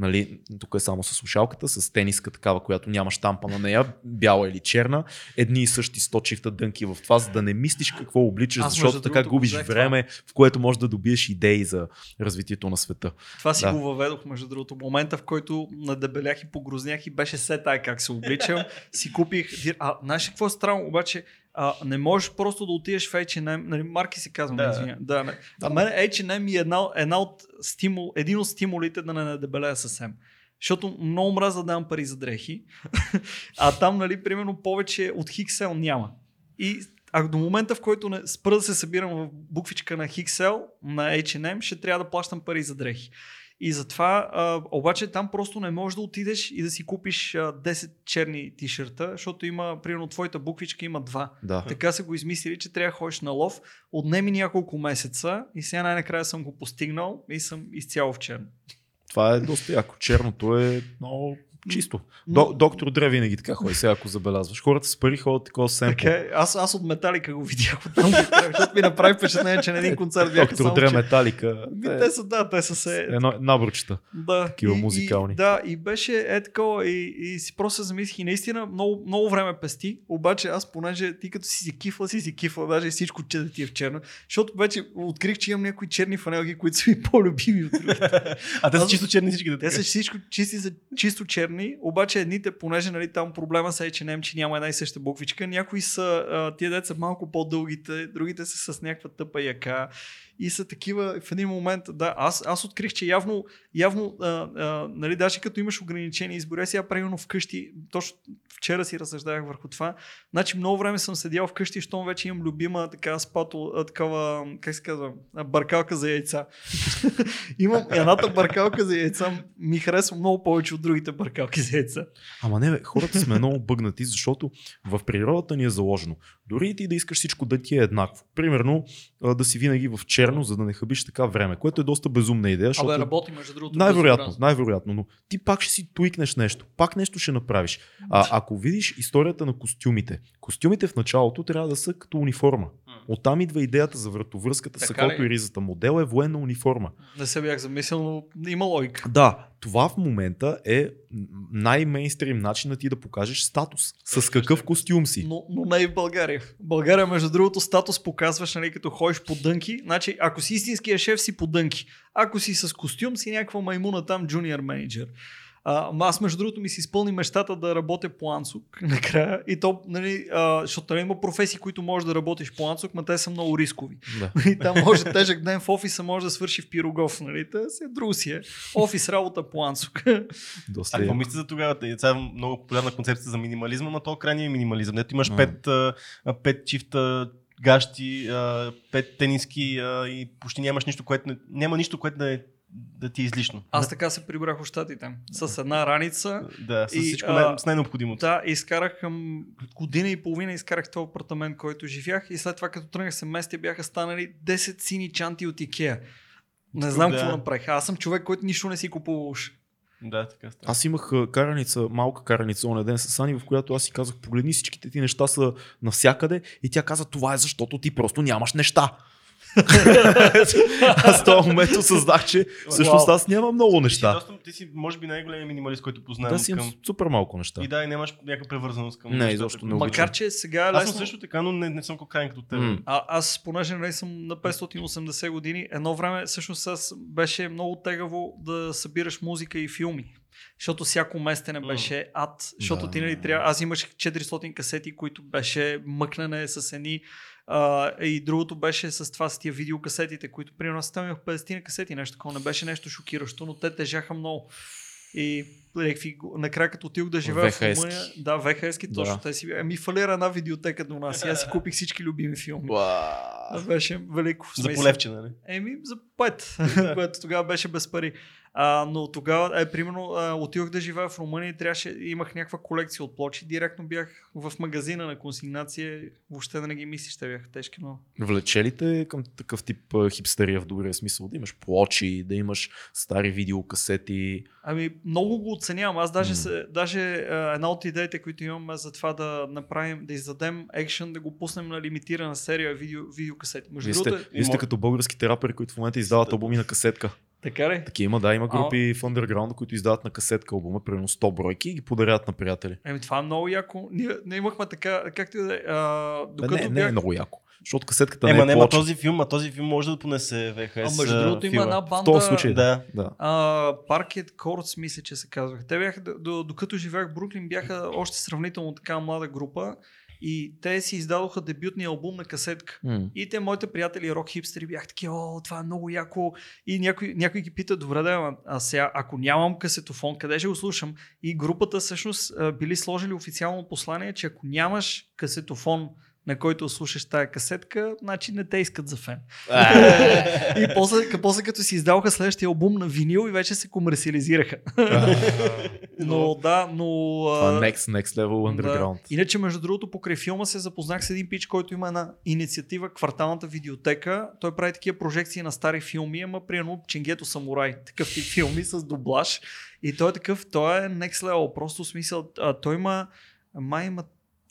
Нали, тук е само с слушалката, с тениска такава, която няма штампа на нея, бяла или черна. Едни и същи 100 чифта дънки в това, за да не мислиш какво обличаш, Аз, защото така губиш взех време, в което можеш да добиеш идеи за развитието на света. Това си Да. го въведох, между другото. Момента, в който надебелях и погрознях и беше се тая как се обличам, си купих... А, знаеш какво е странно? Обаче а, не можеш просто да отидеш в H&M, нали, марки си казвам, Да. да. извиня. Да, не. А мен H&M е една, една от стимул, един от стимулите да не надебелея съвсем. Защото много мраза да дам пари за дрехи, а там, нали, примерно повече от Хиксел няма. И а до момента, в който не спра да се събирам в буквичка на Хиксел, на H&M, ще трябва да плащам пари за дрехи. И затова, а, обаче там просто не можеш да отидеш и да си купиш а, 10 черни тишърта, защото има, примерно твоята буквичка има два. Да. Така са го измислили, че трябва да ходиш на лов. Отнеми няколко месеца и сега най-накрая съм го постигнал и съм изцяло в черно. Това е доста яко. Черното е много чисто. До, доктор Дре винаги така ходи, сега ако забелязваш. Хората с пари ходят такова. Така, е. аз, аз от Металика го видях защото ми направи впечатление, че на един концерт бяха Доктор само, Дре че... Металика. Ми, те са, да, те са се... Едно, наборчета. Да, Такива и, музикални. И, да, и беше е такова и, и си просто се замислих и наистина много, много време пести, обаче аз понеже ти като си си кифла, си си кифла, даже и всичко че да ти е в черно, защото вече открих, че имам някои черни фанелки, които са ми по-любими от другите. А те са Аз- чисто черни всички. Те са всичко чисти за чисто черни правилни, обаче едните, понеже нали, там проблема са е, че немчи няма една и съща буквичка, някои са, а, тия деца малко по-дългите, другите са с някаква тъпа яка и са такива в един момент, да, аз, аз открих, че явно, явно а, а, нали, даже като имаш ограничени избори, сега правилно вкъщи, точно вчера си разсъждавах върху това, значи много време съм седял вкъщи, щом вече имам любима така спато, такава, как се казва, бъркалка за яйца. имам едната бъркалка за яйца, ми харесва много повече от другите бъркалки за яйца. Ама не, бе, хората сме много бъгнати, защото в природата ни е заложено. Дори и ти да искаш всичко да ти е еднакво. Примерно да си винаги в черно, за да не хабиш така време, което е доста безумна идея. Защото... Абе, работи между другото. Най-вероятно, най-вероятно, но ти пак ще си туикнеш нещо, пак нещо ще направиш. А, ако видиш историята на костюмите, костюмите в началото трябва да са като униформа. Оттам идва идеята за вратовръзката, сакото и ризата. Модел е военна униформа. Не се бях замислил, но има логика. Да, това в момента е най-мейнстрим начин на ти да покажеш статус. С какъв костюм си. Но, но не и в България. В България, между другото, статус показваш, нали, като ходиш по дънки. Значи, ако си истинския шеф, си по дънки. Ако си с костюм, си някаква маймуна там, джуниор менеджер. А, аз, между другото, ми си изпълни мечтата да работя по Ансук накрая. И то, нали, а, защото нали, има професии, които можеш да работиш по Ансук, но те са много рискови. Да. И там може тежък ден в офиса, може да свърши в Пирогов. Нали? Та си е друго си е. Офис работа по Ансук. А Доста какво е. мислите за тогава? Те- Това е много популярна концепция за минимализма, но то крайния е минимализъм. Дето имаш пет, а, а, пет чифта гащи, а, пет тениски а, и почти нямаш нищо, което не, няма нищо, което да, е, да ти е излишно. Аз така се прибрах в щатите. С една раница. Да, с И, всичко а, най- с най-необходимото. Да, изкарах към година и половина, изкарах този апартамент, който живях и след това като тръгнах се местя бяха станали 10 сини чанти от Икеа. Не знам Да. какво направих. Аз съм човек, който нищо не си купува уж. Да, така става. Аз имах караница, малка караница онен ден с Ани, в която аз си казах, погледни всичките ти неща са навсякъде и тя каза, това е защото ти просто нямаш неща. аз в този момент осъзнах, че всъщност аз нямам много Ти си, неща. доста, ти си, може би, най-големият минималист, който познавам. Да си имам към... супер малко неща. И да, и нямаш някаква превързаност към Не, изобщо не. Макар, че сега е Аз съм лесно. също така, но не, не съм крайен като теб. М. А, аз, понеже нали съм на 580 години, едно време всъщност аз беше много тегаво да събираш музика и филми. Защото всяко местене беше ад. Защото Да. ти нали трябва. Аз имаш 400 касети, които беше мъкнене с едни. А, и другото беше с това с тия видеокасетите, които примерно аз там имах 50 на касети, нещо такова. Не беше нещо шокиращо, но те тежаха много. И някакви, накрая като отидох да живея в. Румъния, да, VHS-ки, точно Да. те си. Ами фалира една видеотека до нас. И аз си купих всички любими филми. Това беше велико. За полевче, нали? Еми, за пет, което тогава беше без пари. А, но тогава, е, примерно, а, отидох да живея в Румъния и трябваше, имах някаква колекция от плочи. Директно бях в магазина на консигнация. Въобще да не ги мислиш, те бяха тежки, но... Влече ли те към такъв тип хипстерия в добрия смисъл? Да имаш плочи, да имаш стари видеокасети. Ами, много го оценявам. Аз даже, се, даже а, една от идеите, които имам е за това да направим, да издадем екшен, да го пуснем на лимитирана серия видео, видеокасети. Между Вие сте, другото, вие сте като българските рапери, които в момента издават албуми на касетка. Така ли? Такива има, да, има групи в underground, които издават на касетка албума, примерно 100 бройки и ги подаряват на приятели. Еми, това е много яко. Ние, ние имахме така, както и да е. а, Докато не, не бях... е много яко. Защото касетката Ема, не е няма плоча. този филм, а този филм може да понесе VHS. А между другото има една В банда... този случай, да. Да. А, Parket Courts, мисля, че се казваха. Те бяха, до- до, докато живеях в Бруклин, бяха още сравнително така млада група и те си издадоха дебютния албум на касетка. М. И те, моите приятели, рок хипстери, бяха такива, о, това е много яко. И някой, някой ги пита, добре да, а сега, ако нямам касетофон, къде ще го слушам? И групата всъщност били сложили официално послание, че ако нямаш касетофон, на който слушаш тая касетка, значи не те искат за фен. и после, после като си издаваха следващия албум на винил и вече се комерциализираха. но да, но... Това е next, next level underground. да. Иначе, между другото, покрай филма се запознах с един пич, който има една инициатива, кварталната видеотека. Той прави такива прожекции на стари филми, ама примерно Ченгето Самурай, такъв тип филми с дублаж. И той е такъв, той е next level, просто в смисъл, а, той има, май има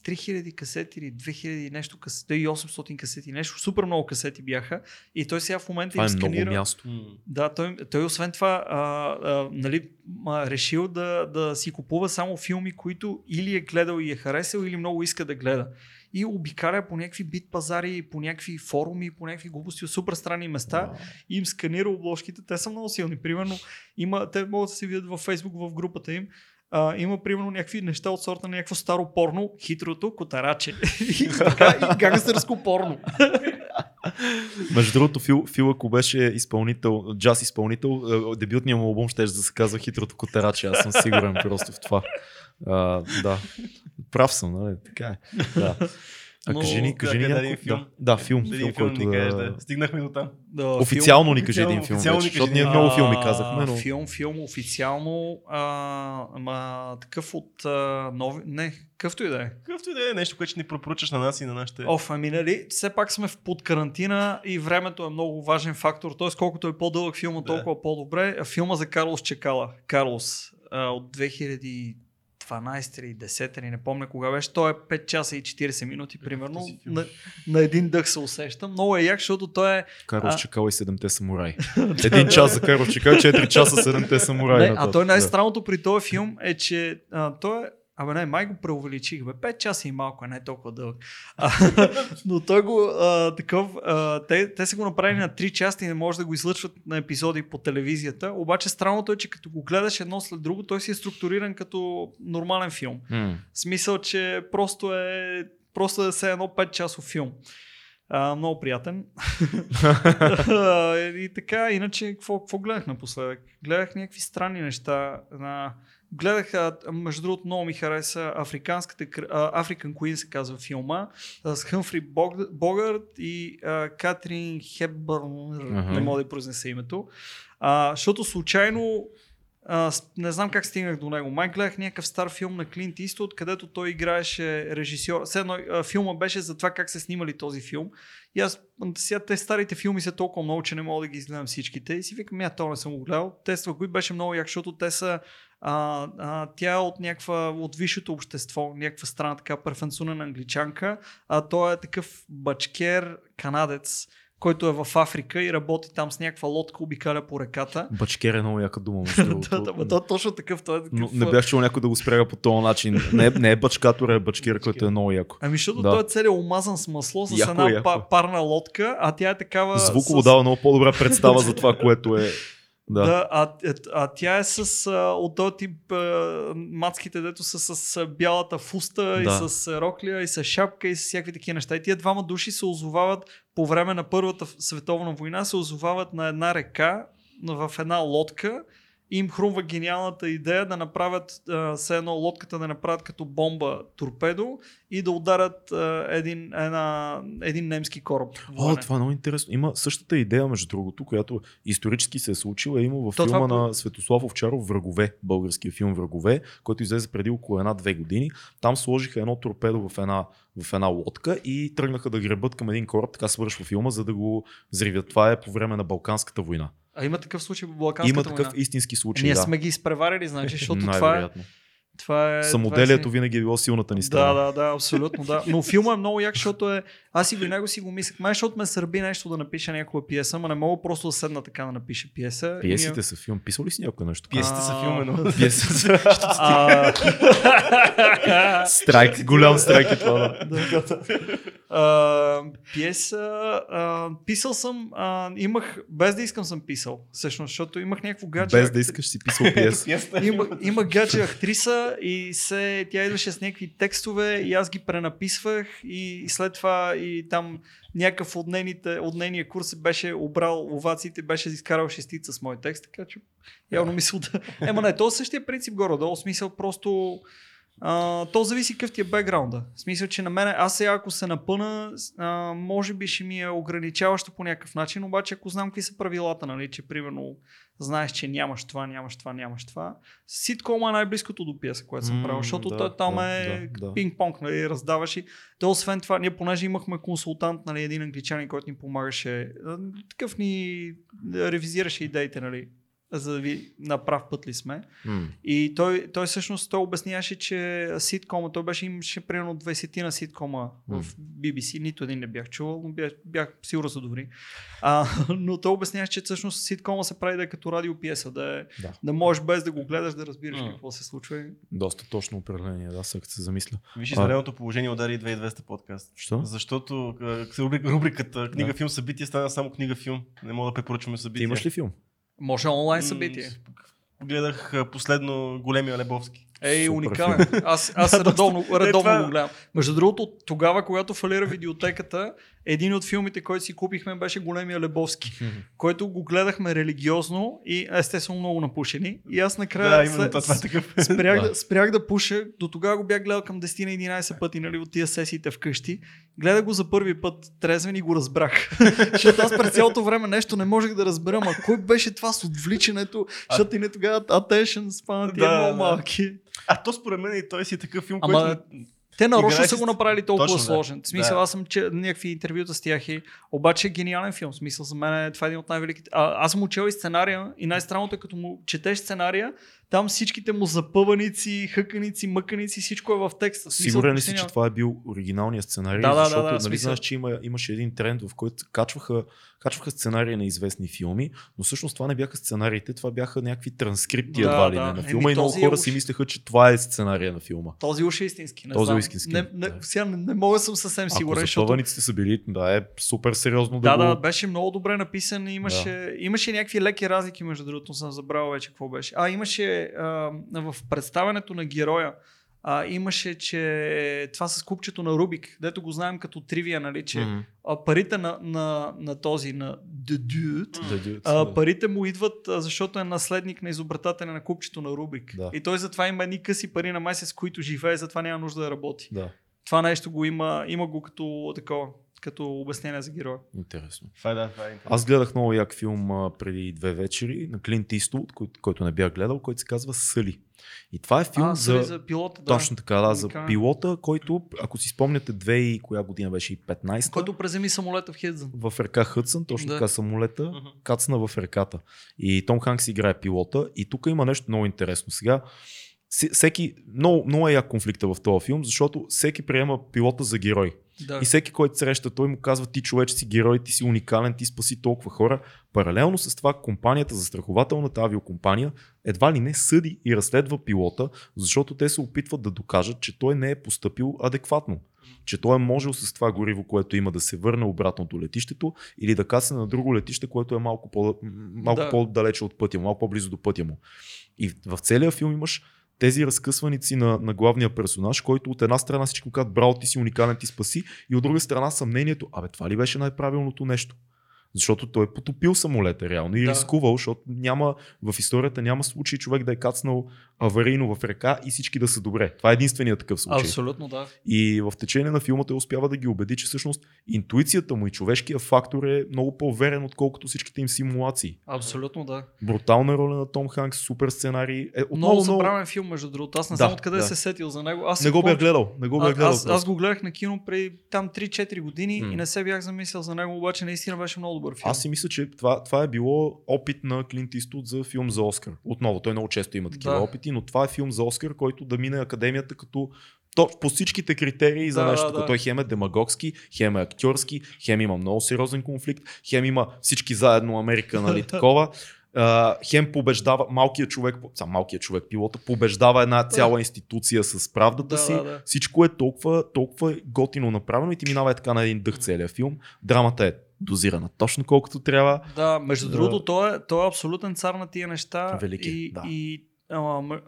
3000 касети или 2000 нещо касети, и 800 касети, нещо, супер много касети бяха. И той сега в момента Това им е много сканира. място. М. Да, той, той освен това а, а, нали, а, решил да, да си купува само филми, които или е гледал и е харесал, или много иска да гледа. И обикаля по някакви бит пазари, по някакви форуми, по някакви глупости от супер странни места и им сканира обложките. Те са много силни. Примерно, има, те могат да се видят във Facebook в групата им. а, има примерно някакви неща от сорта на някакво старо порно, хитрото котараче. и така, и гангстърско порно. Между другото, Фил, Фил ако беше изпълнител, джаз изпълнител, е, дебютният му албум ще да се казва Хитрото котараче. Аз съм сигурен просто в това. А, да. Прав съм, нали? Така е. Да. А Но, кажи ни, кажи ни някой... един филм. Да, да, филм. Един филм, филм който ни кажеш, да... Стигнахме до там. Да, Официално ни кажи един филм, официално вече, защото ние много филми казахме, но... Филм, филм, официално, а, ама, такъв от а, нови... Не, какъвто и да е. Какъвто и да е нещо, което ще ни пропоръчаш на нас и на нашите... Оф, ами нали, все пак сме в под карантина и времето е много важен фактор. Т.е. колкото е по-дълъг филма, Да. толкова по-добре. Филма за Карлос Чекала. Карлос а, от 2012 или 10 или не помня кога беше. Той е 5 часа и 40 минути, примерно. този филм. На, на един дъх се усещам. Много е як, защото той е Карлос А- Чекала и седемте самураи. Един час за Карлос Чекала, 4 часа седемте самураи. Не, а той най-странното при този филм е, че а, той е Абе не, май го преувеличих, бе. 5 часа и малко, е не е толкова дълъг. А, но той го а, такъв, а, те, те са го направили на 3 части и не може да го излъчват на епизоди по телевизията. Обаче странното е, че като го гледаш едно след друго, той си е структуриран като нормален филм. В смисъл, че просто е просто е все едно 5 часов филм. А, много приятен. А, и така, иначе, какво, какво гледах напоследък? Гледах някакви странни неща. На... Гледах, между другото, много ми хареса африканската, African Queen се казва филма, с Хъмфри Бог- Богърт и а, Катрин Хепбърн, Аха. не мога да произнеса името. А, защото случайно а, не знам как стигнах до него. Май гледах някакъв стар филм на Клинт Иствуд, където той играеше режисьор. Все едно, а, филма беше за това как се снимали този филм. И аз сега те старите филми са толкова много, че не мога да ги изгледам всичките. И си викам, я то не съм го гледал. Тества кои беше много як, защото те са а, а, тя е от някаква, от висшето общество, някаква страна така перфенсунена англичанка, а той е такъв бачкер канадец, който е в Африка и работи там с някаква лодка, обикаля по реката. Бачкер е много яка дума. да, да, той е точно такъв. Той е такъв Но не бях чул някой да го спряга по този начин. Не е, не е бачкатор, е бачкир, който е много яко. Ами защото Да. той е целият омазан с масло с Яко една яко па- парна лодка, а тя е такава... Звуково с... дава много по-добра представа за това, което е. Да. Да, а, а, а тя е с а, от този тип а, мацките, дето са с а, бялата фуста Да. и с а, роклия и с шапка и с всякакви такива неща. И тия двама души се озовават по време на Първата световна война, се озовават на една река, в една лодка им хрумва гениалната идея да направят а, все едно лодката да направят като бомба торпедо и да ударят а, един, една, един немски кораб. О, това е много интересно. Има същата идея, между другото, която исторически се е случила. Има в То филма това- на Светослав Овчаров Врагове, българския филм Врагове, който излезе преди около една-две години. Там сложиха едно торпедо в една, в една лодка и тръгнаха да гребат към един кораб, така свършва филма, за да го взривят. Това е по време на Балканската война. А има такъв случай по Балканската Има такъв война? истински случай. Ние да. сме ги изпреварили, значи, защото това е, Най-вероятно. Това е... Самоделието това е винаги е било силната ни страна. Да, да, да, абсолютно, да. Но филма е много як, защото е... Аз и винаги си го мислех. Май, защото ме сърби нещо да напиша някаква пиеса, ама не мога просто да седна така да напиша пиеса. И ми е- Пиесите са филм. Писал ли си някой нещо? Пиесите са филм едно. Пиесите Страйк, голям страйк е това. пиеса... Писал съм... Имах... Без да искам съм писал. Всъщност, защото имах някакво гадже. Без да искаш си писал пиеса. Е има гадже актриса и се, тя идваше с някакви текстове и аз ги пренаписвах и след това и там някакъв от, нейните, от нейния курс беше обрал овациите, беше изкарал шестица с мой текст, така че явно мисля да... Ема не, то е същия принцип горе-долу, смисъл просто... А, то зависи какъв ти е бекграунда. В смисъл, че на мен, аз сега ако се напъна, а, може би ще ми е ограничаващо по някакъв начин, обаче ако знам какви са правилата, нали, че примерно знаеш, че нямаш това, нямаш това, нямаш това. Ситкома е най-близкото до пиеса, което съм правил, защото да, той там да, е да, пинг-понг, нали, раздаваш и то освен това, ние понеже имахме консултант, нали, един англичанин, който ни помагаше, такъв ни ревизираше идеите, нали, за да ви на прав път ли сме. М. И той, той всъщност той обясняваше, че ситкома, той беше имаше примерно 20 на ситкома в BBC, нито един не бях чувал, но бях, бях сигурно са добри. А, но той обясняваше, че всъщност ситкома се прави да е като радиопиеса, да, е, Да. да можеш без да го гледаш да разбираш М. какво се случва. Доста точно определение, да, сега се замисля. Виж, извънредното положение удари 2200 подкаст. Що? Защото рубриката книга, Да. филм, събитие стана само книга, филм. Не мога да препоръчваме Ти събития. имаш ли филм? Може онлайн събитие. Гледах последно големия Лебовски. Ей, Супер уникален. Аз, аз редовно, редовно това- го гледам. Между другото, тогава, когато фалира видеотеката, един от филмите, който си купихме, беше Големия Лебовски, който го гледахме религиозно и естествено много напушени. И аз накрая Да, след- това, това е такъв. спрях, Да. да. спрях да пуша. До тогава го бях гледал към 10 на 11 пъти нали, от тия сесиите вкъщи. Гледах го за първи път трезвен и го разбрах. Защото аз през цялото време нещо не можех да разбера. Ма кой беше това с отвличането? Защото и не тогава attention span ти е Да, много да. малки. А то според мен и той си такъв филм, Ама- който... Те нарочно са го направили толкова Точно, да. сложен. В смисъл, Да. аз съм че някакви интервюта с тях и обаче е гениален филм. В смисъл, за мен е, това е един от най-великите. А, аз съм учил и сценария и най-странното е като му четеш сценария, там всичките му запъваници, хъканици, мъканици, всичко е в текста. Сигурен ли си, че това е бил оригиналният сценарий? Да, да, да, защото, да, нали, смисъл. знаеш, че има, имаше един тренд, в който качваха, качваха сценарии на известни филми, но всъщност това не бяха сценариите, това бяха някакви транскрипти Да, едва ли да. не на Еми, филма и много този е хора уж- си мислеха, че това е сценария на филма. Този уж е истински. Не Този знам. истински, Не, не, да. сега не, не мога да съм съвсем сигурен, Ако защото са били, да, е супер сериозно да, Да, го... да, беше много добре написан. Имаше, имаше някакви леки разлики, между другото, съм забрал вече какво беше. А, имаше а, в представянето на героя, а, имаше, че това с купчето на Рубик, дето го знаем като тривия, нали, че а, парите на, на, на този, на The Dude, Да, да, а, да. парите му идват, а, защото е наследник на изобретателя на купчето на Рубик. Да. И той затова има едни къси пари на месец, с които живее, затова няма нужда да работи. Да, Това нещо го има, има го като такова, като обяснение за героя. интересно. Това е, да, това е интересно. Аз гледах много як филм а, преди две вечери на Клинт Иствуд, който, който не бях гледал, който се казва Съли. И това е филм а, за... за, пилота, да. Точно така, да, за пилота, който, ако си спомняте, две и коя година беше и 15 Който преземи самолета в Хидзън. в река Хътсън, точно Да. така самолета, Мгм. кацна в реката. И Том Ханкс играе пилота. И тук има нещо много интересно. Сега, се- всеки, много, много е як конфликта в този филм, защото всеки приема пилота за герой. Да. И всеки, който среща, той му казва, ти човече си герой, ти си уникален, ти спаси толкова хора. Паралелно с това, компанията, застрахователната авиокомпания, едва ли не съди и разследва пилота, защото те се опитват да докажат, че той не е поступил адекватно. Че той е можел с това гориво, което има да се върне обратно до летището или да касне на друго летище, което е малко, по, малко Да. по-далече от пътя му, малко по-близо до пътя му. И в целия филм имаш тези разкъсваници на, на главния персонаж, който от една страна всички му казват, браво, ти си уникален, ти спаси, и от друга страна съмнението, абе това ли беше най-правилното нещо? Защото той е потопил самолета реално и Да. рискувал, защото няма, в историята няма случай човек да е кацнал аварийно в река и всички да са добре. Това е единственият такъв случай. Абсолютно, да. И в течение на филма той успява да ги убеди, че всъщност интуицията му и човешкия фактор е много по-верен, отколкото всичките им симулации. Абсолютно, да. Брутална роля на Том Ханкс, супер сценарий. Е, Много отново, много... забравен филм, между другото. Аз не Да, знам откъде да. се сетил за него. Аз Не го бях гледал. Не го бях гледал. аз, аз го гледах на кино преди там 3-4 години М. и не се бях замислил за него, обаче наистина беше много добър филм. Аз си мисля, че това, това е било опит на Клинт Иствуд за филм за Оскар. Отново, той много често има такива Да. опити, но това е филм за Оскар, който да мине академията като то, по всичките критерии за Да, нещо. да, да. Той хем е демагогски, хем е актьорски, хем има много сериозен конфликт, хем има всички заедно Америка, нали, такова. Uh, хем побеждава малкият човек, сам малкият човек, пилота, побеждава една цяла институция с правдата Да, си. да, да. Всичко е толкова, толкова готино направено и ти минава е така на един дъх целият филм. Драмата е дозирана точно колкото трябва. Да, между Да. другото, той е, той е абсолютен цар на тия неща. Велики и, да. и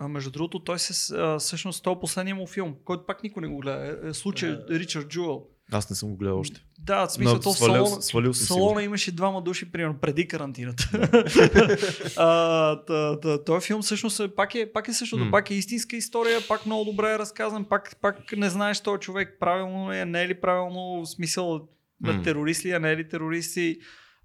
между другото, той се, а, всъщност, той е последния му филм, който пак никой не го гледа. Е, е случай Ричард Джуел. Аз не съм го гледал още. Да, в смисъл, Но то свалял- салона, съм салона имаше двама души, примерно, преди карантината. а, та, та, този филм всъщност е, пак е, пак е същото, М. пак е истинска история, пак много добре е разказан, пак, пак не знаеш този човек правилно е, не е ли правилно, в смисъл М. mm. терорист ли е, не е ли терористи.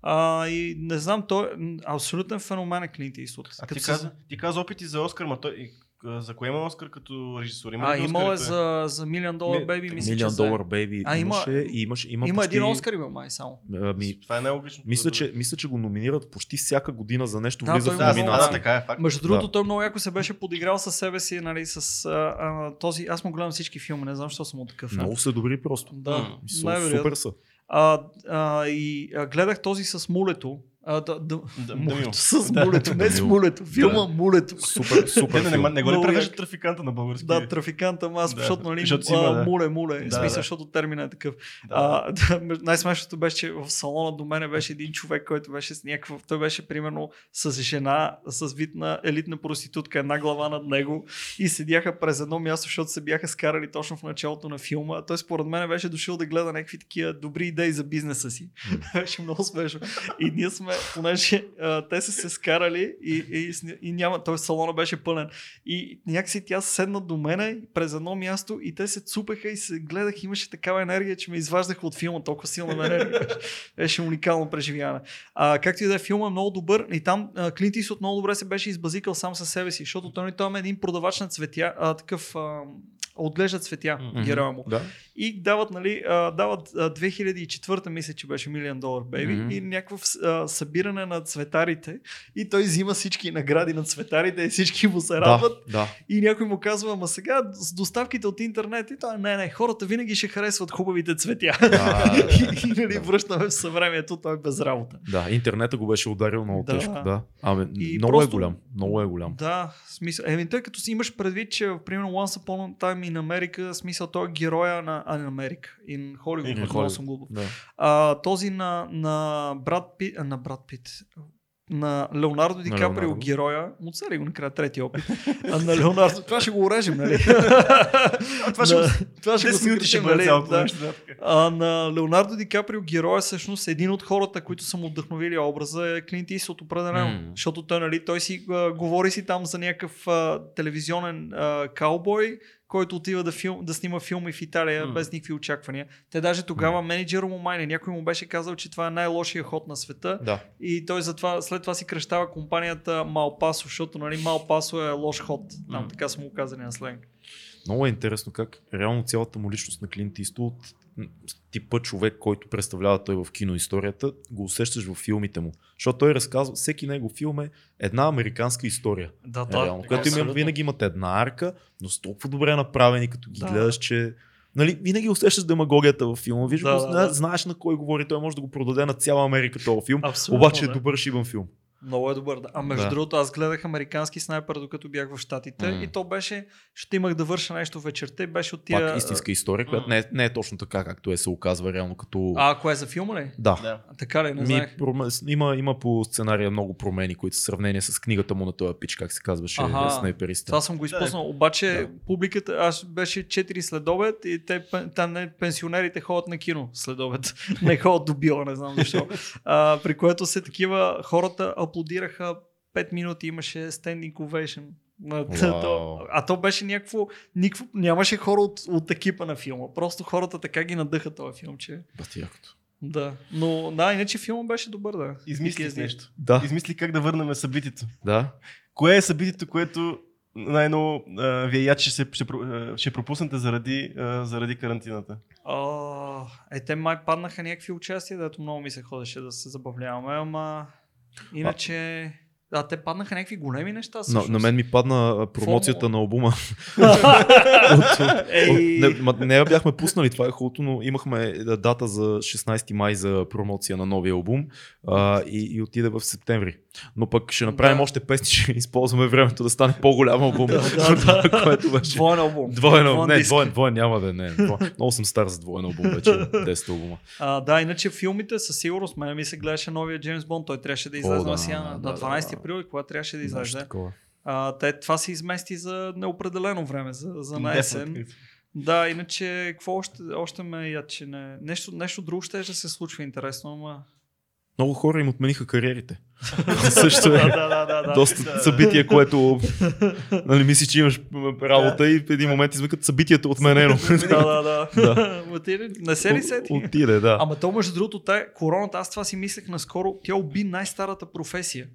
А, и не знам, той е абсолютен феномен е Клинт Иствуд. А ти се- каза, ти каза опити за Оскар, ма той, за кое има Оскар като режисьор? Има А, имал е за, за Million Dollar Ми- Baby, мисля, че Милион за- долар бейби А, има- имаше и имаше, има, Има почти, един Оскар имал май само. Ами, Това е най-логично. мисля, че, мисля, че го номинират почти всяка година за нещо, Да, влиза в има да, номинация. да, така е факт. Между другото, Да. той много яко се беше подиграл със себе си, нали, с а, а, този... Аз му гледам всички филми, не знам, защо съм от такъв. Много са добри просто. Да, М. Супер са. А, а, и а, гледах този с мулето. А, да, да, Да, мулето, с Да. мулето, не с мулето. Филма Да. мулето. Супер, супер не, не, не го ли превеждат трафиканта на български? Да, трафикант, ама аз, Да. защото, нали, Защото има, да. муле, муле. Да, смисъл, да. защото терминът е такъв. Да. А, да, най-смешното беше, че в салона до мене беше един човек, който беше с някакъв, той беше примерно с жена, с вид на елитна проститутка, една глава над него и седяха през едно място, защото се бяха скарали точно в началото на филма. Той според мен беше дошъл да гледа някакви такива добри идеи за бизнеса си. беше много смешно. И ние сме, понеже а, те са се скарали и, и, и няма, той салона беше пълен. И някакси тя седна до мене през едно място и те се цупеха и се гледах, имаше такава енергия, че ме изваждаха от филма, толкова силна енергия. Беше, уникално преживяване. А, както и да е, филма е много добър и там Клинт Исот много добре се беше избазикал сам със себе си, защото той, той е един продавач на цветя, а, такъв а, отглежда цветя, Мгм. героя му. Да. И дават, нали, а, дават а, 2004 мисля, че беше Million Dollar Baby Мгм. и някакво а, събиране на цветарите и той взима всички награди на цветарите и всички му се Да, радват да. и някой му казва, ама сега с доставките от интернет и той, не, не, хората винаги ще харесват хубавите цветя. Да. и, и нали, връщаме в съвремието, той е без работа. Да, интернета го беше ударил много Да. тежко. Да. Абе, И много просто- е голям. Много е голям. Да, смисъл. Еми, тъй като си имаш предвид, че примерно Once Upon a Time in America, смисъл той е героя на in America, in Hollywood, In Hollywood. съм глупав. Да. А, този на, на Брат Пит, на Брат Пит, на Леонардо Ди Каприо героя, отсели го накрая трети опит, а на Леонардо, това ще го урежем, нали? това ще На- това ще го 10 минути ще съкратим, бъде нали? Да. А, на Леонардо Ди Каприо героя всъщност един от хората, които са му вдъхновили образа е Клинт Исот определено. М. Защото той, нали, той си а, говори си там за някакъв а, телевизионен а, каубой, който отива да, филм, да снима филми в Италия М. без никакви очаквания. Те даже тогава менеджера му майне, някой му беше казал, че това е най-лошия ход на света Да. и той затова, след това си кръщава компанията Малпасо, защото нали, Малпасо е лош ход. Там така са му казани на сленг. Много е интересно как реално цялата му личност на Клинт м, типа човек, който представлява той в киноисторията, го усещаш в филмите му. Защото той разказва, всеки него филм е една американска история. Да, Да, реално, която има, винаги имат една арка, но с толкова добре направени, като ги Да. гледаш, че Нали, винаги усещаш демагогията във филма. Виж, Да, го, да, да. знаеш на кой говори, той може да го продаде на цяла Америка този филм. Абсолютно, обаче е да. добър шибан филм. Много е добър. Да. А между Да. другото, аз гледах американски снайпер, докато бях в Штатите М. и то беше, ще имах да върша нещо вечерта и беше от тия... Пак истинска история, която не е, не е точно така, както е се оказва реално като... А, кое е за филма ли? да. Да. А, така ли, не Ми, знаех. има, има по сценария много промени, които са в сравнение с книгата му на този пич, как се казваше, Аха. снайпериста. Това съм го изпуснал. Обаче Да. публиката, аз беше 4 след обед и те, там не, пенсионерите ходят на кино след обед. не ходят до била, не знам защо. а, при което се такива хората аплодираха 5 минути, имаше standing ovation. То, а то беше някакво, никакво, нямаше хора от, от екипа на филма. Просто хората така ги надъха този филм, че Бати якото. да. Но да, иначе филма беше добър, да. Измисли нещо. Да, Измисли как да върнем събитието. да. Кое е събитието, което най-ново вие я, че ще, ще, про- а, ще пропуснете заради, а, заради карантината? А, е, те май паднаха някакви участия, дето много ми се ходеше да се забавляваме, ама иначе... А, те паднаха някакви големи неща. Всъщност. На, мен ми падна промоцията Фомо. на обума. от, от, не, не я бяхме пуснали, това е хубавото, но имахме е, дата за 16 май за промоция на новия обум. а, и, и отиде в септември. Но пък ще направим да. още песни, ще използваме времето да стане по-голям обум. да, да, да. което беше... Двоен албум. Двоен, двоен, не, двоен, двоен няма да е, не. Двоен. Много съм стар за двоен обум вече, 10 обума. А, да, иначе филмите със сигурност, мен ми се гледаше новия Джеймс Бонд, той трябваше да излезе О, да, на сия да, на 12 март и април, когато трябваше да излезе. Те, това се измести за неопределено време, за, за на есен. Да, иначе какво още, още ме я, че не... Нещо, нещо друго ще да се случва интересно, ама... Много хора им отмениха кариерите. Също е доста да. събитие, което нали, мислиш, че имаш работа и в един момент извикат събитието е отменено. да, да, да. не се ли сети? Отиде, да. Ама то между другото, короната, аз това си мислех наскоро, тя уби най-старата професия.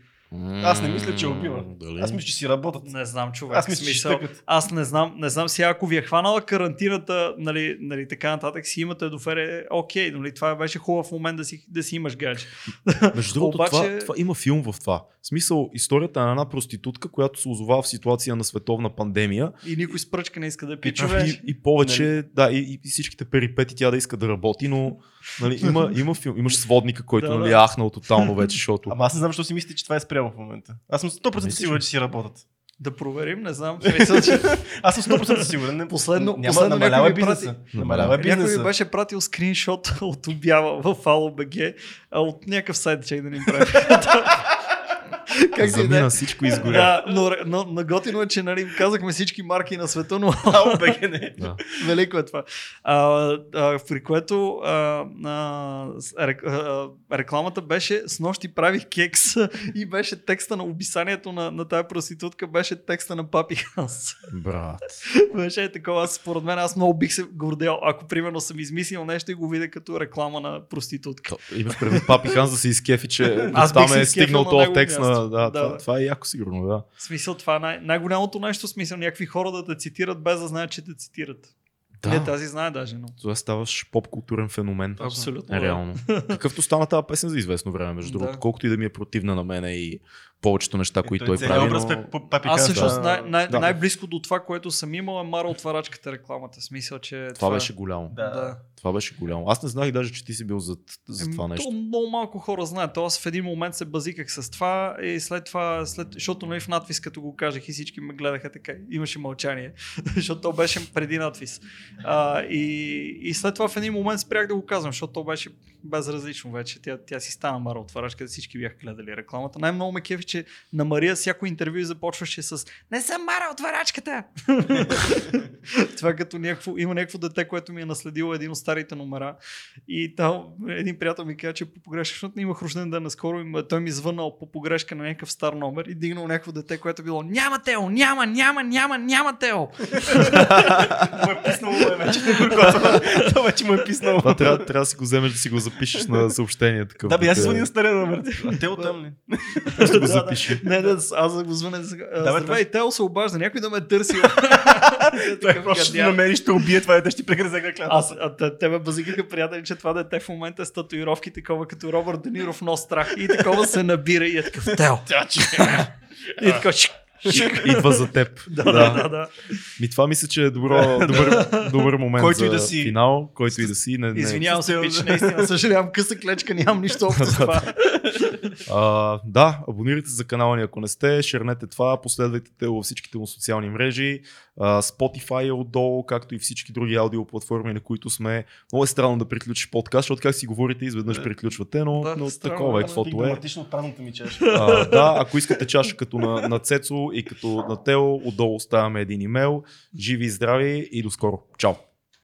Аз не мисля, че убива. Дали? Аз мисля, че си работят. Не знам, човек. Аз мисля, че смисъл, щъкат. аз не знам, не знам сега, ако ви е хванала карантината, нали, нали така нататък, си имате доверие, окей, нали, това беше хубав момент да си, да си имаш гадже. Между другото, Обаче- това, това, има филм в това. В смисъл, историята на една проститутка, която се озова в ситуация на световна пандемия И никой с пръчка не иска да пи и, човек. и, и повече, да, и, и всичките перипети тя да иска да работи, но нали, има, има филм, имаш сводника, който Да, нали, да. ахнал тотално вече, защото... Ама аз не знам, защо си мислите, че това е спрямо в момента. Аз съм 100% Мислиш сигурен, че си работят. Да проверим, не знам. Аз съм 100% сигурен. Не- Последно- няма, последно намалява някой бизнеса. прати- Намалява някой ми бизнеса. беше пратил скриншот от обява в AloBG а от някакъв сайт, че да ни прави. как си да е? Замина всичко изгоря. Да, но, но, но готино е, че нали, казахме всички марки на света, но Ало, беге, не. Да. Велико е това. А, а, при което а, а, с- рек- а, рекламата беше с нощи правих кекс и беше текста на описанието на, на тази проститутка, беше текста на Папи Ханс. Брат. беше е такова, аз, според мен аз много бих се гордел, ако примерно съм измислил нещо и го видя като реклама на проститутка. Имаш предвид Папи Ханс да се изкефи, че Аз там е стигнал на този текст на... Да, Да, това, да. това е яко сигурно, да. В смисъл това е най- най-голямото нещо, смисъл някакви хора да те цитират без да знаят, че те цитират. Да. Не, тази знае даже, но. Това ставаш поп-културен феномен. Абсолютно. Е, да. реално. Какъвто стана тази песен за известно време, между Да. другото. Колкото и да ми е противна на мене и повечето неща, които той целият прави. образ но... Папи Аз всъщност да. най- най- Да. най-близко до това, което съм имал е Мара отварачката рекламата. Смисъл, че Това беше голямо. Да. Да. Това беше голямо. Аз не знаех даже, че ти си бил за, за това нещо. То много малко хора знаят. Аз в един момент се базиках с това и след това, след, защото нали, в надвис като го кажах и всички ме гледаха така, имаше мълчание, защото то беше преди надвис. А, и, и след това в един момент спрях да го казвам, защото то беше безразлично вече. Тя, тя си стана Мара отварачка, всички бяха гледали рекламата. Най-много ме кефи, че на Мария всяко интервю започваше с Не съм Мара отварачката! това като някакво, има някакво дете, което ми е наследило един от старите номера. И там един приятел ми каза, че по погрешка, защото имах рожден ден наскоро и той ми звънал по погрешка на някакъв стар номер и дигнал някакво дете, което е било няма Тео, няма, няма, няма, няма Тео. Му е писнало ме вече. Това вече му е писнало. Това трябва, трябва да си го вземеш да си го запишеш на съобщение. Такъв, Да, бе, аз си звъня на стария номер. А те оттам ли? Го Да, запиши. Не, да, аз го звъня. Здравей, Тео се обажда, някой да ме търси. Той просто ще намери, ще убие това дете, ще прегрезе краката. Аз, а, те, ме базикаха приятели, че това дете в момента е с татуировки, такова като Робърт Дениров нос страх. И такова се набира и е такъв Тео. И така, шик, шик. Идва за теб. Да, да, да, да. Ми това мисля, че е добро, добър, добър момент Който за и да си. финал, който и да си. Не, не. Извинявам се, пич, наистина съжалявам, къса клечка, нямам нищо общо с това. А, да, абонирайте се за канала ни, ако не сте, шернете това, последвайте те във всичките му социални мрежи. А, Spotify е отдолу, както и всички други аудиоплатформи, на които сме. Много е странно да приключиш подкаст, защото как си говорите, изведнъж приключвате, но, Да, но странно, такова е, каквото е. Ми чаша. А, да, ако искате чаша като на, на Цецо и като на Тео, отдолу оставяме един имейл. Живи и здрави и до скоро. Чао!